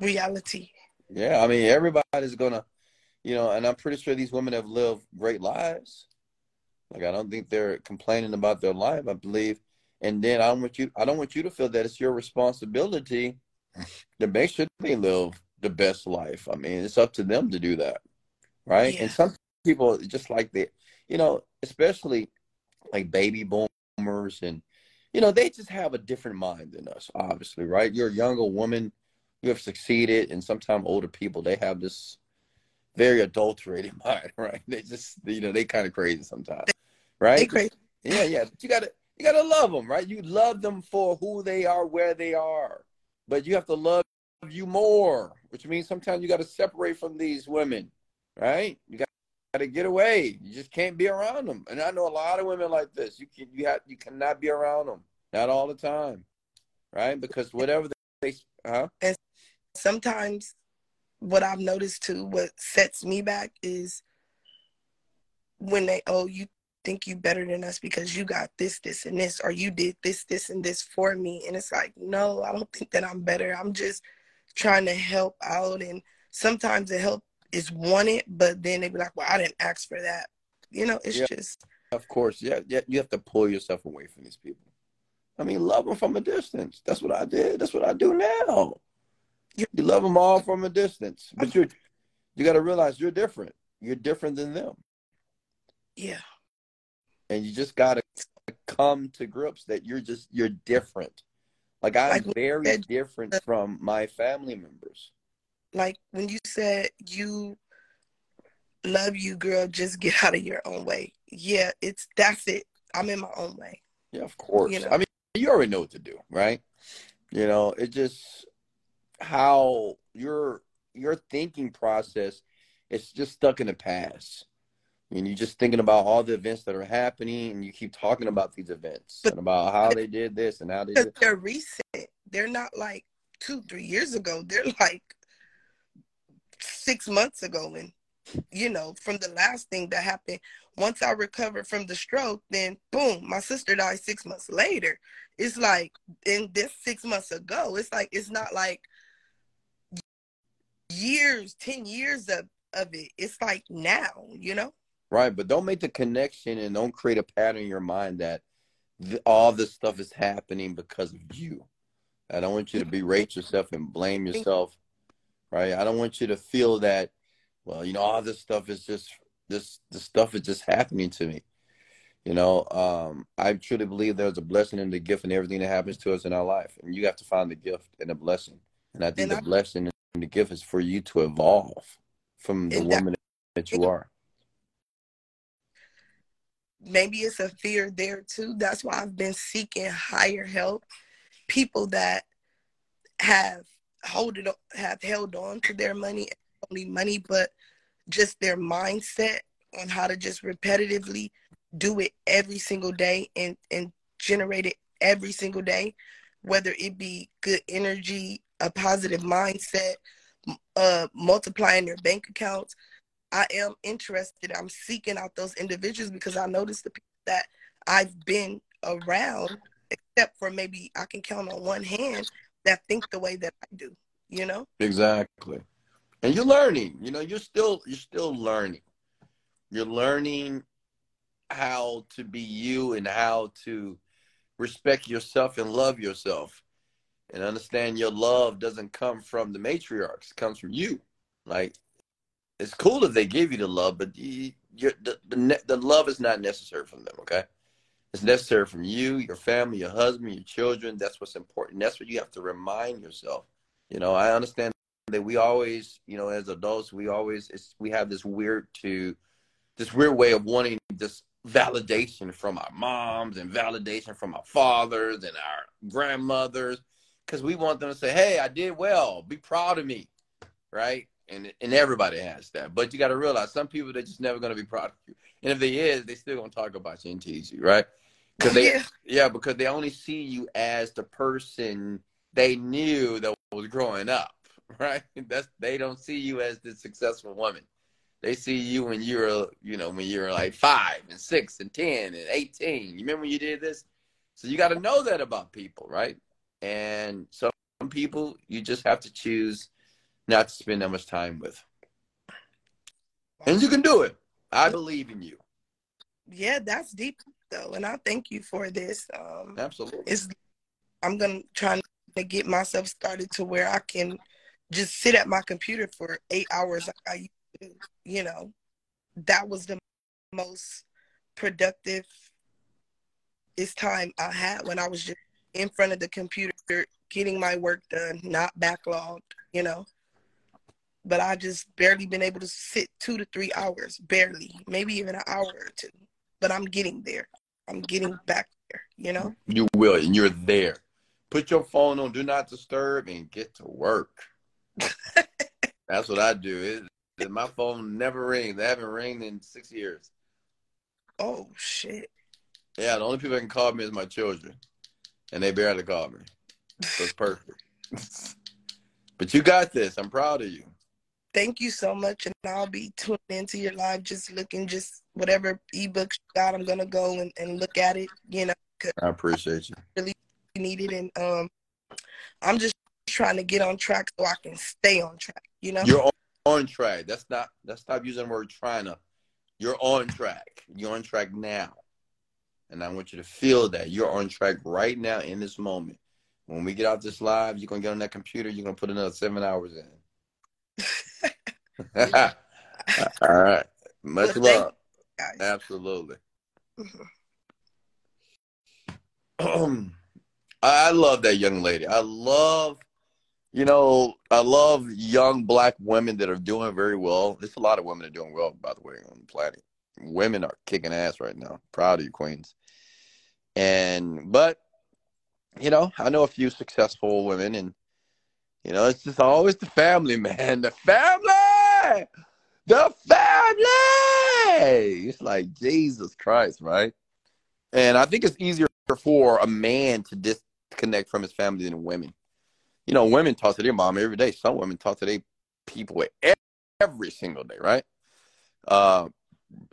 reality. Yeah, I mean everybody's going to you know, and I'm pretty sure these women have lived great lives. Like I don't think they're complaining about their life. I believe, and then I don't want you. I don't want you to feel that it's your responsibility to make sure they live the best life. I mean, it's up to them to do that, right? Yeah. And some people just like the, you know, especially like baby boomers, and you know, they just have a different mind than us. Obviously, right? You're a younger woman, you have succeeded, and sometimes older people they have this very adulterated mind, right? They just, you know, they kind of crazy sometimes, right? They crazy. Yeah, yeah. But you gotta, you gotta love them, right? You love them for who they are, where they are, but you have to love you more, which means sometimes you got to separate from these women, right? You got to get away. You just can't be around them. And I know a lot of women like this. You can, you have, you cannot be around them, not all the time, right? Because whatever they, huh? And sometimes what I've noticed too, what sets me back is when they, oh, you think you better than us because you got this, this, and this, or you did this, this, and this for me. And it's like, no, I don't think that I'm better. I'm just trying to help out. And sometimes the help is wanted, but then they be like, well, I didn't ask for that. You know, it's Yeah. just, Of course, yeah, yeah. You have to pull yourself away from these people. I mean, love them from a distance. That's what I did. That's what I do now. You love them all from a distance, but you you got to realize you're different. You're different than them, yeah, and you just got to come to grips that you're just you're different. Like I'm Like very said- different uh, from my family members. like when you said you love you, girl, just get out of your own way. Yeah, it's that's it. I'm in my own way. Yeah, of course. You know. I mean, you already know what to do, right? You know, it just how your your thinking process is just stuck in the past. And you're just thinking about all the events that are happening, and you keep talking about these events But- and about how they did this and how they did. they're recent. They're not like two, three years ago. They're like six months ago. And, you know, from the last thing that happened, once I recovered from the stroke, then boom, my sister died six months later. It's like, in this six months ago, it's like, it's not like years, 10 years of, of it. It's like now, you know? Right, but don't make the connection and don't create a pattern in your mind that th- all this stuff is happening because of you. I don't want you to berate yourself and blame yourself, right? I don't want you to feel that, well, you know, all this stuff is just this this stuff is just happening to me. You know, um, I truly believe there's a blessing in the gift and everything that happens to us in our life, and you have to find the gift and the blessing. And I think And the I- blessing and the gift is for you to evolve from the that- woman that you are. Maybe it's a fear there too. That's why I've been seeking higher help. People that have hold it have held on to their money, only money, but just their mindset on how to just repetitively do it every single day and and generate it every single day, whether it be good energy, a positive mindset, uh, multiplying their bank accounts. I am interested. I'm seeking out those individuals because I notice the people that I've been around, except for maybe I can count on one hand that think the way that I do. You know? Exactly. and you're learning. You know, you're still you're still learning. You're learning how to be you and how to respect yourself and love yourself and understand your love doesn't come from the matriarchs it comes from you like it's cool if they give you the love but you, the, the, the love is not necessary from them okay? It's necessary from you your family your husband your children. That's what's important. That's what you have to remind yourself. You know i understand that we always you know as adults we always we have this weird to this weird way of wanting this validation from our moms and validation from our fathers and our grandmothers because we want them to say, "Hey, I did well. Be proud of me," right? And and everybody has that, but you got to realize some people they're just never going to be proud of you, and if they is, they still going to talk about you and tease you, right? Because they, yeah. yeah, because they only see you as the person they knew that was growing up, right? That's they don't see you as the successful woman. They see you when you're, you know, when you're like five and six and ten and eighteen. You remember when you did this? So you got to know that about people, right? And some people you just have to choose not to spend that much time with. And you can do it. I believe in you. Yeah, that's deep though, and I thank you for this. Um, Absolutely. It's I'm gonna try to get myself started to where I can just sit at my computer for eight hours like I used to. You know, that was the most productive this time I had when I was just in front of the computer getting my work done, not backlogged, you know. But I just barely been able to sit two to three hours, barely, maybe even an hour or two. But I'm getting there. I'm getting back there, you know. You will, and you're there. Put your phone on do not disturb and get to work. That's what I do. It, my phone never rings. They haven't ringed in six years. Oh shit. Yeah, the only people that can call me is my children and they barely call me. So it's perfect. but you got this. I'm proud of you. Thank you so much. And I'll be tuning into your live, just looking, just whatever ebooks you got, I'm going to go and, and look at it, you know. I appreciate you. Really need it. And um, I'm just trying to get on track so I can stay on track, you know. You're on, on track. That's not, let's stop using the word trying to. You're on track. You're on track now. And I want you to feel that you're on track right now in this moment. When we get out this live, you're gonna get on that computer, you're gonna put another seven hours in. All right. Much love. Absolutely. Mm-hmm. I love that young lady. I love, you know, I love young black women that are doing very well. There's a lot of women that are doing well, by the way, on the planet women are kicking ass right now. Proud of you, Queens. And but you know, I know a few successful women, and you know, it's just always the family, man. The family, the family. It's like Jesus Christ, right? And I think it's easier for a man to disconnect from his family than women. You know, women talk to their mom every day. Some women talk to their people every single day, right? Uh,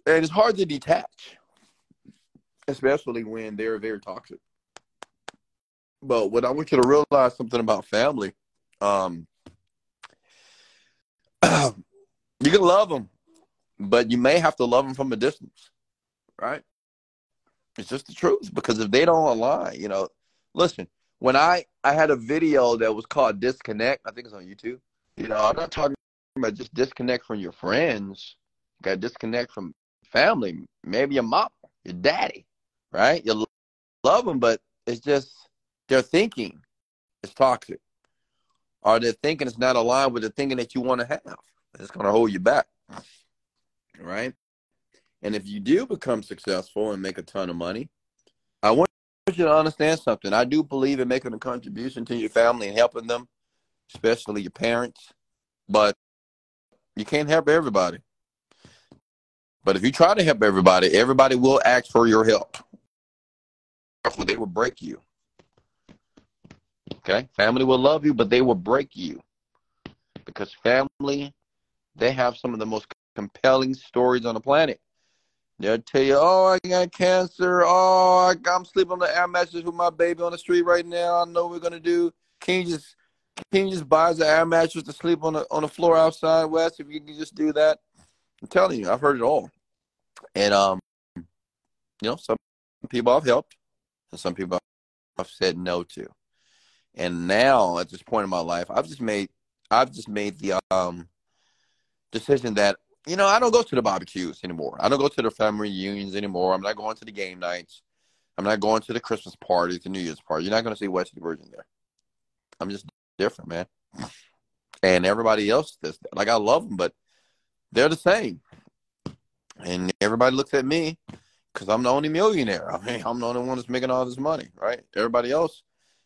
and it's hard to detach, especially when they're very toxic. But what I want you to realize something about family, um, you can love them, but you may have to love them from a distance, right? It's just the truth because if they don't align, you know, listen. When I I had a video that was called disconnect, I think it's on YouTube. You know, I'm not talking about just disconnect from your friends. You got to disconnect from family, maybe your mom, your daddy, right? You love them, but it's just their thinking is toxic. Or their thinking is not aligned with the thinking that you want to have. It's going to hold you back, right? And if you do become successful and make a ton of money, I want you to understand something. I do believe in making a contribution to your family and helping them, especially your parents. But you can't help everybody. But if you try to help everybody, everybody will ask for your help. They will break you. Okay? Family will love you, but they will break you. Because family, they have some of the most compelling stories on the planet. They'll tell you, oh, I got cancer. Oh, I'm sleeping on the air mattress with my baby on the street right now. I know what we're going to do. Can you just Can you just buy the air mattress to sleep on the on the floor outside, West? If you can just do that, I'm telling you, I've heard it all. And um, you know, some people I've helped, and some people I've said no to. And now, at this point in my life, I've just made I've just made the um decision that you know I don't go to the barbecues anymore. I don't go to the family reunions anymore. I'm not going to the game nights. I'm not going to the Christmas parties, the New Year's party. You're not going to see Wesley Virgin there. I'm just different, man. And everybody else, this like I love them, but they're the same. And everybody looks at me because I'm the only millionaire. I mean, I'm the only one that's making all this money, right? Everybody else,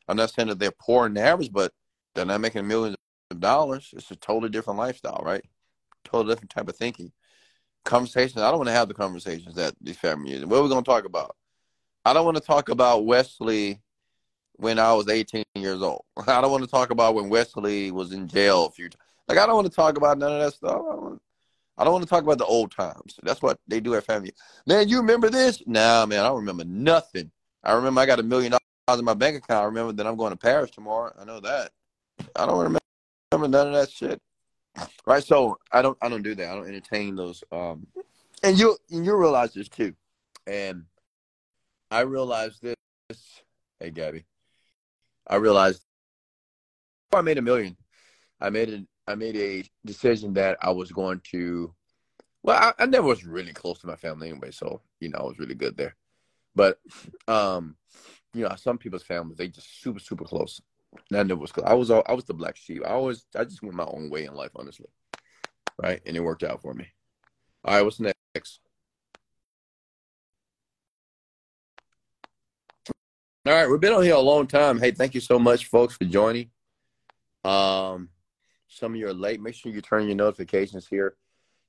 I'm not saying that they're poor and average, but they're not making millions of dollars. It's a totally different lifestyle, right? Totally different type of thinking. Conversations. I don't want to have the conversations that these families. What are we going to talk about? I don't want to talk about Wesley when I was 18 years old. I don't want to talk about when Wesley was in jail a few times. Like I don't want to talk about none of that stuff. I don't, want, I don't want to talk about the old times. That's what they do at family. Man, you remember this? Nah, man, I don't remember nothing. I remember I got a million dollars in my bank account. I remember that I'm going to Paris tomorrow. I know that. I don't remember none of that shit. Right. So I don't I don't do that. I don't entertain those um and you and you realize this too. And I realized this hey Gabby. I realized I made a million. I made a I made a decision that I was going to. Well, I, I, never was really close to my family anyway, so you know I was really good there. But um, you know, some people's families they just super super close. I never was close. I was all, I was the black sheep. I always I just went my own way in life, honestly. Right, and it worked out for me. All right, what's next? All right, we've been on here a long time. Hey, thank you so much, folks, for joining. Um, some of you are late. Make sure you turn your notifications here.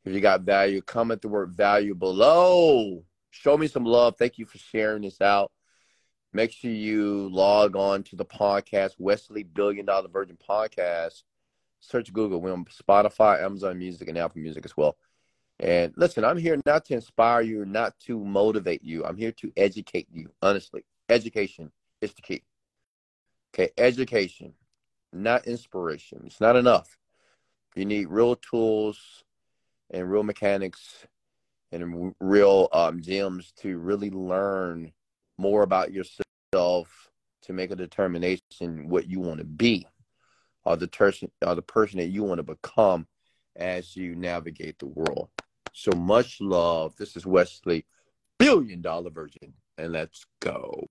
If you got value, comment the word value below. Show me some love. Thank you for sharing this out. Make sure you log on to the podcast, Wesley Billion Dollar Virgin Podcast. Search Google. We're on Spotify, Amazon Music, and Apple Music as well. And listen, I'm here not to inspire you, not to motivate you. I'm here to educate you, honestly education is the key. Okay, education, not inspiration. It's not enough. You need real tools and real mechanics and real um, gems to really learn more about yourself to make a determination what you want to be or the person or the person that you want to become as you navigate the world. So much love. This is Wesley, billion dollar virgin, and let's go.